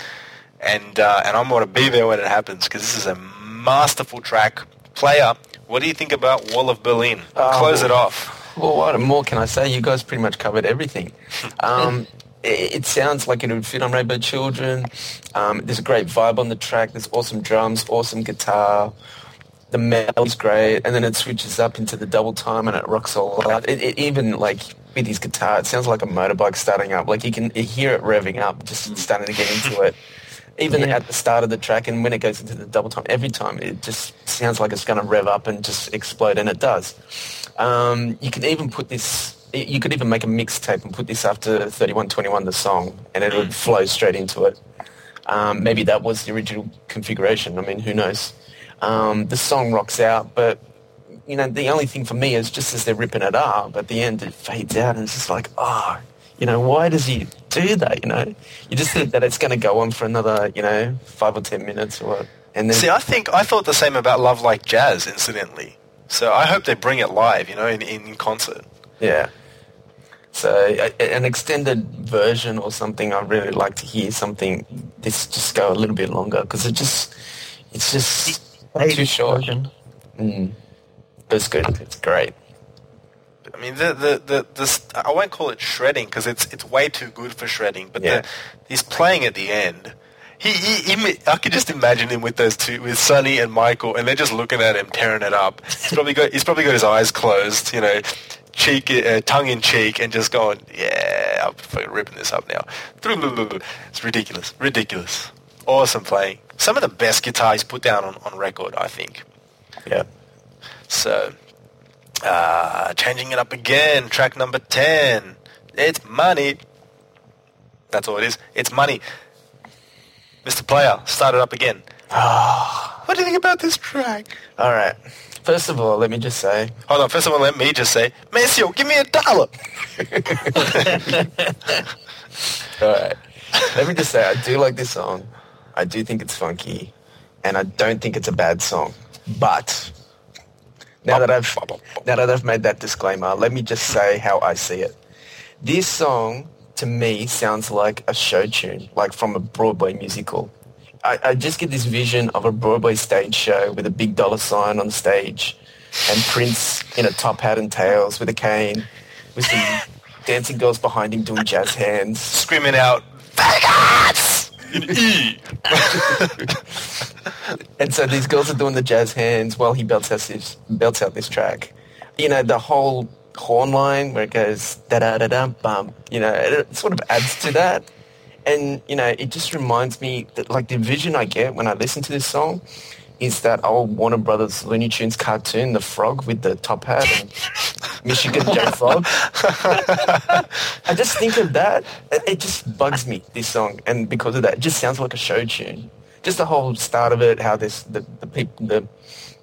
And, uh, and I'm going to be there when it happens because this is a masterful track. Player, what do you think about Wall of Berlin? Uh, Close it off. Well, what more can I say? You guys pretty much covered everything. Um, it, it, sounds like it would fit on Rainbow Children. Um, there's a great vibe on the track. There's awesome drums, awesome guitar. The melody's great, and then it switches up into the double time and it rocks all out. It, it even like with his guitar. It sounds like a motorbike starting up. Like you can hear it revving up, just starting to get into it. Even yeah. at the start of the track and when it goes into the double time, every time it just sounds like it's going to rev up and just explode, and it does. Um, you can even put this. You could even make a mixtape and put this after 3121, the song, and it would flow straight into it. Um, maybe that was the original configuration. I mean, who knows? Um, the song rocks out, but you know, the only thing for me is just as they're ripping it up, at the end it fades out and it's just like, oh, you know, why does he do that? You know, you just think that it's going to go on for another, you know, five or ten minutes or what. And then, See, I think I thought the same about Love Like Jazz, incidentally. So I hope they bring it live, you know, in, in concert. Yeah. So a, an extended version or something, I'd really like to hear something. This just go a little bit longer because it just, it's just too short. Mm. It's good. It's great. I mean, the the the this I won't call it shredding because it's it's way too good for shredding. But yeah. the, he's playing at the end. He, he, he, I could just imagine him with those two, with Sonny and Michael, and they're just looking at him, tearing it up. He's probably got he's probably got his eyes closed, you know, cheek, uh, tongue in cheek, and just going, yeah, I'm fucking ripping this up now. It's ridiculous, ridiculous. Awesome playing. Some of the best guitar he's put down on, on record, I think. Yeah. So, uh, changing it up again, track number 10. It's money. That's all it is. It's money. Mr. Player, start it up again. Ah, What do you think about this track? All right. First of all, let me just say, Hold on. First of all, let me just say, Maceo, give me a dollar. all right. Let me just say, I do like this song. I do think it's funky, and I don't think it's a bad song. But now that I've now that I've made that disclaimer, let me just say how I see it. This song to me sounds like a show tune, like from a Broadway musical. I, I just get this vision of a Broadway stage show with a big dollar sign on stage and Prince in a top hat and tails with a cane with some dancing girls behind him doing jazz hands. Screaming out, Vegas! In E. And so these girls are doing the jazz hands while he belts out this, belts out this track. You know, the whole horn line where it goes da-da-da-da bum, you know, it sort of adds to that. And, you know, it just reminds me that, like, the vision I get when I listen to this song is that old Warner Brothers Looney Tunes cartoon, The Frog with the top hat and Michigan J. Frog. I just think of that. It it just bugs me, this song. And because of that, it just sounds like a show tune. Just the whole start of it, how this, the, the people, the,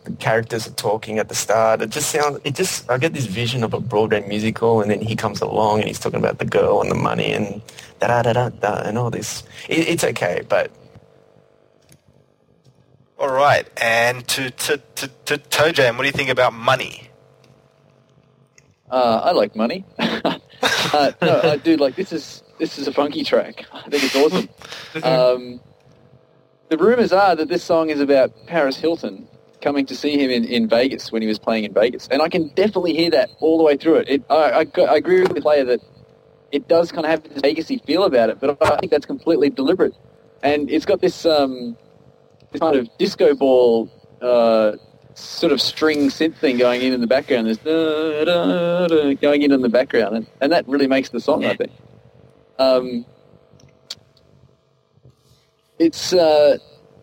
the characters are talking at the start. It just sounds, it just, I get this vision of a Broadway musical and then he comes along and he's talking about the girl and the money and da da da da and all this. It, it's okay, but All right. And to, to, to, to Toe Jam, what do you think about money? Uh, I like money. uh, no, I do like this is this is a funky track. I think it's awesome. Um, the rumors are that this song is about Paris Hilton coming to see him in, in Vegas when he was playing in Vegas, and I can definitely hear that all the way through it. it I, I, I agree with the player that it does kind of have this Vegasy feel about it, but I think that's completely deliberate, and it's got this um, this kind of disco ball. Uh, sort of string synth thing going in in the background. There's da, da, da, going in in the background, and, and that really makes the song. I think. Um, it's. Uh,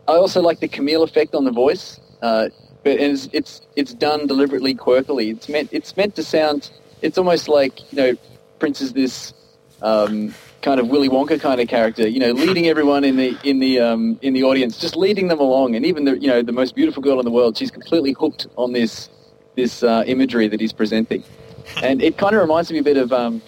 I also like the Camille effect on the voice, uh, but it's, it's it's done deliberately quirkily. It's meant it's meant to sound. It's almost like you know, Prince is this. Um, kind of Willy Wonka kind of character, you know, leading everyone in the in the um, in the audience, just leading them along, and even the you know the most beautiful girl in the world, she's completely hooked on this this uh, imagery that he's presenting, and it kind of reminds me a bit of um,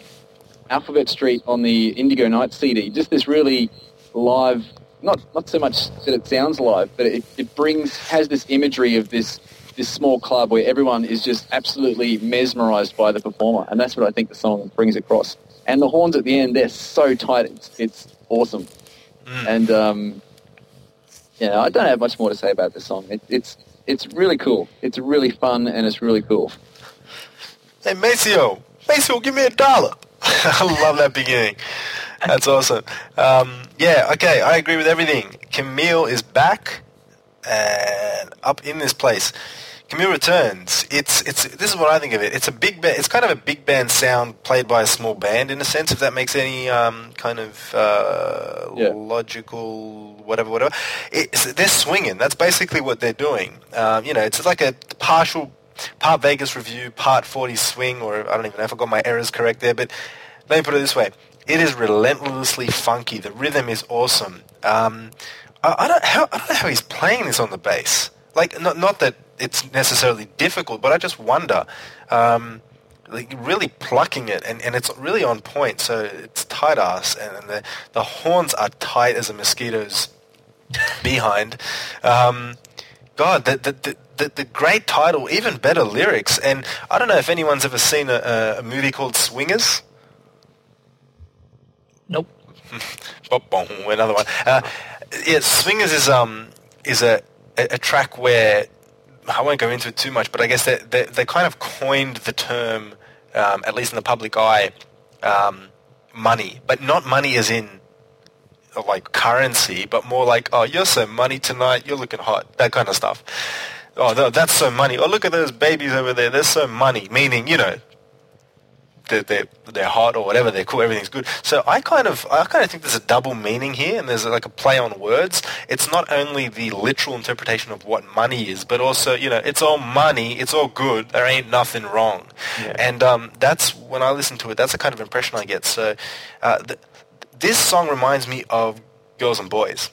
Alphabet Street on the Indigo Night CD, just this really live, not not so much that it sounds live, but it, it brings has this imagery of this this small club where everyone is just absolutely mesmerized by the performer, and that's what I think the song brings across. And the horns at the end, they're so tight, it's, it's awesome. And um, yeah, I don't have much more to say about this song. It, it's it's really cool. It's really fun and it's really cool. Hey, Maceo. Maceo, give me a dollar. I love that beginning. That's awesome. Um, yeah, okay, I agree with everything. Camille is back and up in this place. Camille returns. It's it's this is what I think of it. It's a big band. It's kind of a big band sound played by a small band in a sense. If that makes any um, kind of uh, Yeah. logical whatever whatever. It's, they're swinging. That's basically what they're doing. Um, you know, it's like a partial part Vegas revue, part 40 swing, or I don't even know if I got my errors correct there, but let me put it this way. It is relentlessly funky. The rhythm is awesome. Um, I, I, don't, how, I don't know how he's playing this on the bass. Like, not, not that it's necessarily difficult, but I just wonder. Um, like really plucking it, and, and it's really on point. So it's tight ass, and the, the horns are tight as a mosquito's behind. Um, God, the, the, the, the, great title, even better lyrics. And I don't know if anyone's ever seen a, a, movie called Swingers. Nope. Another one. Uh, yeah, Swingers is um is a, a, a track where I won't go into it too much, but I guess they they, they kind of coined the term, um, at least in the public eye, um, money, but not money as in like currency, but more like oh you're so money tonight, you're looking hot, that kind of stuff. Oh, that's so money. Oh, look at those babies over there. They're so money. Meaning, you know, they're, they're, they're hot or whatever, they're cool, everything's good. So I kind of I kind of think there's a double meaning here, and there's like a play on words. It's not only the literal interpretation of what money is, but also you know it's all money, it's all good. There ain't nothing wrong, Yeah. and um, that's when I listen to it. That's the kind of impression I get. So uh, th- this song reminds me of Girls and Boys.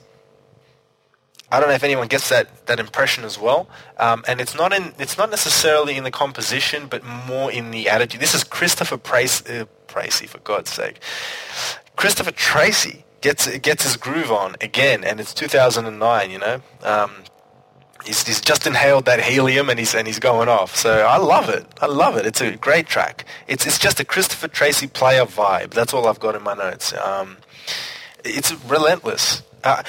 I don't know if anyone gets that, that impression as well. Um, and it's not in it's not necessarily in the composition, but more in the attitude. This is Christopher Prace, uh, Pracey, for God's sake. Christopher Tracy gets gets his groove on again, and it's 2009. You know, um, he's, he's just inhaled that helium and he's and he's going off. So I love it. I love it. It's a great track. It's it's just a Christopher Tracy player vibe. That's all I've got in my notes. Um, it's relentless. Uh,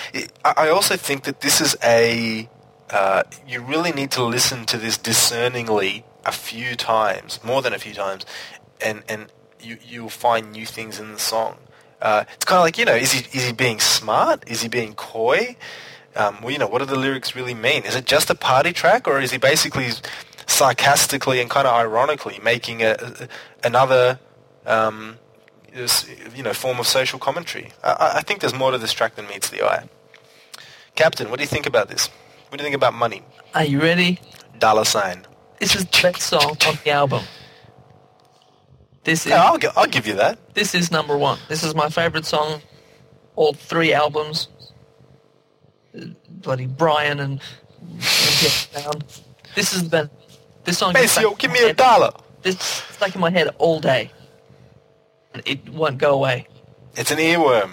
I also think that this is a uh, you really need to listen to this discerningly a few times, more than a few times, and and you you'll find new things in the song. Uh, it's kind of like you know, is he is he being smart? Is he being coy? Um, well, you know, what do the lyrics really mean? Is it just a party track, or is he basically sarcastically and kind of ironically making a, another um, you know form of social commentary? I, I think there's more to this track than meets the eye. Captain, what do you think about this? What do you think about money? Are you ready? Dollar sign. This is the best song on the album. This is. Yeah, I'll, I'll give you that. This is number one. This is my favorite song. All three albums. Bloody Brian and. and this is the This song. Maceo, give me a dollar. This stuck in my head all day. It won't go away. It's an earworm.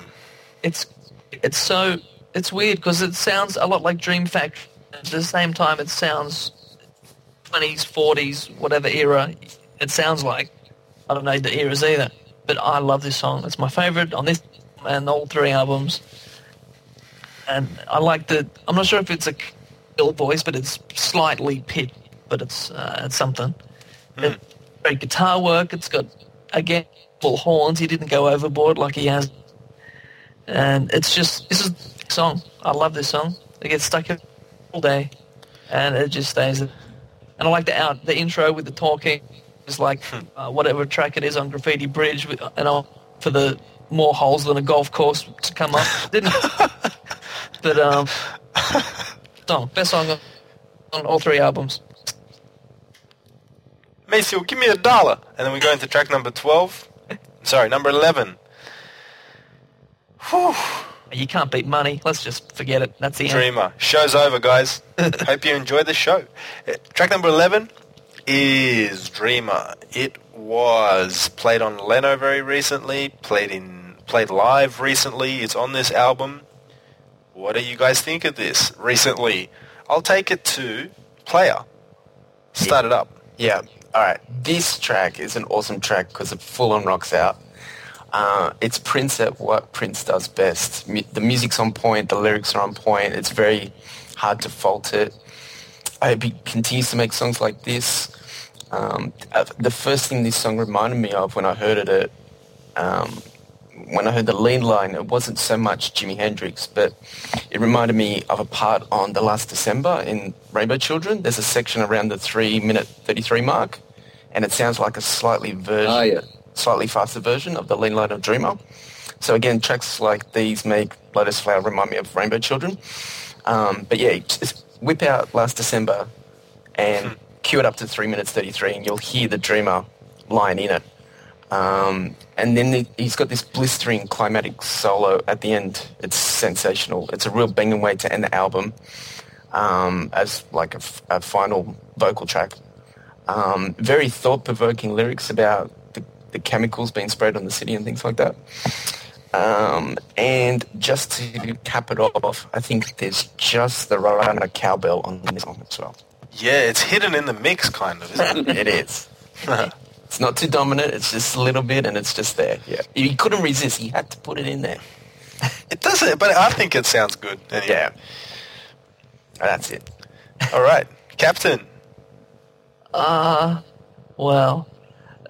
It's it's so it's weird because it sounds a lot like Dream Factory. At the same time, it sounds 20s, 40s, whatever era it sounds like. I don't know the eras either, but I love this song. It's my favorite on this and all three albums. And I like the. I'm not sure if it's a ill voice, but it's slightly pitched, but it's uh, it's something. Mm. It, great guitar work. It's got again full horns. He didn't go overboard like he has. And it's just this is song. I love this song. It gets stuck in all day, and it just stays. And I like the out the intro with the talking. It's like hmm. uh, whatever track it is on Graffiti Bridge, with, and I'll, for the more holes than a golf course to come up. Didn't, but um, song best song on, on all three albums. Maceo, give me a dollar, and then we go into track number twelve. Sorry, number eleven. Whew. You can't beat money. Let's just forget it. That's the Dreamer. end. Show's over, guys. Hope you enjoyed the show. Uh, track number 11 is Dreamer. It was played on Leno very recently, played in played live recently. It's on this album. What do you guys think of this recently? I'll take it to player. Start it up. Yeah. All right. This track is an awesome track because it full on rocks out. Uh, it's Prince at what Prince does best. the music's on point, the lyrics are on point. It's very hard to fault it. I hope he continues to make songs like this. Um, uh, the first thing this song reminded me of when I heard it, um, when I heard the lead line, it wasn't so much Jimi Hendrix, but it reminded me of a part on The Last December in Rainbow Children. There's a section around the 3 minute 33 mark, and it sounds like a slightly version. Oh, yeah slightly faster version of the Lean line of Dreamer. So again, tracks like these make Lotus Flower remind me of Rainbow Children. Um, but yeah, just whip out Last December and hmm. cue it up to 3 minutes 33 and you'll hear the Dreamer line in it. Um, and then the, he's got this blistering climatic solo at the end. It's sensational. It's a real banging way to end the album um, as like a, a, final vocal track. Um, very thought-provoking lyrics about the chemicals being sprayed on the city and things like that. Um, and just to cap it off, I think there's just the right amount of cowbell on this song as well. Yeah, it's hidden in the mix, kind of, isn't it? it is. it's not too dominant. It's just a little bit, and it's just there. Yeah, he couldn't resist. He had to put it in there. It doesn't, but I think it sounds good. Anyway. Yeah, that's it. All right, Captain. Uh, well,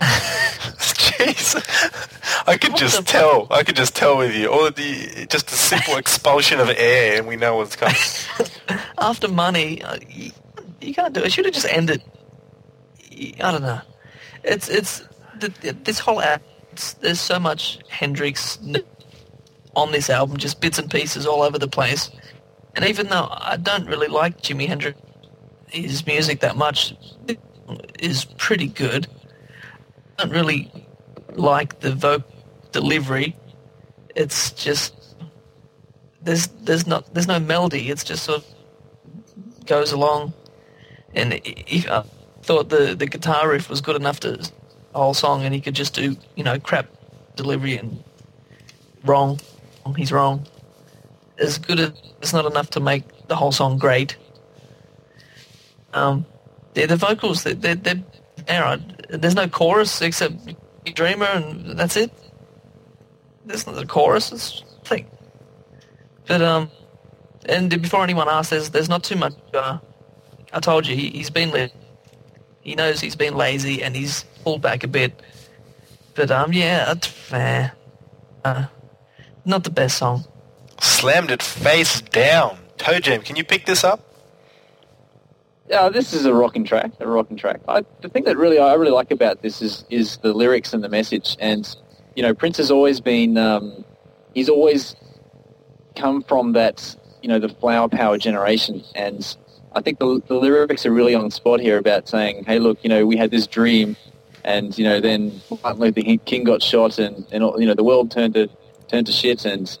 Jeez, I could just tell. I could just tell with you. All of the just a simple expulsion of air, and we know what's coming. After money, uh, you, you, can't do it. Should have just ended. I don't know. It's it's this whole act. There's so much Hendrix on this album, just bits and pieces all over the place. And even though I don't really like Jimi Hendrix, his music that much, is pretty good. I don't really like the vocal delivery. It's just there's there's not there's no melody. It's just sort of goes along, and if I thought the the guitar riff was good enough to whole song, and he could just do you know crap delivery and wrong, he's wrong. As good as it's not enough to make the whole song great. Um, yeah, the vocals they they they're, they're there's no chorus except Dreamer and that's it. There's not a chorus. It's thing. But um, and before anyone asks, there's there's not too much. Uh, I told you he, he's been lit. He knows he's been lazy and he's pulled back a bit. But um, yeah, that's fair. Uh, not the best song. Slammed it face down. Toe Jam, can you pick this up? Yeah, this is a rocking track. A rocking track. I, the thing that really I really like about this is is the lyrics and the message. And you know, Prince has always been. Um, he's always come from that. You know, the flower power generation, and I think the, the lyrics are really on spot here about saying, "Hey, look, you know, we had this dream, and you know, then Martin Luther King got shot, and and you know, the world turned to turned to shit, and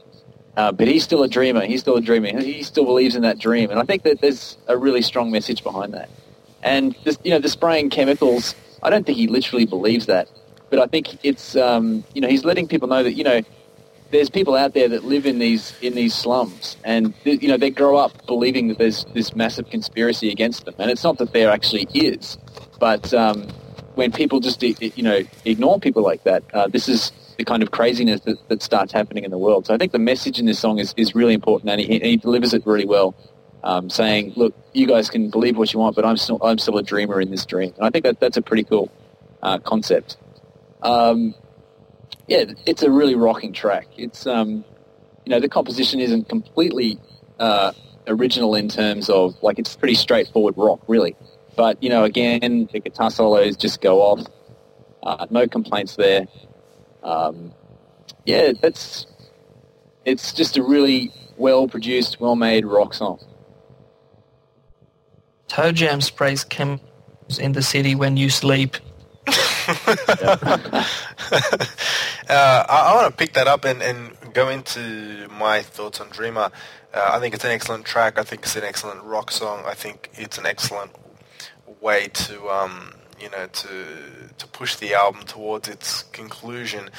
uh, but he's still a dreamer. He's still a dreamer. He still believes in that dream, and I think that there's a really strong message behind that. And this, you know, the spraying chemicals. I don't think he literally believes that, but I think it's um, you know he's letting people know that you know there's people out there that live in these in these slums, and you know they grow up believing that there's this massive conspiracy against them, and it's not that there actually is, but um, when people just you know ignore people like that, uh, this is the kind of craziness that, that starts happening in the world. So I think the message in this song is, is really important, and he, he delivers it really well, um, saying, "Look, you guys can believe what you want, but I'm still I'm still a dreamer in this dream." And I think that that's a pretty cool uh, concept. Um, yeah, it's a really rocking track. It's um, you know the composition isn't completely uh, original in terms of like it's pretty straightforward rock, really. But you know, again, the guitar solos just go off. Uh, no complaints there. Um, yeah, that's it's just a really well produced, well made rock song. Toe Jam sprays chemicals in the city when you sleep. Uh, I, I, want to pick that up and, and go into my thoughts on Dreamer. Uh, I think it's an excellent track. I think it's an excellent rock song. I think it's an excellent way to um, you know to to push the album towards its conclusion.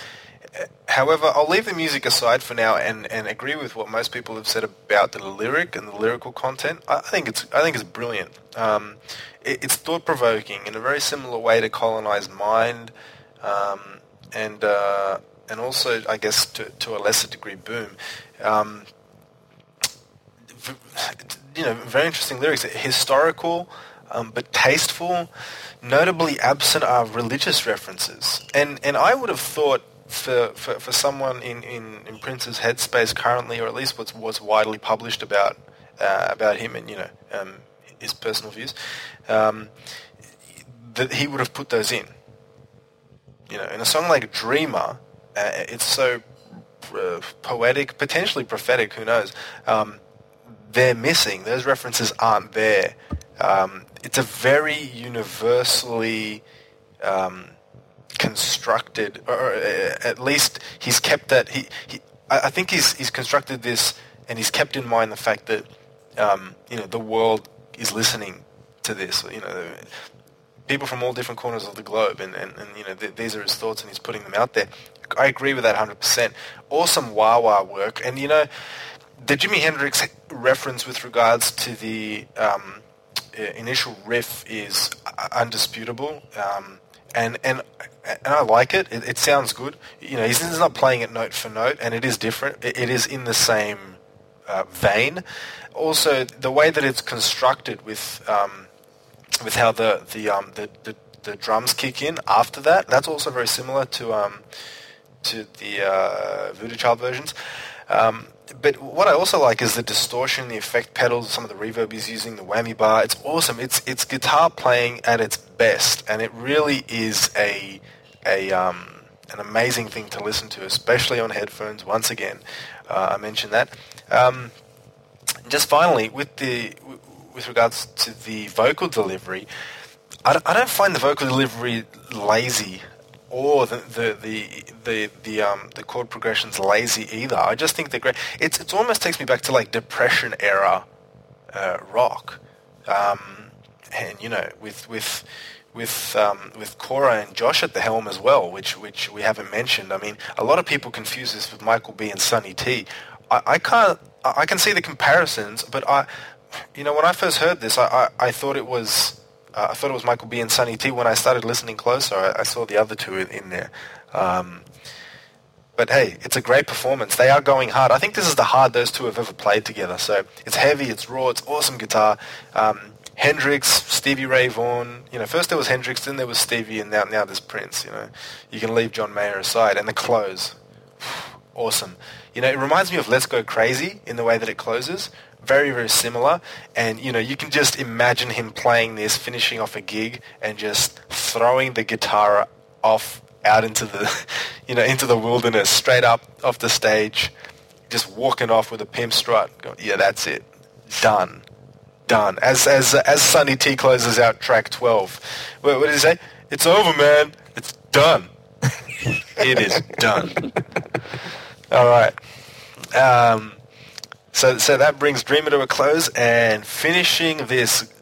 However, I'll leave the music aside for now and, and agree with what most people have said about the lyric and the lyrical content. I think it's I think it's brilliant. Um, it, it's thought provoking in a very similar way to Colonized Mind, um, and uh, and also I guess to, to a lesser degree Boom. Um, you know, very interesting lyrics. Historical, um, but tasteful. Notably absent are religious references, and and I would have thought for, for, for someone in, in, in Prince's headspace currently, or at least what's what's widely published about uh, about him and you know um, his personal views, um, that he would have put those in. You know, in a song like Dreamer, uh, it's so uh, poetic, potentially prophetic. Who knows? Um, they're missing. Those references aren't there. Um, it's a very universally um, constructed, or uh, at least he's kept that. He, he I think he's he's constructed this, and he's kept in mind the fact that um, you know the world is listening to this. You know, people from all different corners of the globe, and, and, and you know th- these are his thoughts, and he's putting them out there. I agree with that 100%. Awesome wah wah work, and you know the Jimi Hendrix reference with regards to the um, initial riff is undisputable. Um, and and and I like it. It, it sounds good. You know, he's, not playing it note for note, and it is different. it, it is in the same uh, vein. Also, the way that it's constructed with um, with how the the, um, the, the the drums kick in after that, that's also very similar to um, to the uh, Voodoo Child versions. Um, but what I also like is the distortion, the effect pedals, some of the reverb he's using, the whammy bar. It's awesome. It's it's guitar playing at its best, and it really is a a um, an amazing thing to listen to, especially on headphones. Once again, uh, I mentioned that. Um, just finally, with the with regards to the vocal delivery, I I don't find the vocal delivery lazy or the the the the, the um the chord progressions lazy either. I just think they're great. It's it almost takes me back to like depression era uh, rock, um, and you know with with with um, with Cora and Josh at the helm as well, which which we haven't mentioned. I mean, a lot of people confuse this with Michael B and Sonny T. I, I can't. I can see the comparisons, but I, you know, when I first heard this, I, I, I thought it was uh, I thought it was Michael B and Sonny T. When I started listening closer, I, I saw the other two in, in there. Um, but hey, it's a great performance. They are going hard. I think this is the hard those two have ever played together. So it's heavy, it's raw, it's awesome guitar. Um, Hendrix, Stevie Ray Vaughan. You know, first there was Hendrix, then there was Stevie, and now now there's Prince. You know, you can leave John Mayer aside, and the close, awesome. You know, it reminds me of Let's Go Crazy in the way that it closes. Very, very similar. And, you know, you can just imagine him playing this, finishing off a gig, and just throwing the guitar off out into the, you know, into the wilderness, straight up off the stage, just walking off with a pimp strut. Going, yeah, that's it. Done. Done. As, as, as Sonny T closes out track 12. What, what did he say? It's over, man. It's done. it is done. All right. Um, so, so that brings Dreamer to a close, and finishing this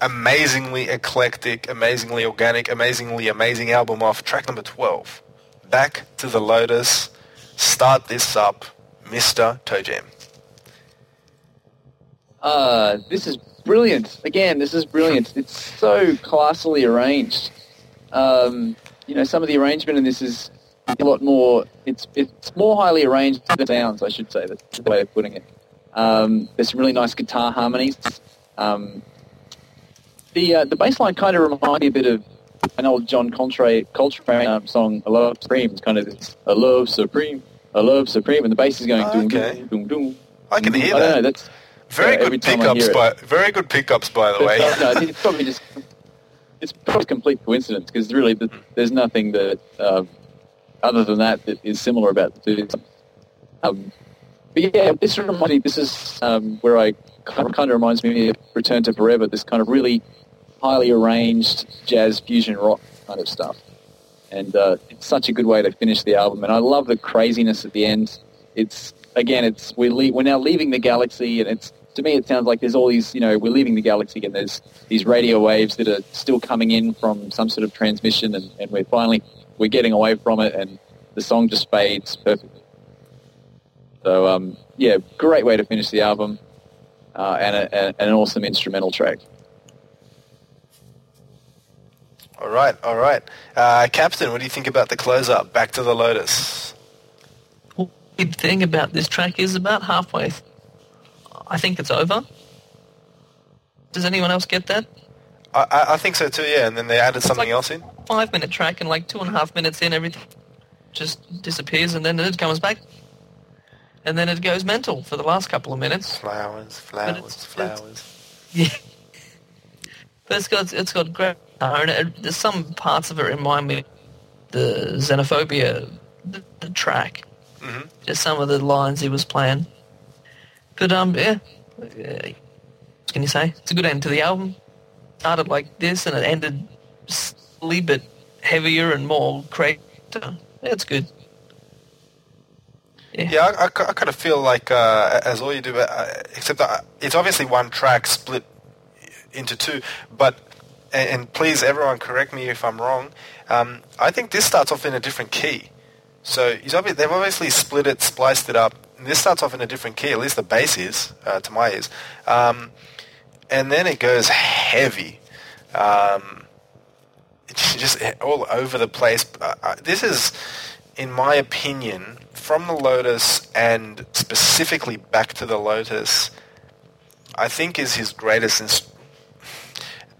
amazingly eclectic, amazingly organic, amazingly amazing album off, track number 12. Back to the Lotus. Start this up, Mr. Toe Jam. Uh, this is brilliant. Again, this is brilliant. It's so classily arranged. Um, you know, some of the arrangement in this is a lot more. It's it's more highly arranged than it sounds. I should say that's the way of putting it. Um, there's some really nice guitar harmonies. Um, the uh, the bass line kind of reminds me a bit of an old John Coltrane, Coltrane um, song, "I Love Supreme." It's kind of this, "I love Supreme, I love Supreme," and the bass is going doom Okay. doom doom doom. I can hear I that. know. That's Very yeah, good pickups by very good pickups by the But, way. uh, no, I think it's probably just it's probably complete coincidence because really the, there's nothing that um, other than that that is similar about the two. Um, but yeah, this reminds me. This is um, where I kind of, kind of reminds me of Return to Forever. This kind of really highly arranged jazz fusion rock kind of stuff, and uh, it's such a good way to finish the album. And I love the craziness at the end. It's again, it's we're le- we're now leaving the galaxy, and it's to me it sounds like there's all these you know we're leaving the galaxy, and there's these radio waves that are still coming in from some sort of transmission, and, and we're finally we're getting away from it, and the song just fades perfectly. So um, yeah, great way to finish the album, uh, and, a, and an awesome instrumental track. All right, all right. Uh, Captain, what do you think about the close-up? Back to the Lotus. Well, the thing about this track is about halfway. th- I think it's over. Does anyone else get that? I, I, I think so too, yeah. And then they added something like- else in. Five minute track and like two and a half minutes in, everything just disappears and then it comes back. And then it goes mental for the last couple of minutes. Flowers, flowers, it's- flowers. Yeah. But it's got it's got great guitar and it, there's some parts of it remind me of the xenophobia the, the track. hmm Just some of the lines he was playing. But um yeah. What can you say? It's a good end to the album. Started like this and it ended slowly but heavier and more crazy. Yeah, it's good. Yeah. Yeah, I, I, kind of feel like uh, as all you do, uh, except that it's obviously one track split into two. But and, and please, everyone, correct me if I'm wrong. Um, I think this starts off in a different key. So they've obviously split it, spliced it up. And this starts off in a different key. At least the bass is, uh, to my ears. Um, and then it goes heavy. Um, it's just all over the place. Uh, uh, this is, in my opinion, from the Lotus and specifically back to the Lotus, I think is his greatest.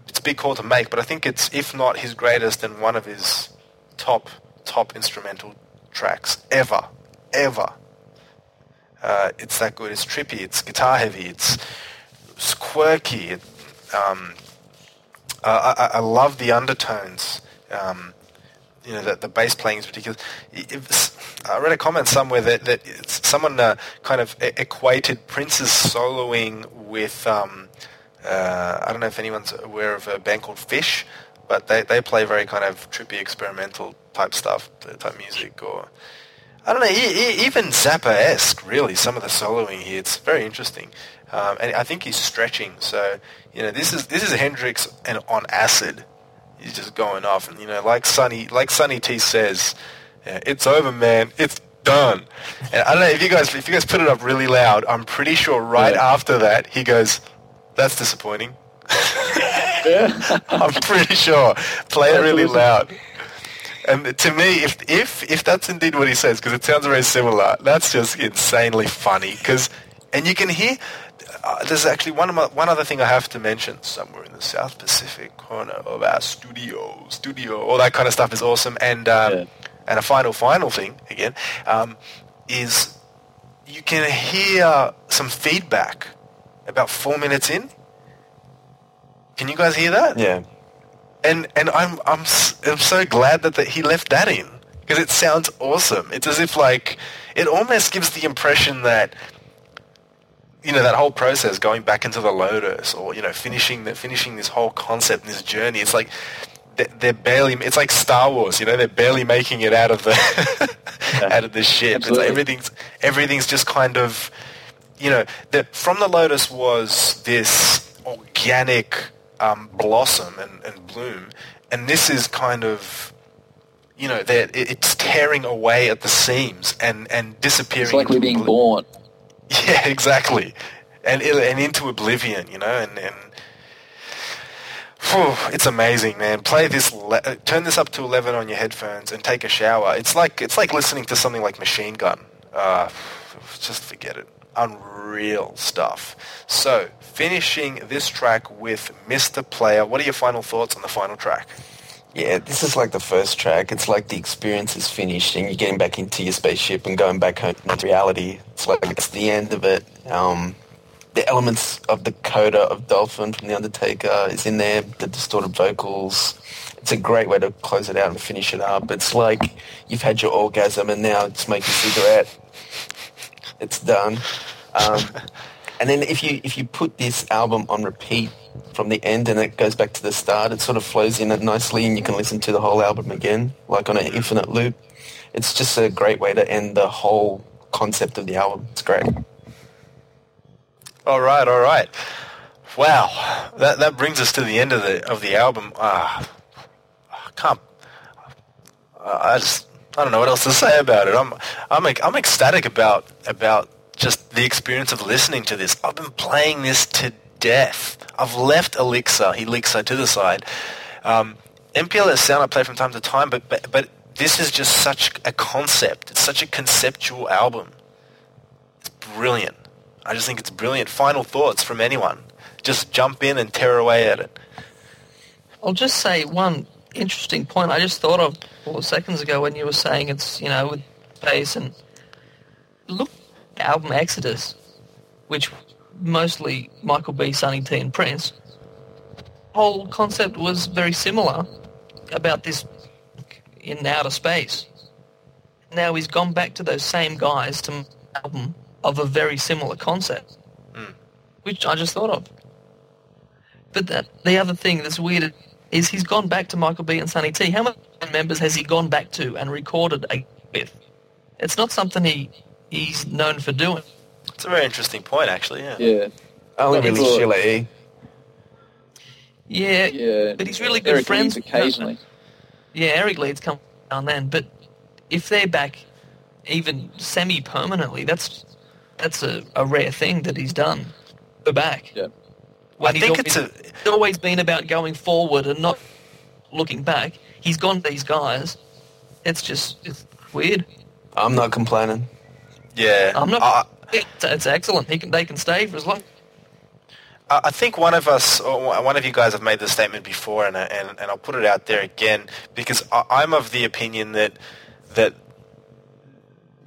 It's a big call to make, but I think it's, if not his greatest, then one of his top top instrumental tracks ever, ever. Uh, it's that good. It's trippy. It's guitar heavy. It's, it's quirky. It, um, I, I I love the undertones. Um, you know, the, the bass playing is it- I read a comment somewhere that, that someone uh, kind of equated Prince's soloing with, um, uh, I don't know if anyone's aware of a band called Phish, but they, they play very kind of trippy experimental type stuff, type music, or I don't know, even Zappa-esque. Really, some of the soloing here, it's very interesting, um, and I think he's stretching. So you know, this is this is Hendrix and on acid. He's just going off, and you know, like Sonny, like Sonny T says, yeah, it's over, man. It's done. And I don't know if you guys if you guys put it up really loud. I'm pretty sure right Yeah. after that he goes, "That's disappointing." Yeah. I'm pretty sure. Play it really loud. And to me, if if if that's indeed what he says, because it sounds very similar, that's just insanely funny. Because and you can hear. Uh, there's actually one my, one other thing I have to mention. Somewhere in the South Pacific corner of our studio, studio, all that kind of stuff is awesome. And um, Yeah. and a final final thing again um, is you can hear some feedback about four minutes in. Can you guys hear that? Yeah. and and I'm I'm I'm so glad that, that he left that in because it sounds awesome. It's as if like it almost gives the impression that you know that whole process going back into the Lotus or you know finishing the, finishing this whole concept and this journey. It's like they- they're barely. It's like Star Wars. You know, they're barely making it out of the out of the ship. Like everything's everything's just kind of you know, the, from the lotus was this organic um, blossom and, and bloom, and this is kind of, you know, that it's tearing away at the seams and and disappearing. It's like we're being born. Yeah, exactly, and and into oblivion, you know, and and. Phew, it's amazing, man. Play this, uh, turn this up to eleven on your headphones, and take a shower. It's like it's like listening to something like Machine Gun. Uh, just forget it. Unreal stuff. So, finishing this track with Mr. Player. What are your final thoughts on the final track? Yeah, this is like the first track. It's like the experience is finished and you're getting back into your spaceship and going back home to reality. It's like it's the end of it. Um, the elements of the coda of Dolphin from The Undertaker is in there, the distorted vocals. It's a great way to close it out and finish it up. It's like you've had your orgasm and now smoke a cigarette. It's done. Um, and then if you if you put this album on repeat from the end and it goes back to the start, it sort of flows in it nicely and you can listen to the whole album again, like on an infinite loop. It's just a great way to end the whole concept of the album. It's great. All right, all right. Wow, that that brings us to the end of the of the album. Ah, I can't. I just I don't know what else to say about it. I'm I'm I'm ecstatic about about just the experience of listening to this. I've been playing this to death. I've left Elixer, Elixer to the side. Um, MPLS sound I play from time to time, but, but but this is just such a concept. It's such a conceptual album. It's brilliant. I just think it's brilliant. Final thoughts from anyone. Just jump in and tear away at it. I'll just say one interesting point I just thought of four seconds ago when you were saying it's, you know, with bass and look album Exodus, which mostly Michael B, Sonny T and Prince. Whole concept was very similar about this in outer space. Now he's gone back to those same guys to album of a very similar concept, hmm. which I just thought of. But that, the other thing that's weird is he's gone back to Michael B and Sonny T. How many members has he gone back to and recorded a with? It's not something he he's known for doing. It's a very interesting point, actually. Yeah. Yeah. Only really it's all- E. Yeah, Yeah. but he's really good Eric friends. Leeds occasionally. Yeah, Eric Leeds come down then, but if they're back even semi-permanently, that's that's a, a rare thing that he's done. Go back. Yeah. When I he's think always, it's a- it's always been about going forward and not looking back. He's gone to these guys. It's just it's weird. I'm not complaining. Yeah. I'm not. I, it's, it's excellent. He can, they can stay for as long. I think one of us, or one of you guys, have made this statement before, and uh, and, and I'll put it out there again because I, I'm of the opinion that that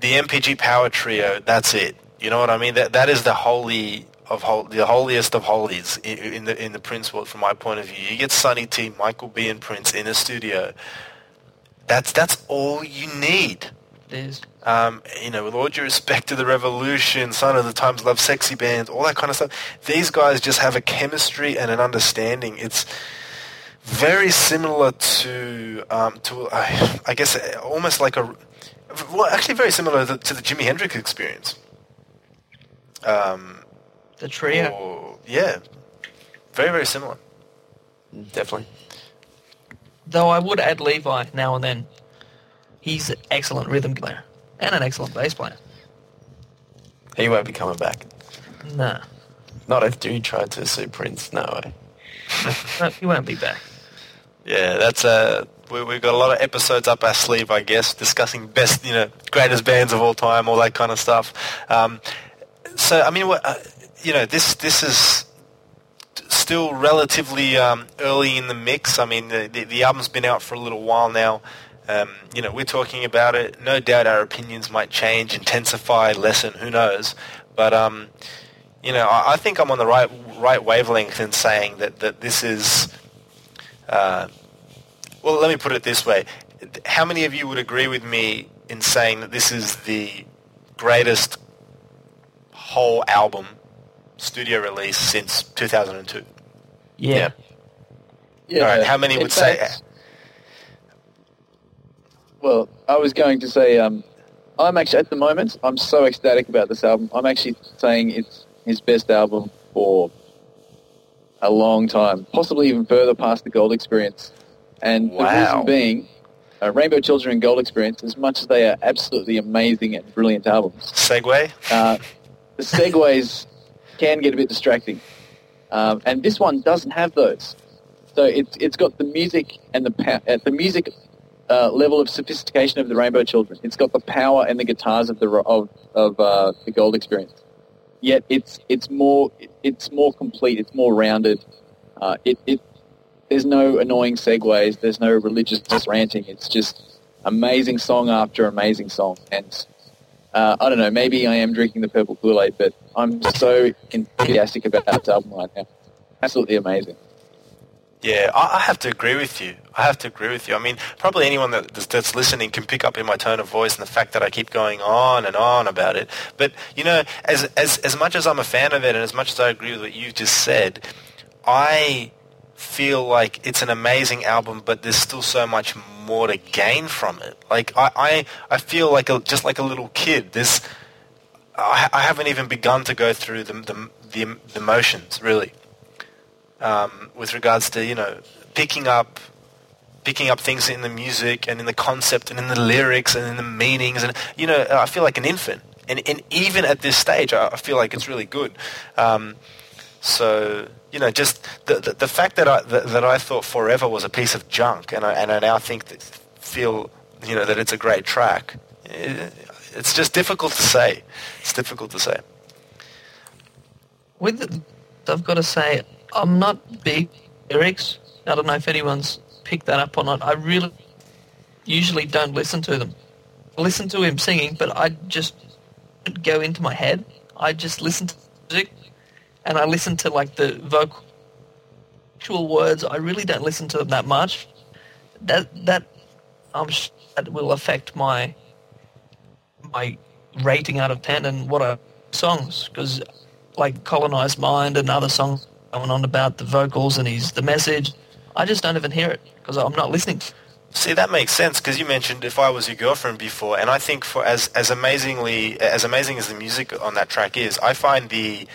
the NPG Power Trio, that's it. You know what I mean? That that is the holy of hol- the holiest of holies in, in the in the Prince world, from my point of view. You get Sonny T, Michael B, and Prince in a studio. That's that's all you need. Is. Um, you know, with all due respect to the Revolution, Sign o' the Times, Lovesexy Bands, all that kind of stuff, these guys just have a chemistry and an understanding. It's very similar to um, to uh, I guess almost like a well, actually very similar to, to the Jimi Hendrix experience. Um, The trio. or- yeah, very very similar. Definitely. Though I would add Levi now and then. He's an excellent rhythm player and an excellent bass player. He won't be coming back. Nah, Not after he tried to sue Prince. No way. no, he won't be back. Yeah, that's uh, we, we've got a lot of episodes up our sleeve, I guess, discussing best, you know, greatest bands of all time, all that kind of stuff. Um, so, I mean, what, uh, you know, this this is still relatively um, early in the mix. I mean, the, the, the album's been out for a little while now. Um, you know, we're talking about it. No doubt our opinions might change, intensify, lessen, who knows. But, um, you know, I, I think I'm on the right right wavelength in saying that, that this is... Uh, well, let me put it this way. How many of you would agree with me in saying that this is the greatest whole album studio release since 2002? Yeah. Yeah. All right, how many would say- fact- Well, I was going to say, um, I'm actually at the moment, I'm so ecstatic about this album. I'm actually saying it's his best album for a long time, possibly even further past the Gold Experience. And the reason being, uh, Rainbow Children and Gold Experience, as much as they are absolutely amazing and brilliant albums, Segway? uh, the segues can get a bit distracting, um, and this one doesn't have those. So it's it's got the music and the pa- uh, the music uh, level of sophistication of the Rainbow Children. It's got the power and the guitars of the of of uh, the Gold Experience. Yet it's it's more it's more complete. It's more rounded. Uh, it, it there's no annoying segues. There's no religious ranting. It's just amazing song after amazing song. And uh, I don't know, maybe I am drinking the purple Kool-Aid, but I'm so enthusiastic about this album right now. Absolutely amazing. Yeah, I, I have to agree with you. I have to agree with you. I mean, probably anyone that, that's listening can pick up in my tone of voice and the fact that I keep going on and on about it. But, you know, as, as, as much as I'm a fan of it and as much as I agree with what you just said, I feel like it's an amazing album, but there's still so much more to gain from it. Like, I, I, I feel like a, just like a little kid. There's, I, I haven't even begun to go through the, the, the, the motions, really um, with regards to you know picking up picking up things in the music and in the concept and in the lyrics and in the meanings. And you know I feel like an infant. And, and even at this stage I, feel like it's really good. Um, so you know just the, the, the fact that I that, that I thought Forever was a piece of junk and I, and I now think that feel you know that it's a great track eh, it's just difficult to say. It's difficult to say. With the, I've got to say, I'm not big lyrics. I don't know if anyone's picked that up or not. I really usually don't listen to them. I listen to him singing, but I just go into my head. I just listen to the music, and I listen to like the vocal actual words. I really don't listen to them that much. That that I'm sure that will affect my my rating out of ten and what are songs because like colonized mind and other songs going on about the vocals and he's the message. I just don't even hear it because I'm not listening. See, that makes sense because you mentioned "If I Was Your Girlfriend" before, and I think for as as amazingly as amazing as the music on that track is, I find the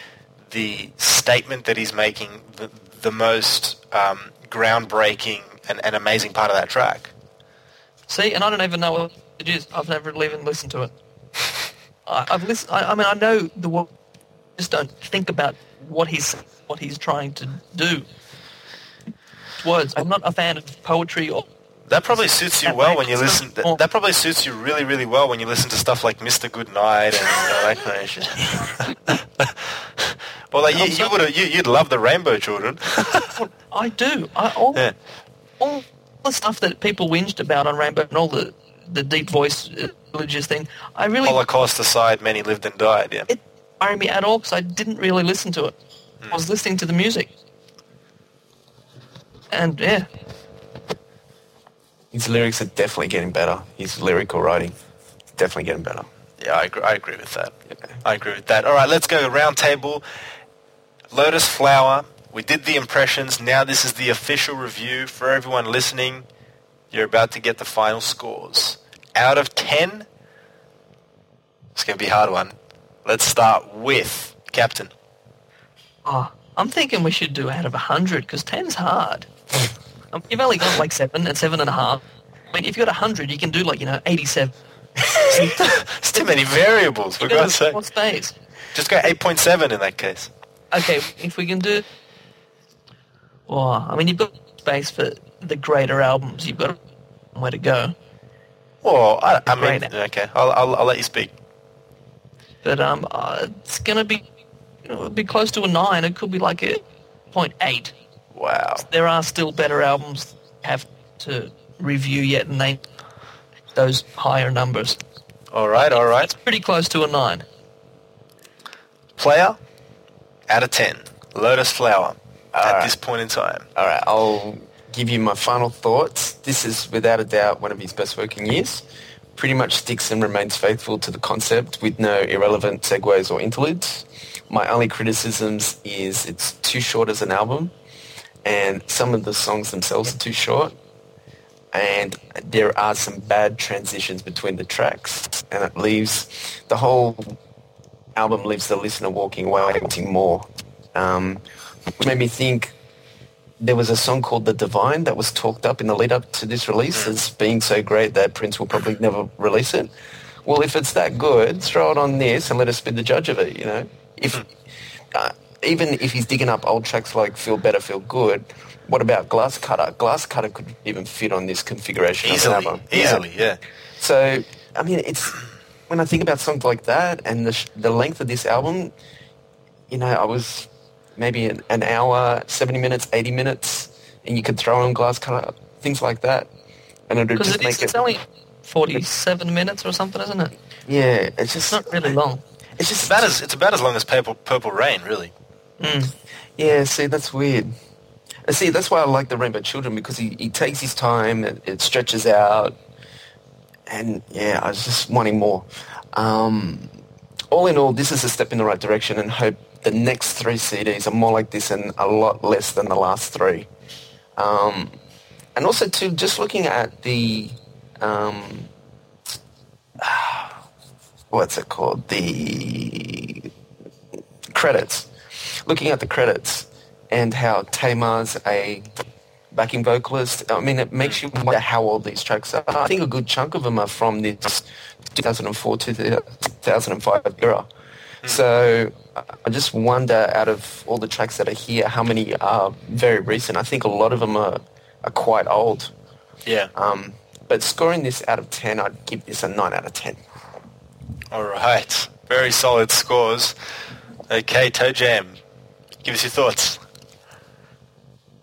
the statement that he's making the, the most um, groundbreaking and, and amazing part of that track. See, and I don't even know what it is. I've never even listened to it. I, I've listened. I, I mean, I know the word. Just don't think about what he's what he's trying to do. Words. I'm not a fan of poetry or That probably suits you well when you listen. That, that probably suits you really, really well when you listen to stuff like "Mr. Goodnight" and you know, that kind of shit. well, like you, you would you, you'd love the Rainbow Children. I do. I, all, Yeah. all the stuff that people whinged about on Rainbow and all the the deep voice uh, religious thing. I really Holocaust aside, many lived and died. Yeah. it worried me at all because I didn't really listen to it. I was listening to the music, and yeah, His lyrics are definitely getting better. His lyrical writing is definitely getting better. Yeah, I agree, I agree with that. I agree with that. All right, let's go round table. Lotus Flower. We did the impressions. Now this is the official review for everyone listening. You're about to get the final scores. Out of 10, it's going to be a hard one. Let's start with Captain. Oh, I'm thinking we should do out of 100 because 10's hard. um, you've only got like 7 and 7.5. and a half. I mean, if you've got 100, you can do like, you know, 87. It's too many variables, for God's sake. more space. Just go 8.7 in that case. Okay, if we can do... Well, I mean, you've got space for the greater albums. You've got where to go. Well, I, I mean, okay, I'll, I'll, I'll let you speak. But um, uh, it's going to be you know, be close to a 9. It could be like a 0.8. Wow. There are still better albums have to review yet, and they those higher numbers. All right, all right. It's pretty close to a 9. Player, out of 10. Lotus Flower, at Alright. this point in time. All right, I'll give you my final thoughts. This is without a doubt one of his best working years. Pretty much sticks and remains faithful to the concept with no irrelevant segues or interludes. My only criticisms is it's too short as an album and some of the songs themselves are too short and there are some bad transitions between the tracks and it leaves the whole album leaves the listener walking away wanting more. Um, which made me think there was a song called The Divine that was talked up in the lead up to this release as being so great that Prince will probably never release it. Well, if it's that good, throw it on this and let us be the judge of it, you know? If uh, Even if he's digging up old tracks like Feel Better, Feel Good, what about Glass Cutter? Glass Cutter could even fit on this configuration of Easily, an album. Yeah. easily, yeah. So, I mean, it's when I think about songs like that and the sh- the length of this album, you know, I was maybe an, an hour, seventy minutes, eighty minutes, and you could throw in glass cutter, things like that, and it would just it make is, it. it's only 47 minutes or something, isn't it? yeah, it's just It's not really long. It's just It's about as it's about as long as Purple Purple Rain, really. Mm. Yeah, see, that's weird. Uh, See, that's why I like the Rainbow Children because he, he takes his time, it, it stretches out, and yeah, I was just wanting more. Um, all in all, this is a step in the right direction, and hope the next three CDs are more like this and a lot less than the last three. Um, and also, too, just looking at the um, what's it called? The credits. Looking at the credits and how Tamar's a backing vocalist, I mean, it makes you wonder how old these tracks are. I think a good chunk of them are from this 2004 to 2005 era. So I- I just wonder, out of all the tracks that are here, how many are very recent. I think a lot of them are, are quite old. Yeah. Um, but scoring this out of 10, I'd give this a 9 out of 10. All right. Very solid scores. Okay, Toe Jam. Give us your thoughts.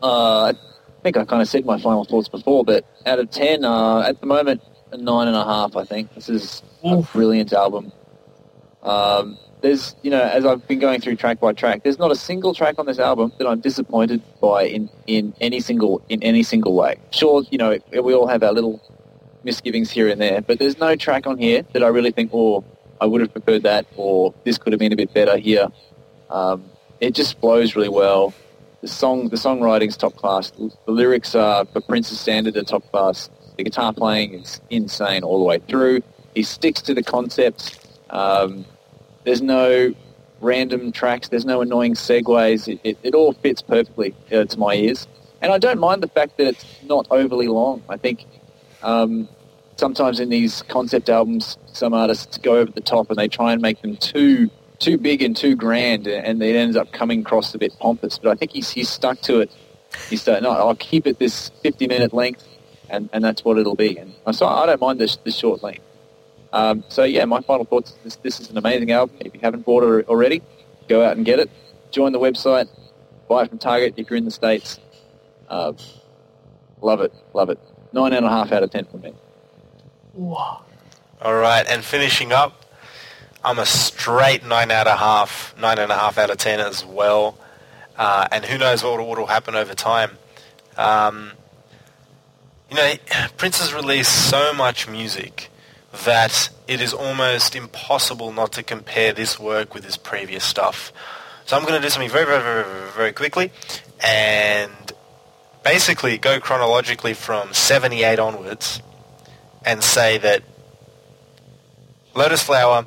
Uh, I think I kind of said my final thoughts before, but out of 10, uh, at the moment, a 9.5, I think. This is a brilliant album. Um, there's, you know, as I've been going through track by track, there's not a single track on this album that I'm disappointed by in, in any single in any single way. Sure, you know, we all have our little misgivings here and there, but there's no track on here that I really think, oh, I would have preferred that, or this could have been a bit better here. Um, it just flows really well. The song, the songwriting's top class. The lyrics are, for Prince's standard, are top class. The guitar playing is insane all the way through. He sticks to the concept. Um, there's no random tracks. There's no annoying segues. It, it, it all fits perfectly uh, to my ears. And I don't mind the fact that it's not overly long. I think um, sometimes in these concept albums, some artists go over the top and they try and make them too too big and too grand, and it ends up coming across a bit pompous. But I think he's he's stuck to it. He's said, no, I'll keep it this 50 minute length, and, and that's what it'll be. And so I don't mind this, this short length. Um, so yeah, my final thoughts: this, this is an amazing album. If you haven't bought it already, go out and get it. Join the website, buy it from Target if you're in the states. Uh, love it, love it. Nine and a half out of ten for me. Whoa. All right, and finishing up, I'm a straight nine out of half, nine and a half out of ten as well. Uh, and who knows what will happen over time. Um, you know, Prince has released so much music that it is almost impossible not to compare this work with his previous stuff. So I'm going to do something very, very, very, very, quickly, and basically go chronologically from 78 onwards, and say that Lotus Flower,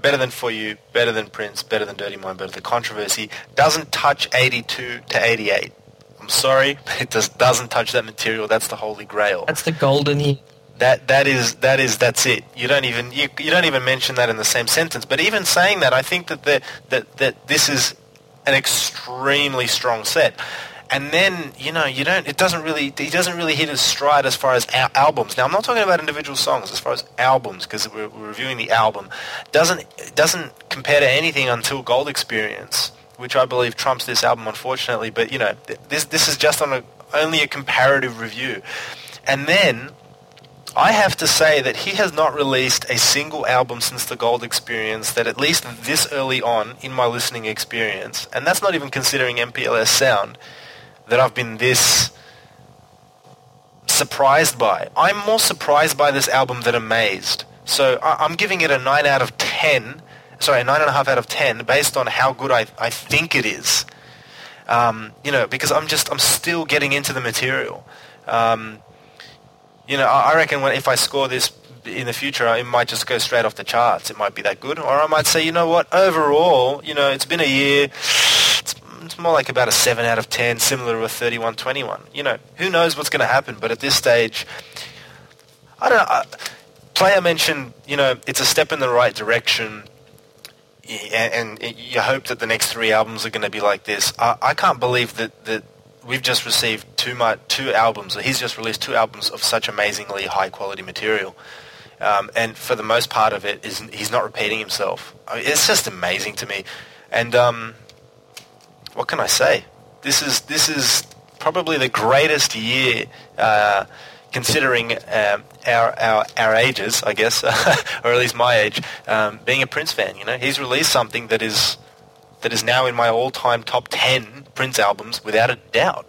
better than For You, better than Prince, better than Dirty Mind, better than Controversy, doesn't touch 82 to 88. I'm sorry, but it just doesn't touch that material. That's the holy grail. That's the golden year. That that is that is that's it. You don't even you, you don't even mention that in the same sentence. But even saying that, I think that the, that that this is an extremely strong set. And then you know you don't. It doesn't really. He doesn't really hit his stride as far as al- albums. Now I'm not talking about individual songs. As far as albums, because we're, we're reviewing the album, doesn't doesn't compare to anything until Gold Experience, which I believe trumps this album, unfortunately. But you know th- this this is just on a only a comparative review. And then I have to say that he has not released a single album since the Gold Experience that at least this early on in my listening experience, and that's not even considering MPLS sound, that I've been this surprised by. I'm more surprised by this album than amazed. So I- I'm giving it a 9 out of 10, sorry, a 9.5 out of 10 based on how good I, I think it is. Um, you know, because I'm just, I'm still getting into the material. Um, you know, I reckon when, if I score this in the future, it might just go straight off the charts. It might be that good. Or I might say, you know what, overall, you know, it's been a year. It's, it's more like about a 7 out of 10, similar to a 31-21. You know, who knows what's going to happen. But at this stage, I don't know. Player mentioned, you know, it's a step in the right direction. And, and you hope that the next three albums are going to be like this. I, I can't believe that, that we've just received two mu- two albums. or He's just released two albums of such amazingly high quality material, um, and for the most part of it, is he's not repeating himself. I mean, it's just amazing to me. And um, what can I say? This is this is probably the greatest year. Uh, Considering um, our, our our ages, I guess, or at least my age, um, being a Prince fan, you know, he's released something that is that is now in my all-time top 10 Prince albums without a doubt.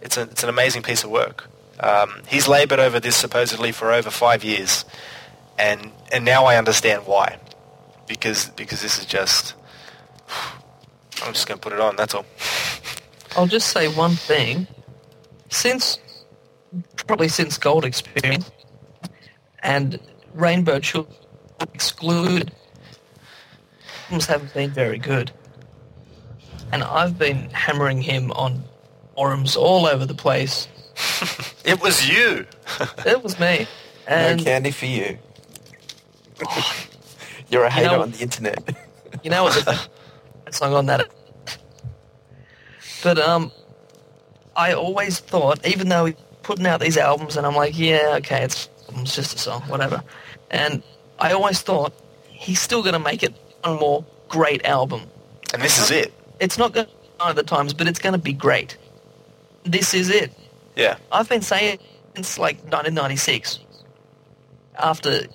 It's, a, it's an amazing piece of work. Um, he's laboured over this supposedly for over five years, and and now I understand why, because because this is just. I'm just going to put it on. That's all. I'll just say one thing. Since, probably since Gold Experience and Rainbow Children excluded, albums haven't been very good. And I've been hammering him on forums all over the place. It was you. It was me. And no candy for you. You're a hater know- on the internet. You know what? The song on that. But um, I always thought, even though he's putting out these albums, and I'm like, yeah, okay, it's, it's just a song, whatever. And I always thought he's still going to make it one more great album. And this is it. It's not going to be one of the times, but it's going to be great. This is it. Yeah. I've been saying it since like 1996. After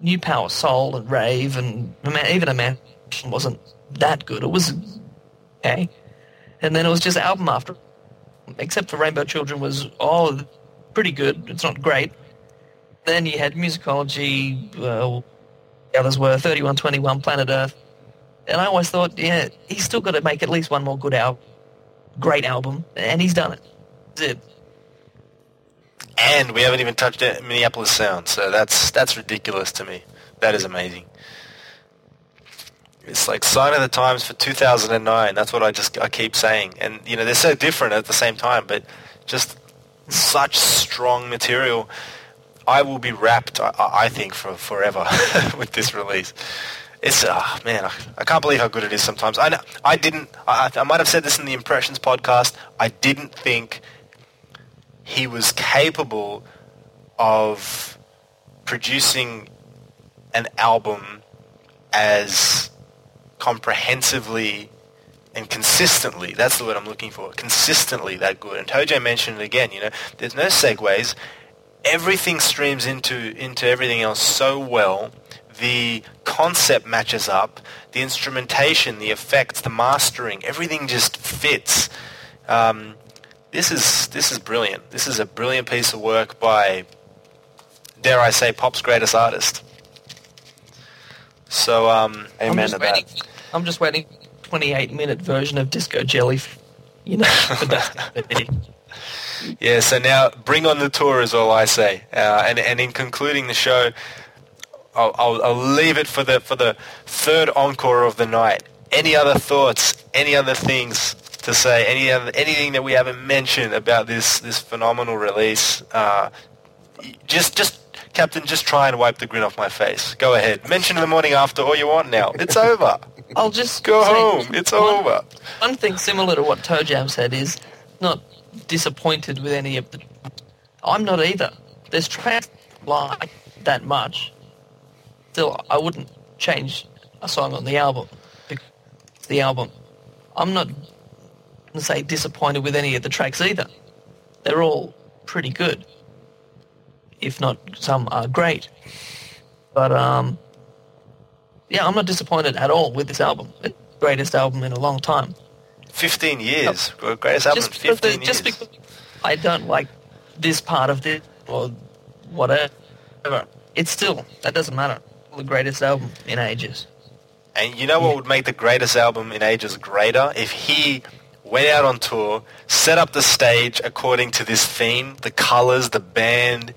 New Power Soul and Rave and even a man wasn't that good. It was okay, and then it was just album after, except for Rainbow Children was oh pretty good. It's not great. Then you had Musicology. Uh, the others were 3121 Planet Earth, and I always thought, yeah, he's still got to make at least one more good album, great album, and he's done it. It. And we haven't even touched it- Minneapolis Sound, so that's that's ridiculous to me. That is amazing. It's like sign of the times for 2009. That's what I just I keep saying, and you know they're so different at the same time, but just such strong material. I will be wrapped, I, I think, for forever with this release. It's ah man, I, I can't believe how good it is. Sometimes I I didn't. I, I might have said this in the Impressions podcast. I didn't think he was capable of producing an album as comprehensively and consistently, that's the word I'm looking for, consistently that good. And Tojo mentioned it again, you know, there's no segues. Everything streams into, into everything else so well. The concept matches up. The instrumentation, the effects, the mastering, everything just fits. Um, this is this is brilliant. This is a brilliant piece of work by, dare I say, pop's greatest artist. So um, I'm Amen just to waiting. that. I'm just waiting 28 minute version of Disco Jelly. You know, but that's Yeah, so now bring on the tour is all I say. Uh, and, and in concluding the show, I'll, I'll, I'll leave it for the, for the third encore of the night. Any other thoughts, any other things to say, any other, anything that we haven't mentioned about this, this phenomenal release? Uh, just, just, Captain, just try and wipe the grin off my face. Go ahead. Mention the morning after all you want now. It's over. I'll just Go home. It's one- over. One thing similar to what Toe Jam said is not disappointed with any of the. I'm not either. There's tracks like that much. Still, I wouldn't change a song on the album. The album. I'm not to say disappointed with any of the tracks either. They're all pretty good. If not, some are great. But um, yeah, I'm not disappointed at all with this album. It's the greatest album in a long time. 15 years. Greatest album Just because, 15 the, just because I don't like this part of this or whatever, it's still that doesn't matter. The greatest album in ages. And you know what would make the greatest album in ages greater? If he went out on tour, set up the stage according to this theme, the colors, the band,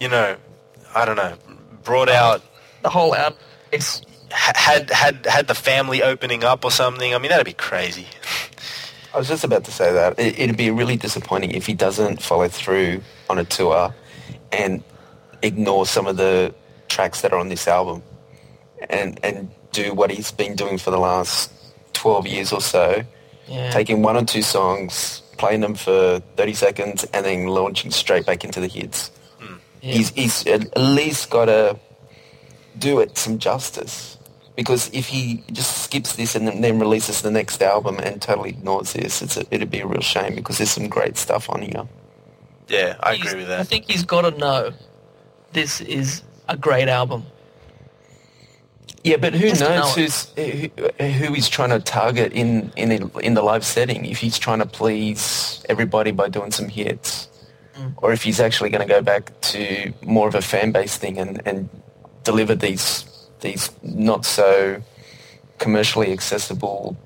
you know, I don't know, brought uh-huh. out, The whole album had had had the family opening up or something. I mean, that'd be crazy. I was just about to say that. It, it'd be really disappointing if he doesn't follow through on a tour and ignore some of the tracks that are on this album and, and do what he's been doing for the last 12 years or so, yeah. taking one or two songs, playing them for 30 seconds and then launching straight back into the hits. yeah. He's, he's at least got to do it some justice. Because if he just skips this and then, then releases the next album and totally ignores this, it's a, it'd be a real shame because there's some great stuff on here. Yeah, I He's- agree with that. I think he's got to know this is a great album. Yeah, but who Just knows know who's who, who he's trying to target in in the, in the live setting? If he's trying to please everybody by doing some hits, mm. or if he's actually going to go back to more of a fan base thing and, and deliver these these not so commercially accessible.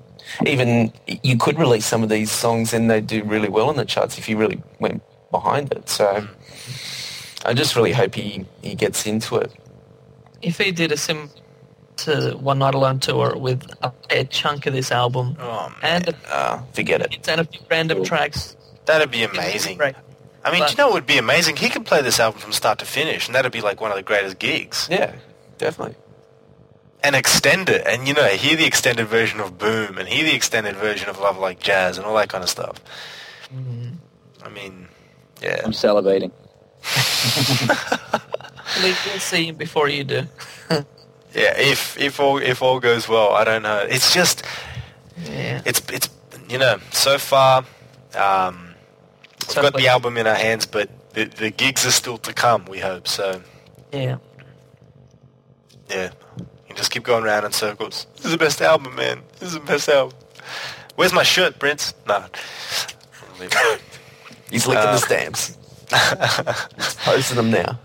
Even you could release some of these songs and they'd do really well in the charts if you really went behind it. So I just really hope he, he gets into it. If he did a sim to One Nite Alone tour with a fair chunk of this album Oh, and a, Uh, forget it. it's and a few random tracks, That'd be amazing. Great. I mean, But- do you know what would be amazing? He could play this album from start to finish, and that'd be like one of the greatest gigs. Yeah, definitely. And extend it and you know hear the extended version of boom and hear the extended version of love like jazz and all that kind of stuff i mean yeah I'm salivating. We'll we'll see him before you do. yeah if if all if all goes well i don't know it's just Yeah. it's it's you know so far um we've got the album in our hands but the, the gigs are still to come we hope so Yeah. yeah you just keep going around in circles this is the best album man this is the best album where's my shirt prince it. He's licking Uh, the stamps. He's posting them now.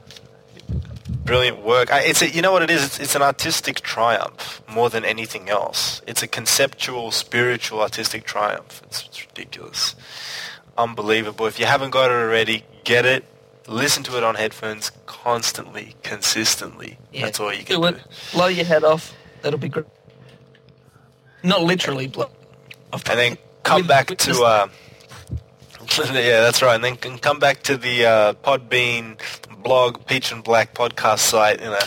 brilliant work. I, it's a, you know what it is. It's, it's an artistic triumph more than anything else. It's a conceptual, spiritual, artistic triumph. It's, it's ridiculous, unbelievable. If you haven't got it already, get it. Listen to it on headphones constantly, consistently. yeah. That's all you can do do. Blow your head off. That'll be great. Not literally blow. Off, And then come With- back with to uh, yeah, that's right. And then can come back to the uh, Podbean blog, Peach and Black podcast site in a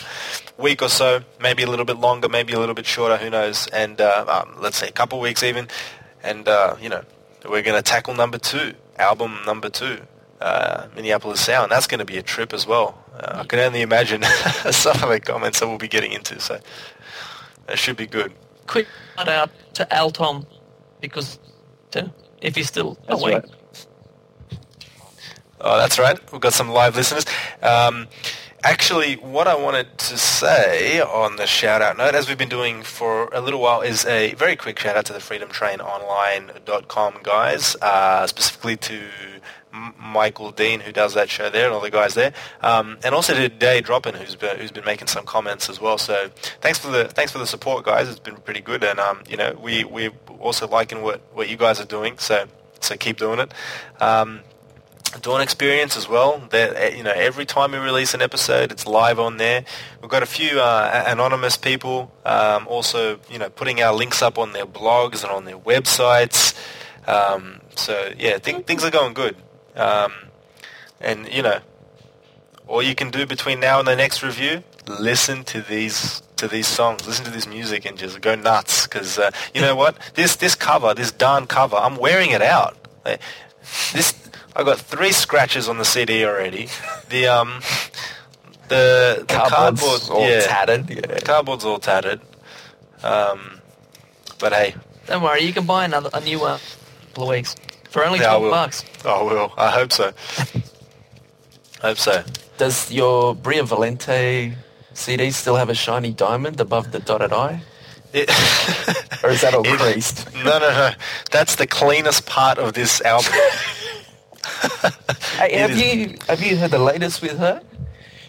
week or so, maybe a little bit longer, maybe a little bit shorter, who knows? And uh, um, let's say a couple weeks even. And uh, you know, we're going to tackle number two, album number two, uh, Minneapolis Sound. That's going to be a trip as well. Uh, I can only imagine some of the comments that we'll be getting into. So that should be good. quick shout out to Al Tom because to, if he's still That's awake. right. Oh, that's right. We've got some live listeners. Um, Actually, what I wanted to say on the shout out note, as we've been doing for a little while, is a very quick shout out to the freedomtrainonline.com guys, uh, specifically to M- Michael Dean, who does that show there, and all the guys there, um, and also to Droppin, who's been, who's been making some comments as well. So thanks for the thanks for the support, guys. It's been pretty good, and um, you know we we're also liking what, what you guys are doing. So so keep doing it. Um, Dawn Experience as well. That you know, every time we release an episode, it's live on there. We've got a few uh, anonymous people um, also, you know, putting our links up on their blogs and on their websites. Um, so yeah, th- things are going good. Um, and you know, all you can do between now and the next review, listen to these to these songs, listen to this music, and just go nuts. Because uh, you know what, this this cover, this darn cover, I'm wearing it out. This I got three scratches on the CD already. The um, the, the Cardboard's cardboard, all yeah, tattered. Yeah. the cardboard's all tattered. Um, but hey, Don't worry, you can buy another a new one in a couple of weeks for only Yeah, twelve will. bucks. Oh, I will. I hope so. I hope so. Does your Bria Valente CD still have a shiny diamond above the dotted I? It, Or is that all It- creased? no, no, no. That's the cleanest part of this album. Hey, have is- you have you heard the latest with her?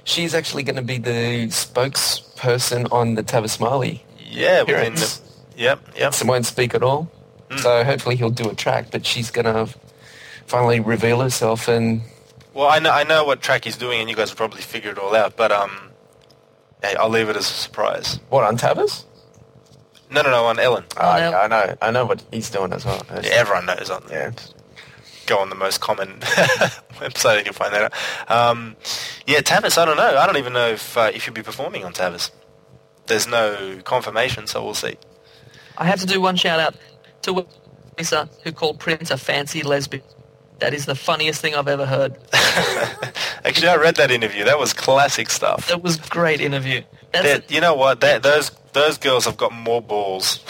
She's actually going to be the spokesperson on the Tavis Smiley. Yeah, within the, yep, yep. So won't speak at all. So hopefully he'll do a track, but she's going to finally reveal herself and Well, I know, I know what track he's doing, and you guys will probably figure it all out. But um, hey, I'll leave it as a surprise. what on Tavis? No, no, no, on Ellen. Oh, no. yeah, I know. I know what he's doing as well. Yeah, everyone knows on Yeah. Go on the most common website and you'll find that out. Um, yeah, Tavis, I don't know. I don't even know if uh, if you'll be performing on Tavis. There's no confirmation, so we'll see. I have to do one shout out to Lisa who called Prince a fancy lesbian. That is the funniest thing I've ever heard. Actually, I read that interview. That was classic stuff. That was great interview. That's That- you know what? That, those those girls have got more balls.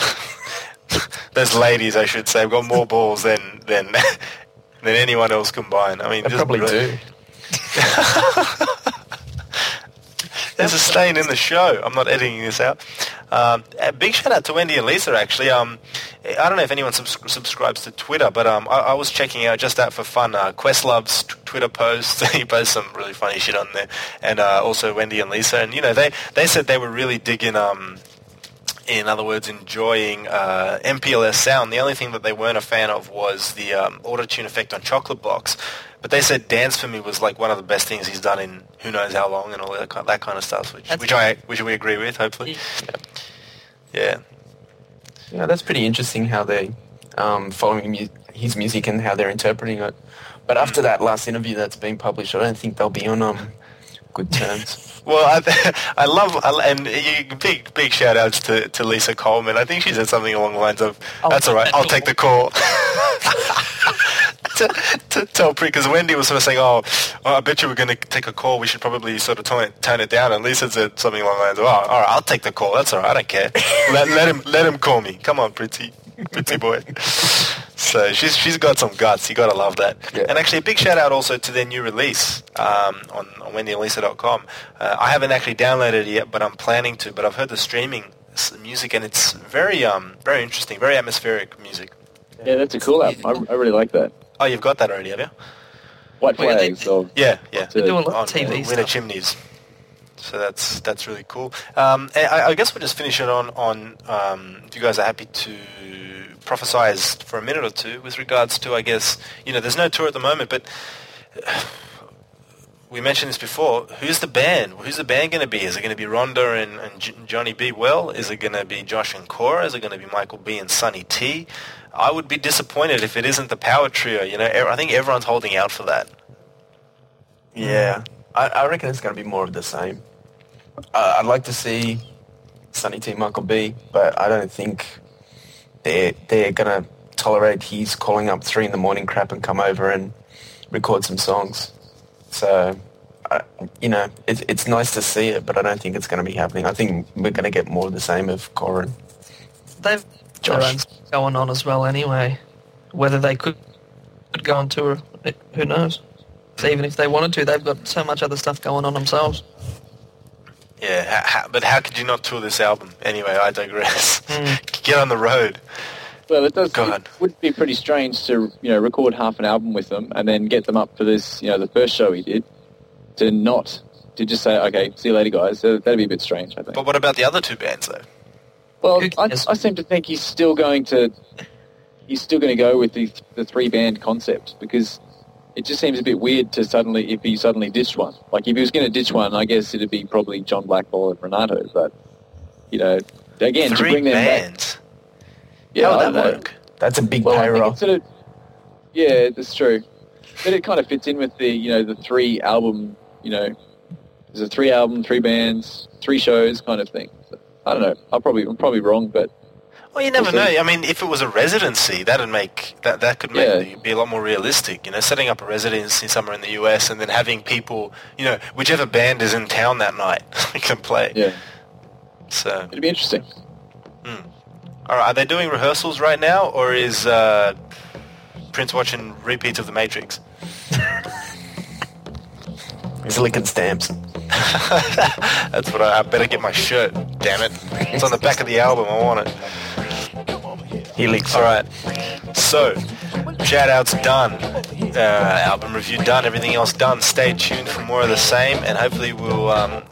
those ladies, I should say, have got more balls than than than anyone else combined. I mean, They just probably brilliant. do. There's a stain in the show. I'm not editing this out. Um, a big shout out to Wendy and Lisa. Actually, um, I don't know if anyone subs- subscribes to Twitter, but um, I-, I was checking out just out for fun. Uh, Questlove's t- Twitter posts. he posts some really funny shit on there, and uh, also Wendy and Lisa. And you know, they they said they were really digging. Um, in other words, enjoying uh, MPLS sound. The only thing that they weren't a fan of was the um, auto-tune effect on Chocolate Box. But they said Dance for Me was like one of the best things he's done in who knows how long and all that kind, that kind of stuff, which, That's- which I which we agree with, hopefully. Yeah. Yeah, that's pretty interesting how they um, following mu- his music and how they're interpreting it. But after that last interview that's been published, I don't think they'll be on um, good terms. Well, I, I love I, and you, big big shout outs to, to Lisa Coleman. I think she said something along the lines of, I'll "That's all right, I'll take the call." to, to tell Pri because Wendy was sort of saying, "Oh, oh, I bet you we're going to take a call. We should probably sort of tone it, tone it down." And Lisa said something along the lines of, "Oh, all right, I'll take the call. That's all right. I don't care. let, let him let him call me. Come on, pretty pretty boy." So she's she's got some guts. You got to love that. Yeah. And actually, a big shout out also to their new release um, on on wendyandlisa.com. Uh, I haven't actually downloaded it yet, but I'm planning to. But I've heard the streaming music, and it's very um very interesting, very atmospheric music. Yeah, that's a cool app. I, I really like that. Oh, you've got that already, have you? White Well, yeah, they- Flags Yeah, yeah. They do a lot of on TV Winter stuff. Chimneys. So that's that's really cool. Um, I, I guess we'll just finish it on on. Um, if you guys are happy to prophesize for a minute or two with regards to, I guess you know, there's no tour at the moment, but we mentioned this before. Who's the band? Who's the band going to be? Is it going to be Rhonda and, and J- John Blackwell? Is it going to be Josh and Cora? Is it going to be Michael B. and Sonny T? I would be disappointed if it isn't the power trio. You know, I think everyone's holding out for that. Yeah, I, I reckon it's going to be more of the same. Uh, I'd like to see Sonny T, Michael B, but I don't think they're they're going to tolerate his calling up three in the morning crap and come over and record some songs. So, I, you know, it's it's nice to see it, but I don't think it's going to be happening. I think we're going to get more of the same of Corin. They've Josh. their own stuff going on as well anyway. Whether they could could go on tour, who knows? So even if they wanted to, they've got so much other stuff going on themselves. Yeah, ha- ha- but how could you not tour this album? Anyway, I digress. Mm. Get on the road. Well, it does. Go it would be pretty strange to you know record half an album with them and then get them up for this you know the first show he did to not to just say okay see you later guys. So that'd be a bit strange I think. But what about the other two bands, though? Well, I, cares? I seem to think he's still going to he's still going to go with the the three band concept because it just seems a bit weird to suddenly if he suddenly ditched one. Like if he was going to ditch one, I guess it'd be probably John Blackwell and Renato. But you know, again Three to bring them back, bands. Yeah, how would that know. work? That's a big Well, I payroll. sort of, yeah, that's true. But it kind of fits in with the, you know, the three album, you know, there's a three album, three bands, three shows kind of thing. So, I don't know. I'll probably, I'm probably wrong, but Well, you never know. I mean, if it was a residency, that'd make that that could make Yeah. be a lot more realistic. You know, setting up a residency somewhere in the US and then having people, you know, whichever band is in town that night can play. yeah, So, it'd be interesting. Hmm. All right, are they doing rehearsals right now, or is uh, Prince watching repeats of The Matrix? He's licking stamps. That's what I, I better get my shirt. Damn it! It's on the back of the album. I want it. Come over here. He licks. All right. So, shout outs done. Uh, album review done. Everything else done. Stay tuned for more of the same, and hopefully we'll um,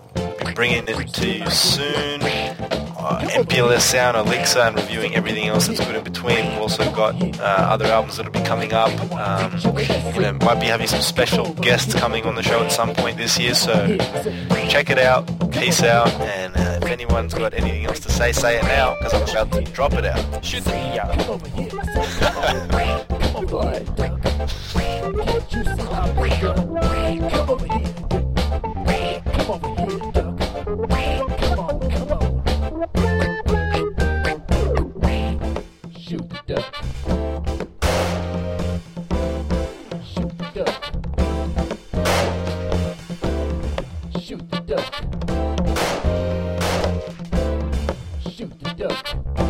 be bringing it to you soon. Uh, MPLS Sound, Elixer, and reviewing everything else that's good in between. We've also got uh, other albums that'll be coming up. Um, you know, might be having some special guests coming on the show at some point this year. So check it out. Peace out. And uh, if anyone's got anything else to say, say it now because I'm about to drop it out. Shoot the The duck. Shoot the duck. Shoot the duck. Shoot the duck.